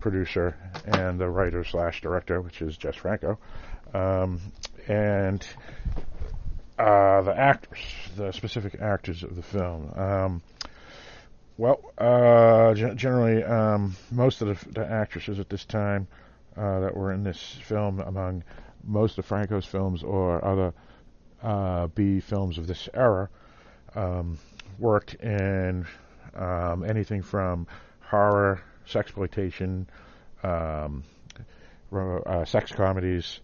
producer and the writer slash director, which is Jess Franco, um, and uh, the actors, the specific actors of the film. Um, well, uh, g- generally, um, most of the, the, actresses at this time uh, that were in this film, among most of Franco's films or other uh, B films of this era, um, worked in um, anything from horror, sexploitation, um, uh, sex comedies,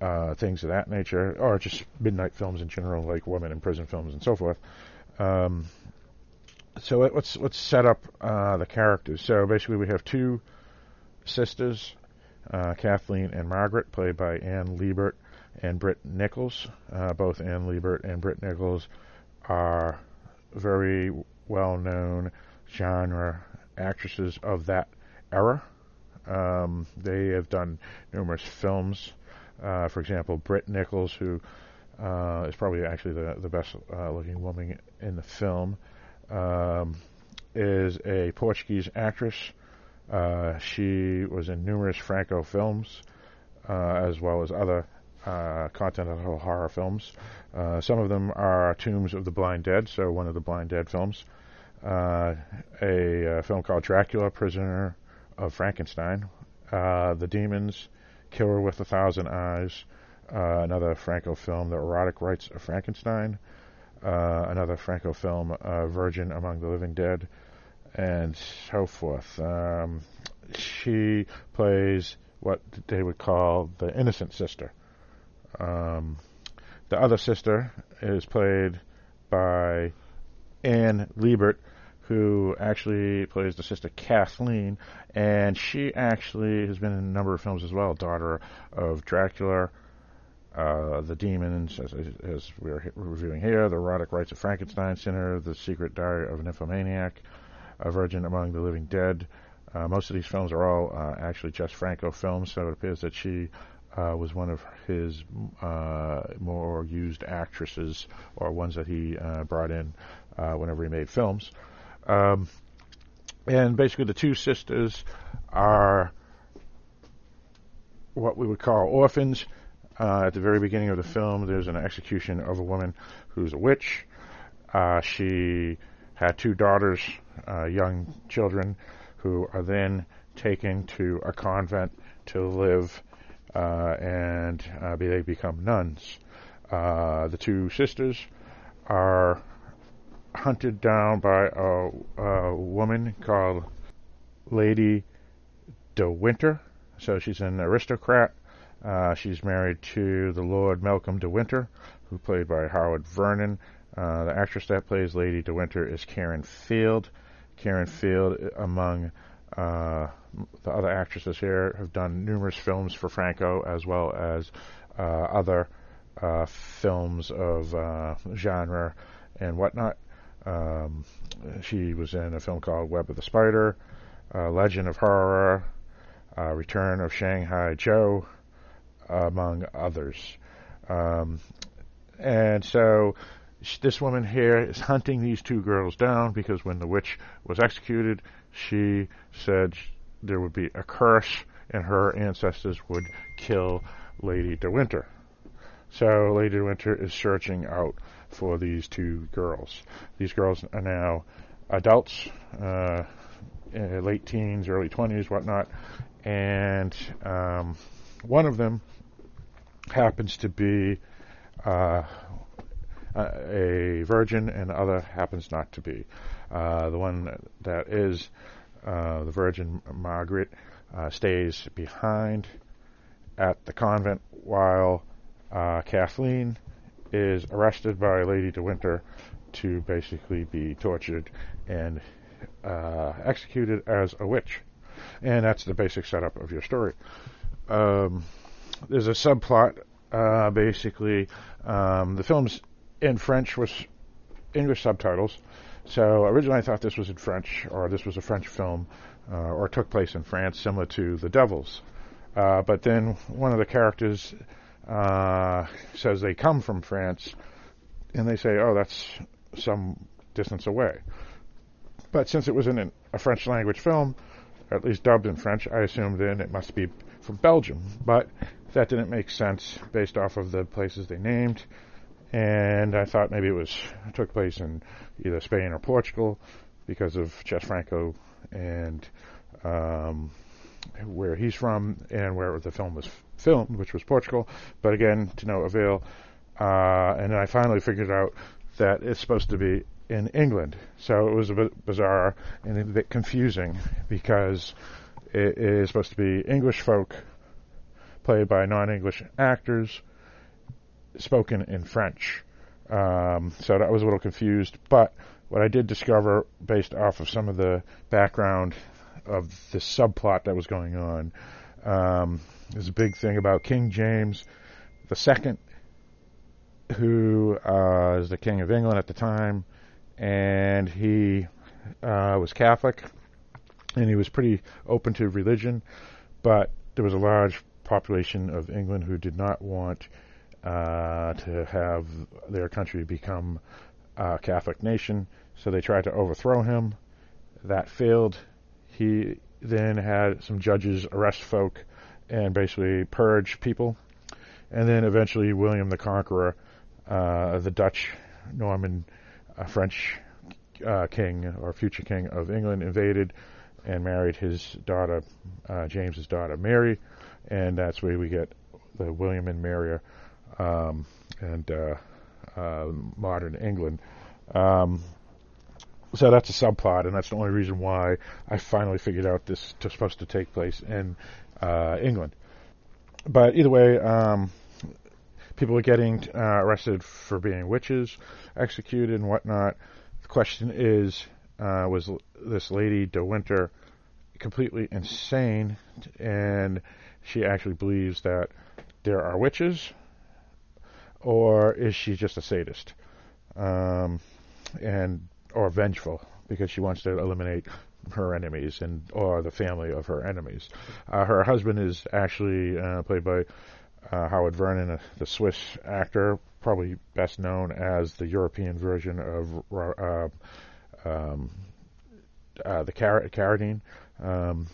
uh, things of that nature, or just midnight films in general, like women in prison films and so forth. Um, so let's let's set up uh, the characters. So basically, we have two sisters, uh, Kathleen and Margaret, played by Anne Libert and Britt Nichols. Uh, both Anne Libert and Britt Nichols are very well-known genre actresses of that era. Um, they have done numerous films. Uh, for example, Britt Nichols, who uh, is probably actually the the best uh, looking woman in the film, um, is a Portuguese actress. Uh, she was in numerous Franco films, uh, as well as other uh, continental horror films. some of them are Tombs of the Blind Dead, so one of the Blind Dead films. A, a, film called Dracula, Prisoner of Frankenstein, uh, The Demons, Killer with a Thousand Eyes, uh, another Franco film, The Erotic Rites of Frankenstein, uh, another Franco film, uh, Virgin Among the Living Dead, and so forth. Um, she plays what they would call the innocent sister. Um, the other sister is played by Anne Libert, who actually plays the sister Kathleen, and she actually has been in a number of films as well. Daughter of Dracula, uh, The Demons, as, as, we're reviewing here, The Erotic Rites of Frankenstein, Sinner, The Secret Diary of a Nymphomaniac, A Virgin Among the Living Dead. Uh, most of these films are all uh, actually Jess Franco films, so it appears that she uh, was one of his uh, more used actresses or ones that he uh, brought in uh, whenever he made films. Um, and basically, the two sisters are what we would call orphans. Uh, at the very beginning of the film, there's an execution of a woman who's a witch. Uh, she had two daughters, young children, who are then taken to a convent to live uh, and uh, they become nuns. Uh, the two sisters are hunted down by a, a woman called Lady De Winter. So she's an aristocrat. Uh, she's married to the Lord Malcolm De Winter, who played by Howard Vernon. Uh, the actress that plays Lady De Winter is Karin Field. Karin Field, among uh, the other actresses here have done numerous films for Franco as well as uh, other uh, films of uh, genre and whatnot. Um, she was in a film called Web of the Spider, uh, Legend of Horror, uh, Return of Shanghai Joe, among others. Um, and so this woman here is hunting these two girls down because when the witch was executed, she said there would be a curse and her ancestors would kill Lady De Winter. So Lady De Winter is searching out for these two girls. These girls are now adults, uh, late teens, early 20s, whatnot, and um, one of them happens to be uh, a virgin, and the other happens not to be. Uh, the one that is uh, the Virgin Margaret uh, stays behind at the convent while uh, Kathleen is arrested by Lady De Winter to basically be tortured and uh, executed as a witch. And that's the basic setup of your story. Um, there's a subplot. Uh, basically, um, the film's in French with English subtitles. So originally I thought this was in French, or this was a French film, uh, or took place in France, similar to The Devils. Uh, but then one of the characters uh, says they come from France, and they say, "Oh, that's some distance away." But since it was in a French language film, at least dubbed in French, I assumed then it must be from Belgium. But that didn't make sense based off of the places they named and I thought maybe it was it took place in either Spain or Portugal because of Jess Franco and um, where he's from and where the film was filmed, which was Portugal. But again, to no avail. Uh, and then I finally figured out that it's supposed to be in England. So it was a bit bizarre and a bit confusing because it is supposed to be English folk played by non-English actors spoken in French. Um, so that was a little confused. But what I did discover, based off of some of the background of the subplot that was going on, um, is a big thing about King James the Second, who uh, is the King of England at the time, and he uh, was Catholic, and he was pretty open to religion, but there was a large population of England who did not want uh, to have their country become a Catholic nation. So they tried to overthrow him. That failed. He then had some judges arrest folk and basically purge people. And then eventually William the Conqueror, uh, the Dutch, Norman, uh, French uh, king or future king of England, invaded and married his daughter, uh, James's daughter Mary, and that's where we get the William and Mary um, and uh, uh, modern England. Um, so that's a subplot, and that's the only reason why I finally figured out this is supposed to take place in uh, England. But either way, um, people are getting uh, arrested for being witches, executed, and whatnot. The question is, uh, was this lady De Winter completely insane, and she actually believes that there are witches, or is she just a sadist, um, and or vengeful because she wants to eliminate her enemies and or the family of her enemies. Uh, her husband is actually uh, played by uh, Howard Vernon, uh, the Swiss actor, probably best known as the European version of uh, um, uh, the Car- Carradine um,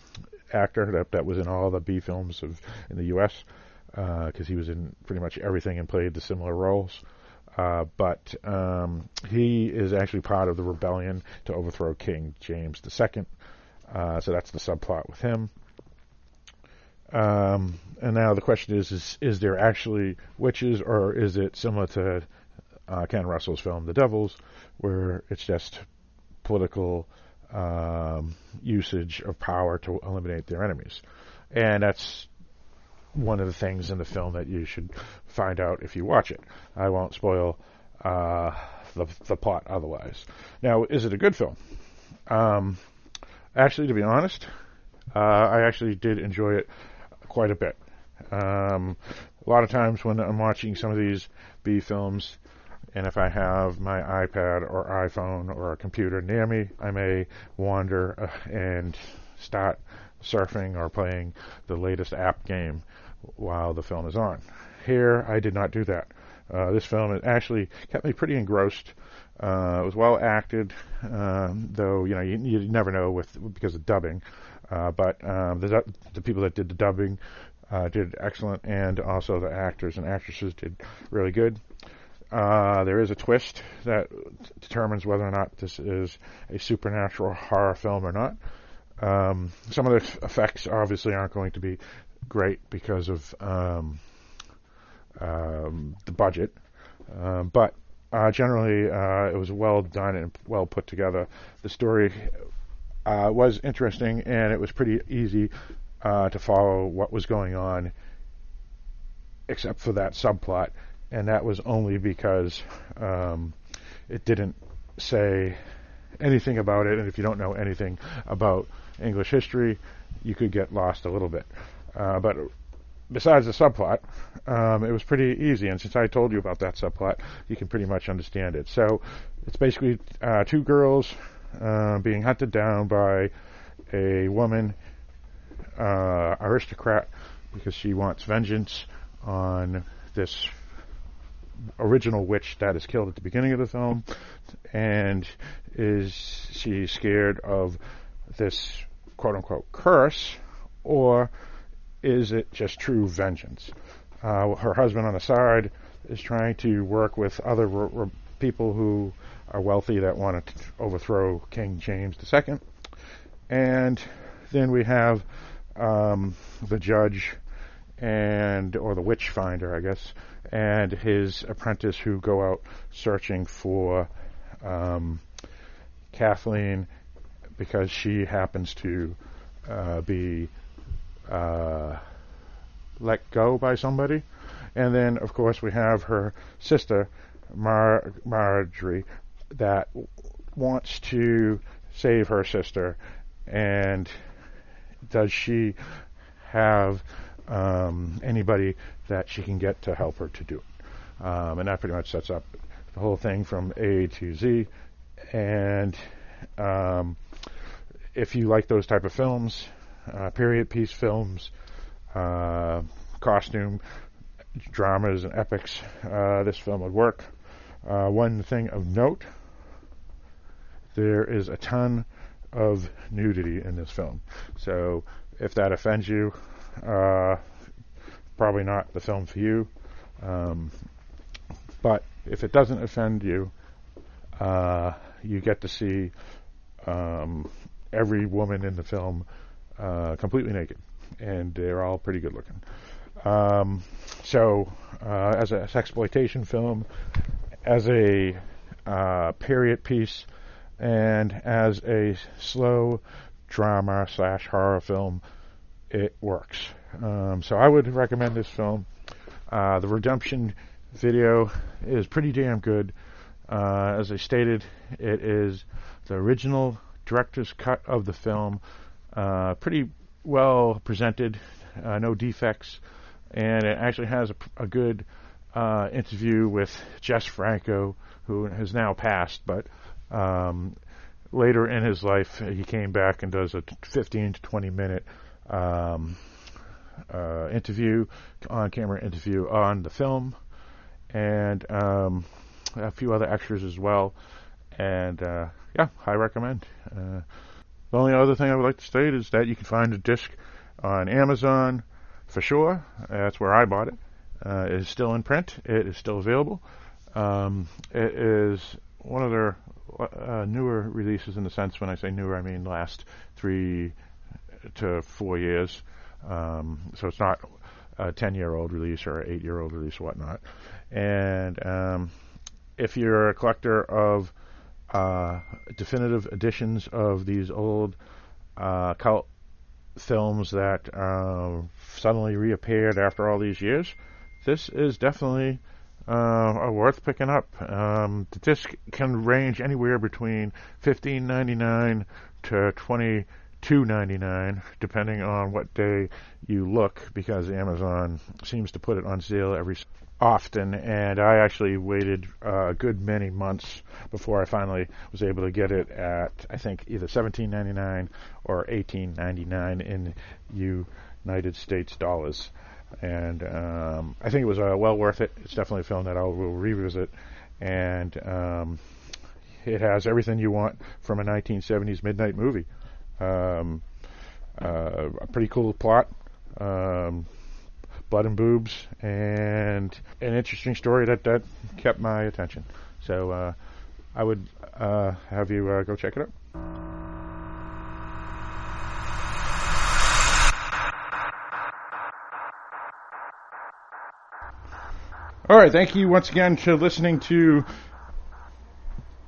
actor that that was in all the B films of in the U.S. because he was in pretty much everything and played the similar roles. Uh, but um, he is actually part of the rebellion to overthrow King James II. Uh, so that's the subplot with him. Um, and now the question is, is: Is there actually witches, or is it similar to uh, Ken Russell's film *The Devils*, where it's just political um, usage of power to eliminate their enemies? And that's one of the things in the film that you should find out if you watch it. I won't spoil uh, the the plot otherwise. Now, is it a good film? Um, actually, to be honest, uh, I actually did enjoy it quite a bit. Um, a lot of times when I'm watching some of these B films, and if I have my iPad or iPhone or a computer near me, I may wander uh, and start surfing or playing the latest app game while the film is on. Here, I did not do that. Uh, this film actually kept me pretty engrossed. Uh, it was well acted, um, though you know you, you, never know with because of dubbing. Uh, but um, the, the people that did the dubbing uh, did excellent, and also the actors and actresses did really good. Uh, there is a twist that determines whether or not this is a supernatural horror film or not. Um, some of the effects obviously aren't going to be great because of um, um, the budget, um, but uh, generally uh, it was well done and well put together. The story uh, was interesting and it was pretty easy uh, to follow what was going on, except for that subplot, and that was only because um, it didn't say anything about it, and if you don't know anything about English history, you could get lost a little bit. Uh, but besides the subplot, um, it was pretty easy. And since I told you about that subplot, you can pretty much understand it. So it's basically uh, two girls uh, being hunted down by a woman uh, aristocrat because she wants vengeance on this original witch that is killed at the beginning of the film, and is she scared of this quote unquote curse, or is it just true vengeance? Uh, her husband on the side is trying to work with other people who are wealthy that want to overthrow King James II. And then we have um, the judge and or the witch finder, I guess, and his apprentice who go out searching for um, Kathleen because she happens to uh, be uh, let go by somebody. And then, of course, we have her sister, Mar- Marjorie, that wants to save her sister. And does she have um, anybody that she can get to help her to do it? Um, and that pretty much sets up the whole thing from A to Z. And um, if you like those type of films, uh, period piece films, uh, costume dramas and epics, uh, this film would work. Uh, one thing of note: there is a ton of nudity in this film. So if that offends you, uh, probably not the film for you. Um, but if it doesn't offend you, uh, you get to see um, every woman in the film uh, completely naked, and they're all pretty good looking. Um, so, uh, as a exploitation film, as a uh, period piece, and as a slow drama slash horror film, it works. Um, so I would recommend this film. Uh, the redemption video is pretty damn good. Uh, as I stated, it is the original director's cut of the film. Uh, pretty well presented, uh, no defects, and it actually has a, a good uh, interview with Jess Franco, who has now passed, but um, later in his life he came back and does a 15 to 20 minute um, uh, interview, on camera interview on the film, and um, a few other extras as well. And uh, yeah, I recommend. The only other thing I would like to state is that you can find the disc on Amazon for sure. That's where I bought it. Uh, it is still in print. It is still available. Um, it is one of their uh, newer releases in the sense when I say newer, I mean last three to four years. Um, so it's not a 10 year old release or an 8 year old release or whatnot. And um, if you're a collector of uh, definitive editions of these old uh, cult films that uh, suddenly reappeared after all these years, this is definitely uh, worth picking up. Um, the disc can range anywhere between fifteen ninety nine to twenty two ninety nine, depending on what day you look, because Amazon seems to put it on sale every often, and I actually waited uh, a good many months before I finally was able to get it at I think either seventeen ninety nine or eighteen ninety nine in United States dollars and um, I think it was uh, well worth it. It's definitely a film that I will revisit, and um, it has everything you want from a 1970s midnight movie. Um, uh, a pretty cool plot, um, blood and boobs, and an interesting story that that kept my attention. So uh, I would uh, have you uh, go check it out. All right, thank you once again for listening to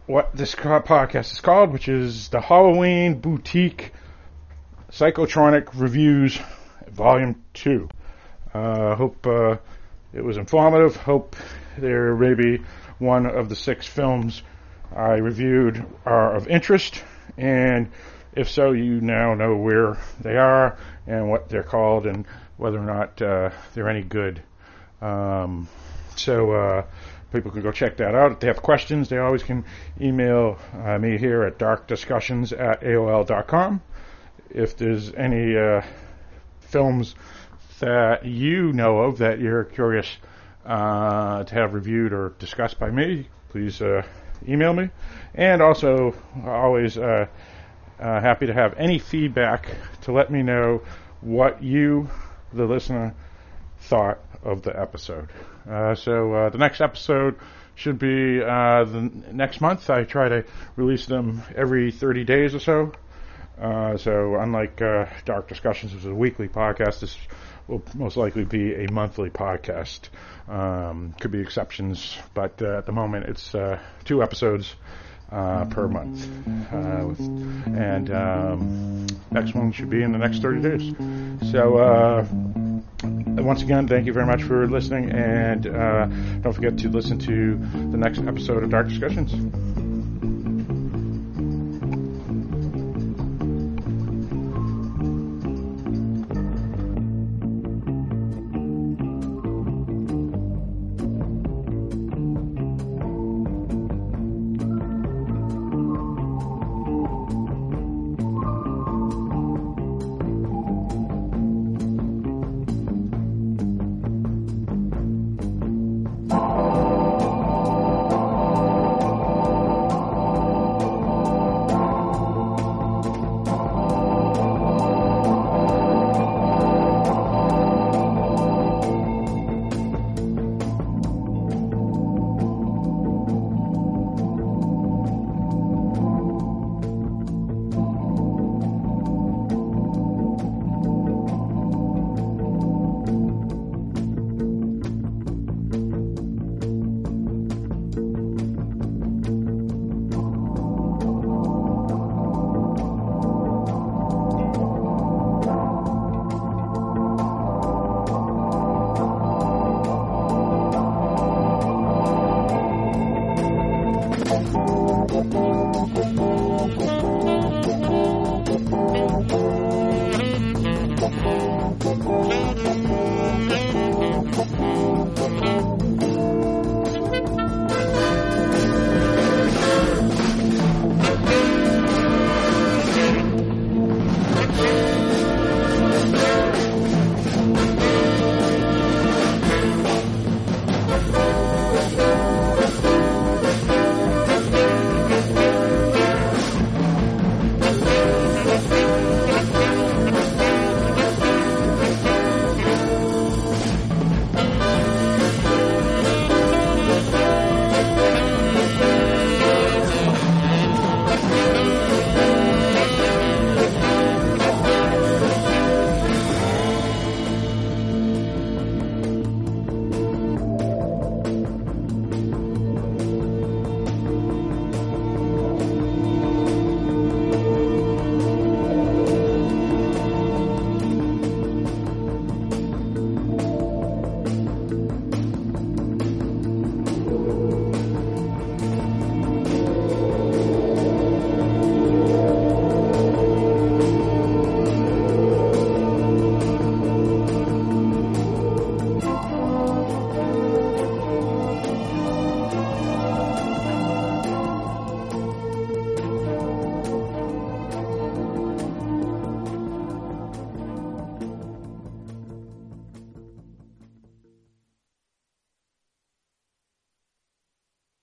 what this podcast is called, which is the Halloween Boutique Psychotronic Reviews, Volume 2. I uh, hope uh, it was informative. Hope there may be one of the six films I reviewed are of interest, and if so, you now know where they are and what they're called and whether or not uh, they're any good. Um, so uh, people can go check that out. If they have questions, they always can email uh, me here at darkdiscussions at AOL.com. If there's any uh, films that you know of that you're curious uh, to have reviewed or discussed by me, please uh, email me. And also, always uh, happy to have any feedback to let me know what you, the listener, thought of the episode. Uh, so uh, the next episode should be uh, the next month. I try to release them every 30 days or so. Uh, so unlike uh, Dark Discussions, which is a weekly podcast, this will most likely be a monthly podcast. Um, could be exceptions, but uh, at the moment it's two episodes uh, per month. Uh, and um, next one should be in the next 30 days. So, uh, once again, thank you very much for listening, and uh, don't forget to listen to the next episode of Dark Discussions.